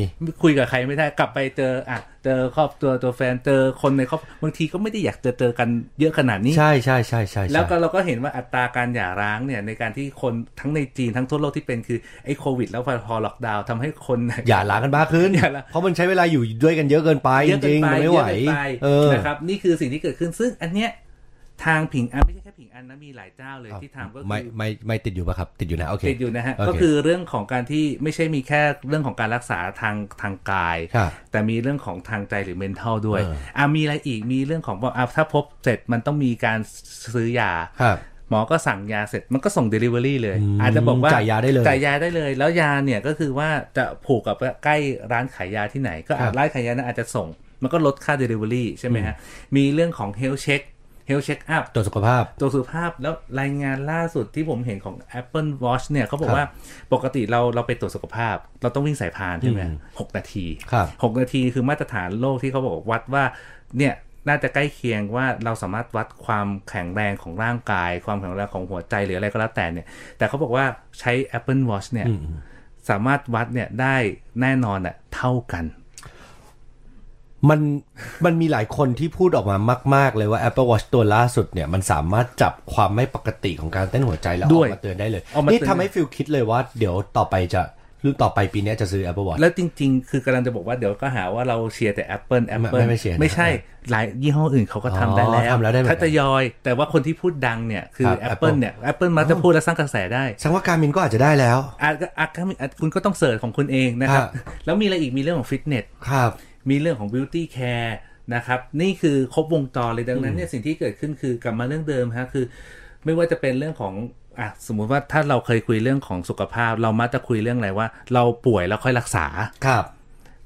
S3: คุยกับใครไม่ได้กลับไปเจออะเจอครอบตัวตัวแฟนเจอคนในครอบบางทีก็ไม่ได้อยากเจอเจอกันเยอะขนาดนี้
S2: ใช่ใช่ใช่ใช่ใช่
S3: แล้วก็เราก็เห็นว่าอัตราการหย่าร้างเนี่ยในการที่คนทั้งในจีนทั้งทั่วโลกที่เป็นคือไอ้โควิด แล้วพอล็อกดาวน์ทำให้คน
S2: อย่าล้างกันมากขึ้น
S3: อย่าล้าง
S2: เพราะมันใช้เวลาอยู่ด้วยกันเยอะเกินไป
S3: เย
S2: จ
S3: อะเกิ
S2: ริ
S3: น
S2: งๆ
S3: ไป
S2: มันไม่ไหว
S3: เยอะเกินไป
S2: เออ
S3: นะครับนี่คือสิ่งที่เกิดขึ้นซึ่งอันเนี้ย ทางผิงอันไม่ใช่แค่ผิงอันนะมีหลายเจ้าเลยที่ทำก็
S2: ไม่
S3: คือ
S2: ไม่ไม่ติดอยู่ปะครับ ติดอยู่นะโอเค
S3: ติดอยู่นะฮะ
S2: โอเค
S3: ก็คือเรื่องของการที่ไม่ใช่มีแค่เรื่องของการรักษาทางทางกาย
S2: ครับ
S3: แต่มีเรื่องของทางใจหรือ mental ด้วย
S2: เออ
S3: อะมีอะไรอีกมีเรื่องของว่าอะถ้าพบเสร็จมันต้องมีการซื้อยา
S2: ครับ
S3: หมอก็สั่งยาเสร็จมันก็ส่ง Delivery เลย
S2: อืม
S3: อาจจะบอกว่า
S2: จ่ายยาได้เลย
S3: จ่ายยาได้เลย แล้วยาเนี่ยก็คือว่าจะผูกกับใกล้ร้านขายยาที่ไหน ก็อาจ
S2: ครับ
S3: ร้านขายยานั้นอาจจะส่ง มันก็ลดค่า Delivery ใช่ไหมฮะมีเรื่องของ Health Check Health Check Up
S2: ตรวจสุขภาพ
S3: ตัวสุขภาพแล้วรายงานล่าสุดที่ผมเห็นของ Apple Watch เนี่ยเขาบอ
S2: ครั
S3: ก
S2: บ
S3: ว่าปกติเราเราไปตรวจสุขภาพ เราต้องวิ่งสายพานใช่ไหม
S2: อืม
S3: หกนาที
S2: ครับ
S3: หกนาทีคือมาตรฐานโลกที่เขาบอกวัดว่าเนี่ยน่าจะใกล้เคียงว่าเราสามารถวัดความแข็งแรงของร่างกาย ความแข็งแรงของหัวใจหรืออะไรก็แล้วแต่เนี่ย แต่เขาบอกว่าใช้ Apple Watch เนี่ยสามารถวัดเนี่ยได้แน่นอนอะเท่ากัน
S2: มันมันมีหลายคนที่พูดออกมามาก ๆ เลยว่า Apple Watch ตัวล่าสุดเนี่ย มันสามารถจับความไม่ปกติของการเต้นหัวใจแล้วอ
S3: ด้
S2: อ
S3: วย
S2: กมาเตือนได้เลย
S3: เอามาเตือน
S2: นี่ทำให้ฟิลคิดเลยว่า เดี๋ยวต่อไปจะรุ่นต่อไปปีเนี้ยจะซื้อ Apple Watch
S3: แล้วจริง ๆ คือกำลังจะบอกว่าเดี๋ยวก็หาว่าเราเชียร์แต่ Apple Apple
S2: ไม่ไม่เชียร์นะ
S3: ไม่ใช่หลายยี่ห้ออื่นเขาก็ทำได้แล้ว
S2: ทำแล้วได้เหมือนกัน
S3: ถ้าจะยอย แต่ว่าคนที่พูดดังเนี่ยคือ
S2: ครับ
S3: Apple
S2: Apple
S3: เนี่ย Apple มักจะพูดและสร้างกระแสได้
S2: แสดงว่าการมินก็อาจจะได้แล้ว
S3: อาจจะอาจจะอาจคุณก็ต้องเสิร์ชของคุณเองนะครับ
S2: ฮะ
S3: แล้วมีอะไรอีกมีเรื่องของฟิตเนส
S2: ครับ
S3: มีเรื่องของ beauty care นะครับ นี่คือครบวงจรเลยดังนั้นเนี่ยสิ่งที่เกิดขึ้นคือกลับมาเรื่องเดิมฮะคือ ไม่ว่าจะเป็นเรื่องของอะสมมุติว่าถ้าเราเคยคุยเรื่องของสุขภาพ เรามักจะคุยเรื่องอะไรว่า เราป่วยแล้วค่อยรักษา
S2: ครับ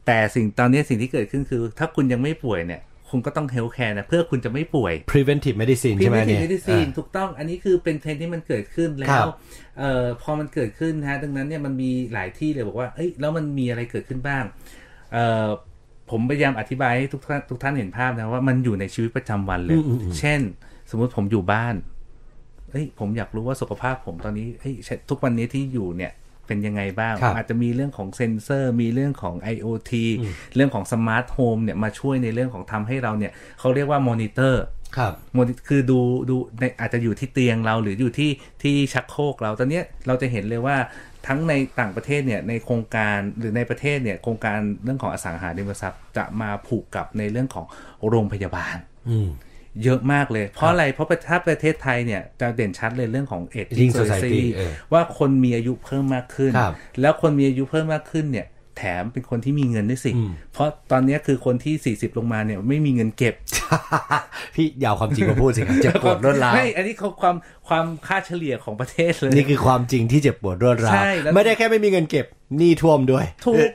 S3: แต่สิ่งตอนนี้สิ่งที่เกิดขึ้นคือ ถ้าคุณยังไม่ป่วยเนี่ยคุณก็ต้อง health care นะเพื่อคุณจะไม่ป่วย
S2: preventive medicine ใช่ไหมเนี่ย
S3: medicineถูกต้องอันนี้คือเป็นเทรนด์ที่มันเกิดขึ้นแล้ว
S2: ครับ
S3: เอ่อพอมันเกิดขึ้นนะฮะดังนั้นเนี่ยมันมีหลายที่เลยบอกว่าเอ้ยแล้วมันมีอะไรเกิดขึ้นบ้างเอ่อ ผมพยายามอธิบายให้ทุกท่านทุกท่านเห็นภาพนะว่ามันอยู่ในชีวิตประจำวันเลย เช่น สมมุติผมอยู่บ้านเอ้ยผมอยากรู้ว่าสุขภาพผมตอนนี้เอ้ยทุกวันนี้ที่อยู่เนี่ยเป็นยังไงบ้าง
S2: ครับ
S3: อาจจะมีเรื่องของเซ็นเซอร์ มีเรื่องของ IoT เรื่องของ smart home เนี่ยมาช่วยในเรื่องของทำให้เราเนี่ยเขาเรียกว่ามอนิเตอร์
S2: ครับ
S3: โมดิคือดูดูในอาจจะอยู่ที่เตียงเราหรืออยู่ที่ที่ชักโครกเราตอนเนี้ยเราจะเห็นเลยว่า ทั้งในต่างประเทศเนี่ยในโครงการหรือในประเทศเนี่ยโครงการเรื่องของอสังหาริมทรัพย์ จะมาผูกกับในเรื่องของโรงพยาบาล
S2: อืม
S3: เยอะมากเลย เพราะอะไร เพราะถ้าประเทศไทยเนี่ยจะเด่นชัดเลยเรื่องของ
S2: Aging
S3: aging
S2: society
S3: society
S2: เออ
S3: ว่าคนมีอายุเพิ่มมากขึ้น
S2: ครับ
S3: แล้วคนมีอายุเพิ่มมากขึ้นเนี่ย แถมเป็นคนที่มีเงินด้วยสิ
S2: อืม
S3: เพราะตอนเนี้ยคือคนที่ 40 ลงมาเนี่ยไม่มีเงินเก็บ
S2: พี่อยาวความจริงมาพูดสิครับเจ็บปวดรวดร้าว
S3: ไม่อันนี้เขาความความค่าเฉลี่ยของประเทศเลย
S2: นี่คือความจริงที่เจ็บปวดรวดร้าว
S3: ใช่แล้ว
S2: ไม่ได้แค่ไม่มีเงินเก็บหนี้ท่วมด้วย
S3: ถูก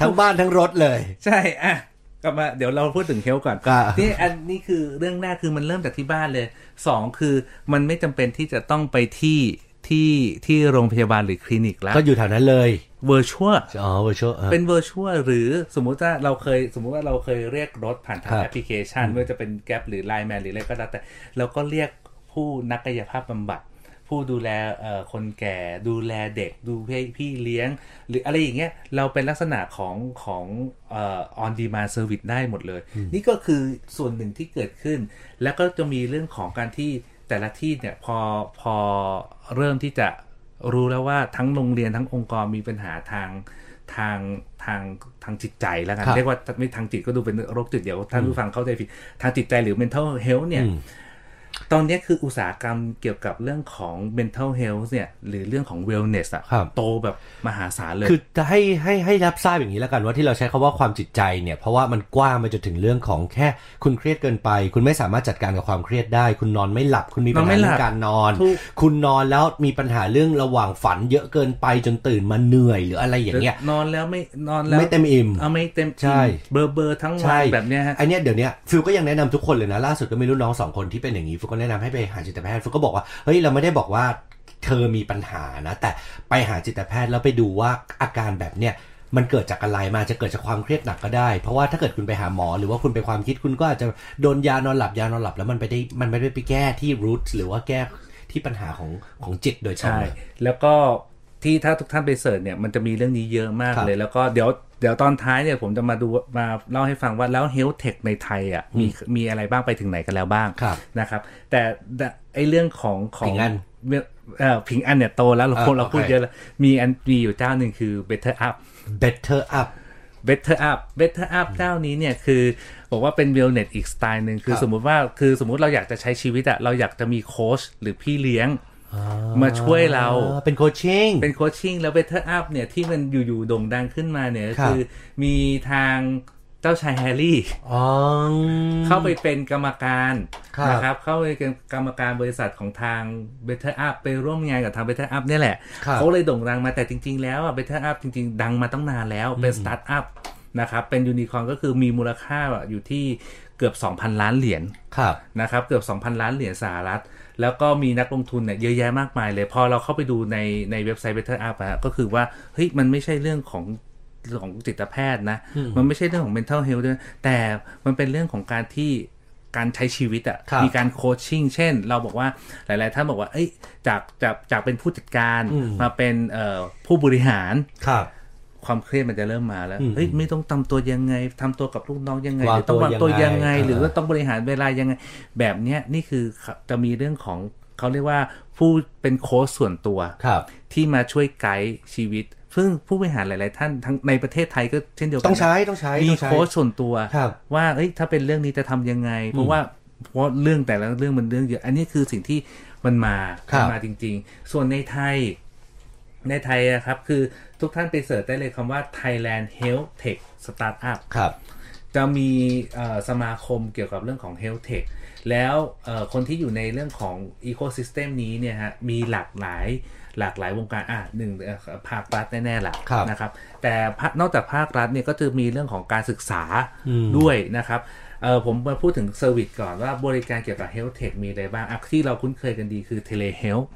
S2: ทั้งบ้านทั้งรถเลย
S3: ใช่อะกลับมาเดี๋ยวเราพูดถึง health ก่อน
S2: ครับ
S3: นี่อันนี้คือเรื่องแรกคือมันเริ่มจากที่บ้านเลยสองคือมันไม่จำเป็นที่จะต้องไปที่ที่ที่โรงพยาบาลหรือคลินิกแล้ว
S2: ก็อยู่แถวนั้นเลย
S3: virtual อ๋
S2: อ virtual ออ
S3: เป็น virtual หรือสมมุติว่าเราเคยสมมุติว่าเราเคยเรียกรถผ่านทาง
S2: ครับ
S3: แอปพลิเคชันไม่ว่าจะเป็นแก p หรือ Line Man หรืออะไรก็แล้วแต่เราก็เรียกผู้นักกายภาพบำบัด ผู้ดูแลเอ่อคนแก่ดูแลเด็กดูพี่พี่เลี้ยง หรืออะไรอย่างเงี้ยเราเป็นลักษณะของของเอ่อ on demand service ได้หมดเลย นี่ก็คือส่วนหนึ่งที่เกิดขึ้น แล้วก็จะมีเรื่องของการที่แต่ละที่เนี่ยพอพอเริ่มที่จะ รู้แล้วว่าทั้งโรงเรียนทั้งองค์กรมีปัญหาทางทางทางทางจิตใจแล้วกัน
S2: ครับ
S3: เรียกว่าไม่ทางจิตก็ดูเป็นโรคจิตเดี๋ยวท่านผู้ฟังเข้าใจผิด ทางจิตใจหรือ mental health เนี่ย
S2: อืม
S3: ตอนเนี้ยคืออุตสาหกรรมเกี่ยวกับเรื่องของ mental health เนี่ย หรือเรื่องของ wellness อะ
S2: ครับ
S3: โตแบบมหาศาลเลย
S2: คือจะให้ให้ให้รับทราบอย่างนี้แล้วกันว่าที่เราใช้คำว่าความจิตใจเนี่ย เพราะว่ามันกว้างไปจนถึงเรื่องของแค่คุณเครียดเกินไป คุณไม่สามารถจัดการกับความเครียดได้ คุณนอนไม่หลับ คุณมีปัญหา
S3: ไม่หลั
S2: เรื่องการนอน นอนไม่หลับ
S3: ถูก
S2: คุณนอนแล้วมีปัญหาเรื่องระหว่างฝันเยอะเกินไปจนตื่นมาเหนื่อยหรืออะไรอย่างเงี้ย
S3: นอนแล้วไม่นอนแล้ว
S2: ไม่เต็มอิ่ม
S3: เอาไม่เต็ม
S2: ใช่
S3: เบอร์เบอร์ทั้งวั
S2: ใช่
S3: นแบบเนี้ยฮะ
S2: ไอเนี้ยเดี๋ยวเนี้ยฟิลก็ยังแนะนำทุกคนเลยนะล่าสุดก็มีรุ่นน้องสองคนที่เป็นอย่างนี้ฟิลก็แนะนำให้ไปหาจิตแพทย์ฟิลก็บอกว่าเฮ้ยเราไม่ได้บอกว่าเธอมีปัญหานะ แต่ไปหาจิตแพทย์แล้วไปดูว่าอาการแบบเนี้ยมันเกิดจากอะไรมาจะเกิดจากความเครียดหนักก็ได้ เพราะว่าถ้าเกิดคุณไปหาหมอ หรือว่าคุณไปความคิดคุณก็อาจจะโดนยานอนหลับยานอนหลับแล้วมันไปได้มันไม่ได้ไปแก้ที่รูทหรือว่าแก้ที่ปัญหาของของจิตโดยตรง
S3: ใช่
S2: เลย
S3: แล้วก็ที่ถ้าทุกท่านไปเสิร์ชเนี่ยมันจะมีเรื่องนี้เยอะมาก
S2: ครับ
S3: เลย แล้วก็เดี๋ยว เดี๋ยวตอนท้ายเนี่ยผมจะมาดูมาเล่าให้ฟังว่าแล้ว Health Tech ในไทยอะมีมีอะไรบ้างไปถึงไหนกันแล้วบ้าง
S2: ครับ
S3: นะครับแต่แต่ไอเรื่องของของ
S2: ผิงอัน
S3: เอ่อผิงอันเนี่ยโตแล้วเรา
S2: อ่า
S3: พูดเราพูด
S2: โอเค
S3: เยอะแล้วมีอันมีอยู่เจ้าหนึ่งคือ Better Up
S2: better up
S3: Better Up Better Up เจ้านี้เนี่ยคือบอกว่าเป็น wellness อีกสไตล์หนึ่งคือ
S2: ครับ
S3: สมมุติว่าคือสมมุติเราอยากจะใช้ชีวิตอะเราอยากจะมีโค้ชหรือพี่เลี้ยง มาช่วยเรา
S2: อ่เป็นโคชชิ่ง
S3: เป็นโคชชิ่งแล้ว Better Up เนี่ยที่มันอยู่ๆโด่งดังขึ้นมาเนี่ยก็
S2: ครับ
S3: คือมีทางเจ้าชายแฮร์รี่
S2: อ๋อ
S3: เข้าไปเป็นกรรมการ
S2: ครับ
S3: นะครับ เข้าไปเป็นกรรมการบริษัทของทาง Better Up ไปร่วมงานกับทาง Better Up เนี่ยแหละ
S2: ครับ
S3: เขาเลยโด่งดังมาแต่จริง ๆ แล้วอะ Better Up จริง ๆ ดังมาตั้งนานแล้วเป็นสตาร์ทอัพนะครับ เป็นยูนิคอร์นก็คือมีมูลค่าอยู่ที่เกือบ 2,000 ล้านเหรียญ
S2: ครับ
S3: นะครับ เกือบ 2,000 ล้านเหรียญสหรัฐ แล้วก็มีนักลงทุนเนี่ยเยอะแยะมากมายเลย พอเราเข้าไปดูในในเว็บไซต์ Better Up อะก็คือว่าเฮ้ยมันไม่ใช่เรื่องของของจิตแพทย์นะ มันไม่ใช่เรื่องของ mental health ด้วยแต่มันเป็นเรื่องของการที่การใช้ชีวิตอะ
S2: ครับ
S3: มีการโคชชิ่งเช่น เราบอกว่าหลาย ๆ ท่านบอกว่าเอ้ยจากจากจากเป็นผู้จัดการ
S2: อืม
S3: มาเป็นเอ่อผู้บริหาร
S2: ครับ
S3: ความเครียดมันจะเริ่มมาแล้ว
S2: อืม
S3: เฮ้ยไม่ต้องทำตัวยังไงทำตัวกับลูกน้องยังไง
S2: วาง
S3: หรือต้องวาง
S2: ตั
S3: ตัวว
S2: ยั
S3: ยังง
S2: ไง
S3: ไง หรือ
S2: เออ
S3: ว่าต้องบริหารเวลายังไง แบบเนี้ยนี่คือจะมีเรื่องของเขาเรียกว่าผู้เป็นโค้ชส่วนตัว
S2: ครับ
S3: ที่มาช่วยไกด์ชีวิต ซึ่งผู้บริหารหลาย ๆ ท่านทั้งในประเทศไทยก็เช่นเดียวกั
S2: ต้อง
S3: นะ
S2: ใช้ต้องใช้
S3: มี
S2: ต้องใช้
S3: โค้ชส่วนตัว
S2: ครับ
S3: ว่าเอ้ยถ้าเป็นเรื่องนี้จะทำยังไง เพราะว่าเพราะเรื่องแต่ละเรื่องมันเรื่องเยอะ อันนี้คือสิ่งที่มันมา
S2: ครับ
S3: มันมาจริง ๆ ส่วนในไทย ในไทยอะครับ คือทุกท่านไปเสิร์ชได้เลยคำว่า Thailand Health Tech Startup
S2: ครับ
S3: จะมีเอ่อสมาคมเกี่ยวกับเรื่องของ Health Tech แล้วเอ่อคนที่อยู่ในเรื่องของ Ecosystem นี้เนี่ยฮะมีหลากหลายหลากหลายวงการอะหนึ่งเอ่อภาครัฐแน่ๆแหละ
S2: ครับ
S3: นะครับ แต่ภาคนอกจากภาครัฐเนี่ยก็จะมีเรื่องของการศึกษา
S2: อืม
S3: ด้วยนะครับ เออผมมาพูดถึงเซอร์วิสก่อนว่าบริการเกี่ยวกับ Health Tech มีอะไรบ้างอะที่เราคุ้นเคยกันดีคือ Telehealth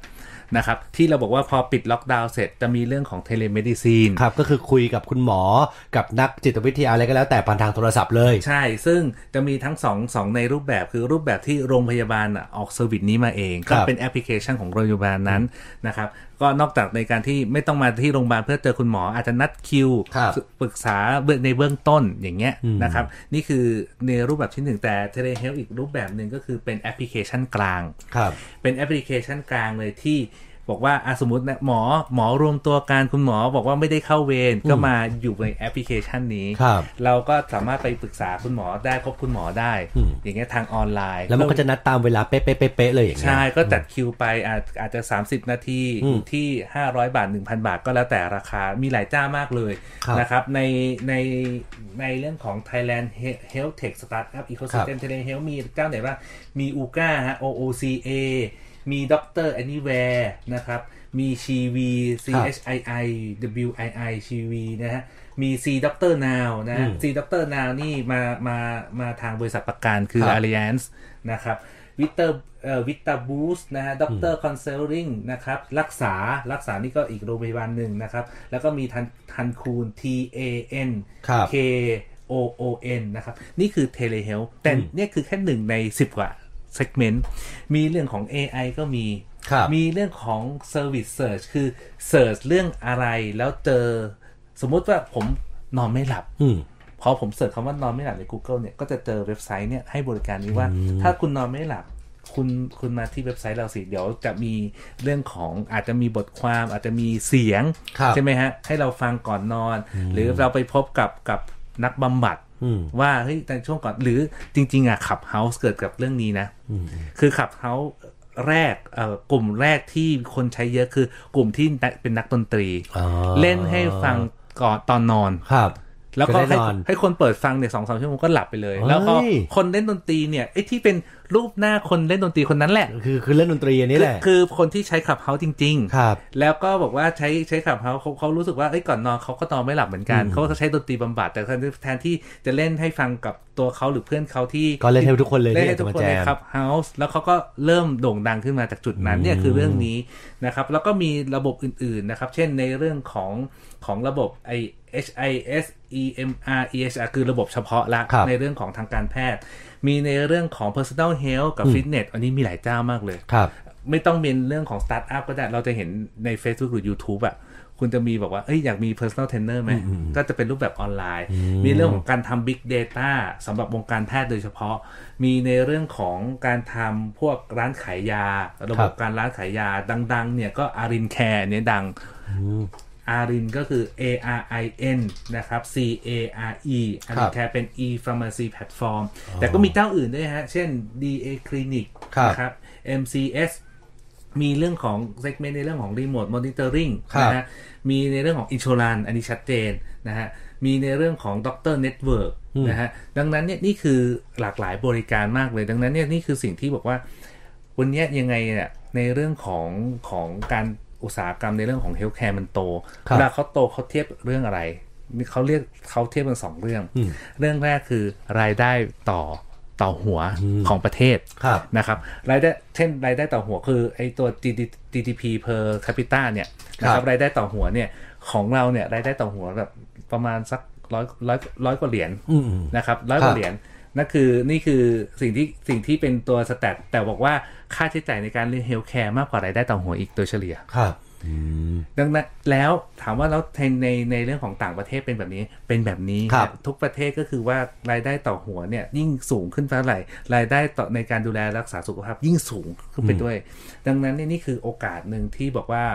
S3: นะครับที่เราบอกว่าพอปิดล็อกดาวน์เสร็จจะมีเรื่องของ Telemedicine
S2: ครับก็คือคุยกับคุณหมอกับนักจิตวิทยาอะไรก็แล้วแต่ผ่านทางโทรศัพท์เลย
S3: ใช่ ซึ่งจะมีทั้งสองสองในรูปแบบคือรูปแบบที่โรงพยาบาลอะออก service นี้มาเอง
S2: ครับ ก็
S3: เป็นแอปพลิเคชันของโรงพยาบาลนั้นนะครับ ก็นอกจากในการที่ไม่ต้องมาที่โรงพยาบาลเพื่อเจอคุณหมออาจจะนัดคิว
S2: ครับ
S3: ปรึกษาเบื้องในเบื้องต้นอย่างเงี้ย
S2: อืม
S3: นะครับ นี่คือในรูปแบบที่หนึ่งแต่ telehealth อีกรูปแบบหนึ่งก็คือเป็นแอปพลิเคชันกลาง
S2: ครับ
S3: เป็นแอปพลิเคชันกลางเลยที่ บอกว่าอะสมมตินะหมอหมอรวมตัวกันคุณหมอบอกว่าไม่ได้เข้าเวรก็มาอยู่ในแอปพลิเคชันนี้
S2: ครับ
S3: เราก็สามารถไปปรึกษาคุณหมอได้พบคุณหมอได้
S2: อืม
S3: อย่างเงี้ยทางออนไลน์
S2: แล้วมันก็จะนัดตามเวลาเป๊ะๆๆๆเลยอย่างเงี้ย
S3: ใช่ก็จัดคิวไปอาจอาจจะ 30 นาที
S2: อืม
S3: อยู่ที่ 500 บาท 1,000 บาทก็แล้วแต่ราคามีหลายเจ้ามากเลย
S2: ครับ
S3: นะครับในในในเรื่องของ Thailand Health Tech Startup Ecosystem Thailand Health มีเจ้าไหนบ้างมี UGA ฮะ OOCA มี Doctor Anywhere นะครับ มีชีวี C H I I W I I ชีวีนะฮะ มี C Doctor Now นะฮะ
S2: อืม
S3: C Doctor Now นี่มา มา มาทางบริษัทประกันคือ
S2: ครับ
S3: Alliance นะครับวิเตอร์เอ่อวิตาบูสนะฮะด็อกเตอร์คอนซัลทิงนะครับ รักษารักษานี่ก็อีกโรงพยาบาลหนึ่งนะครับ แล้วก็มีทันทันคูณ T A N
S2: ครับ
S3: K O O N นะครับ นี่คือ Telehealth แต่
S2: อืม
S3: เนี่ยคือแค่หนึ่งใน10กว่า segment มีเรื่องของ AI ก็มี
S2: ครับ
S3: มีเรื่องของ Service Search คือ Search เรื่องอะไรแล้วเจอสมมุติว่าผมนอนไม่หลับ
S2: อืม
S3: พอผมเสิร์ชคำว่านอนไม่หลับใน Google เนี่ยก็จะเจอเว็บไซต์เนี่ยให้บริการนี้ว่า ถ้าคุณนอนไม่หลับคุณคุณมาที่เว็บไซต์เราสิ เดี๋ยวจะมีเรื่องของอาจจะมีบทความอาจจะมีเสียง
S2: ครับ
S3: ใช่ไหมฮะ ให้เราฟังก่อนนอน หรือเราไปพบกับกับนักบำบัด
S2: อืม
S3: ว่าเฮ้ยในช่วงก่อนหรือจริง ๆอะ Clubhouse เกิดกับเรื่องนี้นะคือ Clubhouse แรกเอ่อกลุ่มแรกที่คนใช้เยอะคือกลุ่มที่เป็นนักดนตรี
S2: อ๋อ
S3: เล่นให้ฟังก่อนตอนนอน
S2: ครับ
S3: แล้วก็
S2: จะได้
S3: ให้
S2: นอน
S3: ให้คนเปิดฟังเนี่ยสองสามชั่วโมงก็หลับไปเลย
S2: เฮ้ย
S3: แล้วก็คนเล่นดนตรีเนี่ยไอ้ที่เป็น รูปหน้าคนเล่นดนตรีคนนั้นแหละ
S2: คือคือเล่นดนตรีอันนี้แหละ
S3: คือคือคนที่ใช้ Clubhouse จริง ๆ
S2: ครับ
S3: แล้วก็บอกว่าใช้ใช้ Clubhouse เขาเขารู้สึกว่าเอ้ยก่อนนอนเขาก็นอนไม่หลับเหมือนกัน เขาก็ใช้ดนตรีบำบัด แต่แทนแทนที่จะเล่นให้ฟังกับตัวเขาหรือเพื่อนเขาที่
S2: ก็เล่นให้ทุกคนเลย
S3: เล่นให้
S2: ทุ
S3: กคน
S2: ในที่จะ
S3: คน
S2: มา
S3: แจม Clubhouse แล้วเขาก็เริ่มโด่งดังขึ้นมาจากจุดนั้นเนี่ยคือเรื่องนี้นะครับ แล้วก็มีระบบอื่นๆนะครับ เช่นในเรื่องของของระบบไอ HIS EMR EHR คือระบบเฉพาะละ
S2: ครับ
S3: ในเรื่องของทางการแพทย์ มีในเรื่องของ personal health กับ fitness อันนี้มีหลายเจ้ามากเลย
S2: ครับ
S3: ไม่ต้องเป็นเรื่องของสตาร์ทอัพก็ได้ เราจะเห็นใน Facebook หรือ YouTube อะคุณจะมีบอกว่าเอ้ยอยากมี personal trainer ไหม ก็จะเป็นรูปแบบออนไลน์ มีเรื่องของการทำ big data สำหรับวงการแพทย์โดยเฉพาะ มีในเรื่องของการทำพวกร้านขายยา ระบบการร้านขายยาดัง ๆ เนี่ยก็ Arincare เนี่ยดัง Arin ก็คือ A R I N นะครับ C A R E Arincare เป็น e pharmacy platform แต่ก็มีเจ้าอื่นด้วยฮะ เช่น D A Clinic
S2: ครับ
S3: นะครับ MCS มีเรื่องของ segment ในเรื่องของ remote monitoring
S2: ครับ
S3: นะฮะ มีในเรื่องของ insurance อันนี้ชัดเจนนะฮะ มีในเรื่องของ doctor network นะฮะ ดังนั้นเนี่ยนี่คือหลากหลายบริการมากเลย ดังนั้นเนี่ยนี่คือสิ่งที่บอกว่า วันเนี้ยยังไงเนี่ยในเรื่องของของการ อุตสาหกรรมในเรื่องของ healthcare มันโต
S2: ครับ
S3: เวลาเขาโตเขาเทียบเรื่องอะไรมีเขาเรียกเขาเทียบกันสองเรื่อง เรื่องแรกคือรายได้ต่อต่อหัวของประเทศ
S2: ครับ
S3: นะครับรายได้เช่นรายได้ต่อหัวคือไอตัว GDP per capita เนี่ยนะค
S2: ครั
S3: รับบรายได้ต่อหัวเนี่ยของเราเนี่ยรายได้ต่อหัวแบบประมาณสักร้อยร้อยร้อยกว่าเหรียญ
S2: อืม
S3: นะครับร้อยก
S2: ครับ
S3: เหรียญ นั่นคือนี่คือสิ่งที่สิ่งที่เป็นตัว stat แต่บอกว่าค่าใช้จ่ายในการเลี้ยง healthcare มากกว่ารายได้ต่อหัวอีกโดยเฉลี่ย
S2: ครับ
S3: ดังนั้นแล้วถามว่าแล้วในในในเรื่องของต่างประเทศเป็นแบบนี้เป็นแบบนี้
S2: ครับ
S3: ทุกประเทศก็คือว่ารายได้ต่อหัวเนี่ยยิ่งสูงขึ้นเท่าไหร่รายได้ต่อในการดูแลรักษาสุขภาพยิ่งสูงขึ้นไปด้วย ดังนั้นเนี่ยนี่คือโอกาสหนึ่งที่บอกว่า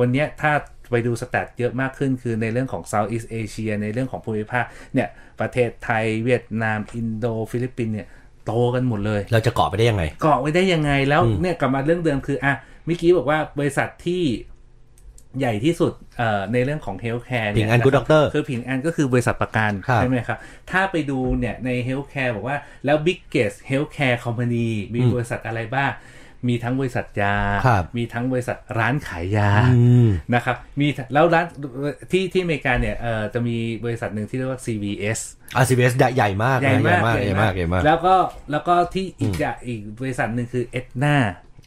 S3: วันเนี้ยถ้าไปดู stat เยอะมากขึ้น คือในเรื่องของ Southeast Asia ในเรื่องของภูมิภาคเนี่ยประเทศไทยเวียดนาม อินโดฟิลิปปินส์เนี่ยโตกันหมดเลย
S2: เราจะเกาะไปได้ยังไง
S3: เกาะไว้ได้ยังไงแล้วเนี่ยกลับมาเรื่องเดิมคืออะเมื่อกี้บอกว่าบริษัทที่ใหญ่ที่สุดเอ่อในเรื่องของ healthcare
S2: ผิงอัน Good Doctor
S3: คือผิงอันก็คือบริษัทประกัน
S2: ครับ
S3: ใช่ไหมครับ ถ้าไปดูเนี่ยใน healthcare บอกว่าแล้ว biggest healthcare company มีบริษัทอะไรบ้าง มีทั้งบริษัทยา
S2: ครับ
S3: มีทั้งบริษัทร้านขายยา
S2: อืม
S3: นะครับมีแล้วร้านที่ที่อเมริกาเนี่ยเอ่อจะมีบริษัทหนึ่งที่เรียกว่า CVS
S2: CVS ใหญ่มากนะ
S3: ใหญ่มาก
S2: ใหญ่มากใหญ่มากใหญ่มาก
S3: แล้วก็แล้วก็ที่อีกอะอีกบริษัทหนึ่งคือ Aetna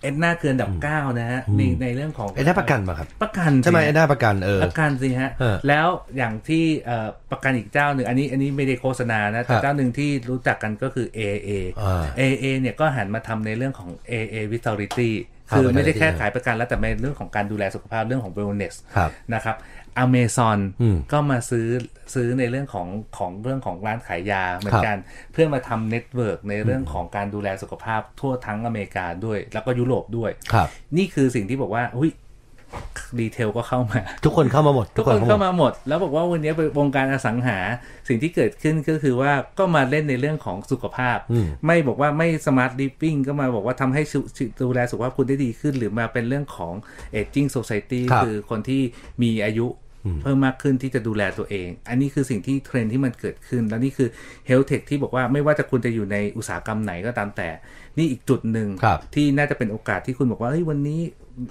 S3: Aetna คืออันดับเก้านะฮะในในเรื่องของ
S2: Aetna ประกันมาครับ
S3: ประกัน
S2: ใช่ไหม
S3: สิ
S2: Aetnaประกันเออ
S3: ประกันสิฮะ
S2: เออ
S3: แล้วอย่างที่เอ่อประกันอีกเจ้าหนึ่งอันนี้อันนี้ไม่ได้โฆษณานะ
S2: ครั
S3: แต่
S2: บ
S3: เจ้าหนึ่งที่รู้จักกันก็คือ AIA
S2: อ่า
S3: AIA เนี่ยก็หันมาทำในเรื่องของ AIA Vitality
S2: ครับ
S3: คือไม่ได้
S2: Vitality
S3: แค่ขายประกันแล้วแต่ในเรื่องของการดูแลสุขภาพเรื่องของ wellness
S2: ครับ
S3: นะครับ อเมซอน
S2: อืม
S3: ก็มาซื้อซื้อในเรื่องของของเรื่องของร้านขายยาเหมือนกันเพื่อมาทำ network ในเรื่องของการดูแลสุขภาพทั่วทั้งอเมริกาด้วย แล้วก็ยุโรปด้วย
S2: ครับ
S3: นี่คือสิ่งที่บอกว่าอุ้ย retail ก็เข้ามา
S2: ทุกคนเข้ามาหมด
S3: ทุกคนเข้ามาหมด แล้วบอกว่าวันนี้วงการอสังหาสิ่งที่เกิดขึ้นก็คือว่าก็มาเล่นในเรื่องของสุขภาพ
S2: อืม
S3: ไม่บอกว่าไม่ smart living ก็มาบอกว่าทำให้สุดูแลสุขภาพคุณได้ดีขึ้น หรือมาเป็นเรื่องของ aging society
S2: ครับ
S3: คือคนที่มีอายุ เพิ่มมากขึ้นที่จะดูแลตัวเอง อันนี้คือสิ่งที่เทรนด์ที่มันเกิดขึ้น แล้วนี่คือ health tech ที่บอกว่าไม่ว่าจะคุณจะอยู่ในอุตสาหกรรมไหนก็ตามแต่ นี่อีกจุดหนึ่ง
S2: ครับ
S3: ที่น่าจะเป็นโอกาสที่คุณบอกว่าเฮ้ยวันนี้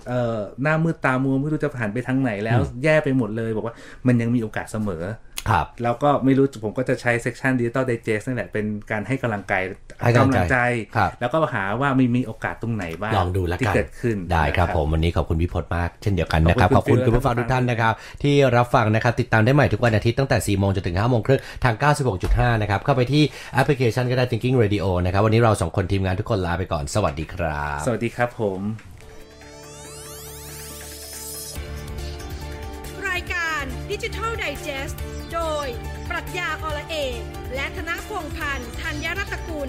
S3: เอ่อหน้ามืดตามัวไม่รู้จะผ่านไปทางไหนแล้ว แย่ไปหมดเลย บอกว่ามันยังมีโอกาสเสมอ
S2: ครับ
S3: แล้วก็ไม่รู้ผมก็จะใช้เซ c ชันดิจิตอลไดเจสนั่นแหละเป็นการให้กำลังใจ
S2: ให้กำลังใจครับ
S3: แล้วก็หาว่ามีมีโอกาสตรงไหนบ้าง
S2: ลองดูแล้ว
S3: ที่
S2: กัน
S3: เกิดขึ้น
S2: ได้ครับ
S3: นะ
S2: ผมวันนี้ขอบคุณพี่พจน์มากเช่นเดียวกันนะครับ
S3: ข
S2: ข
S3: อ
S2: อ
S3: บบคุ
S2: คุณณ
S3: ฟิล
S2: คุณผู้ฟัง
S3: และ
S2: ทุกท่าน
S3: ท่าน
S2: นะครับ ที่รับฟังนะครับติดตามได้ใหม่ทุกวันอาทิตย์ตั้งแต่ 4 โมงจนถึง 5 โมงครึ่งทาง 96.5 นะครับ เข้าไปที่แอปพลิเคชันก็ได้ Thinking Radio นะครับวันนี้เราสองคนทีมงานทุกคนลาไปก่อนสวัสดีครับ
S3: สวัสดีครับผม
S1: ดิจิทัลไดจ e s t โดย ปรัชญาอละเอกและธนพงพันธ์ธัญรัตกุล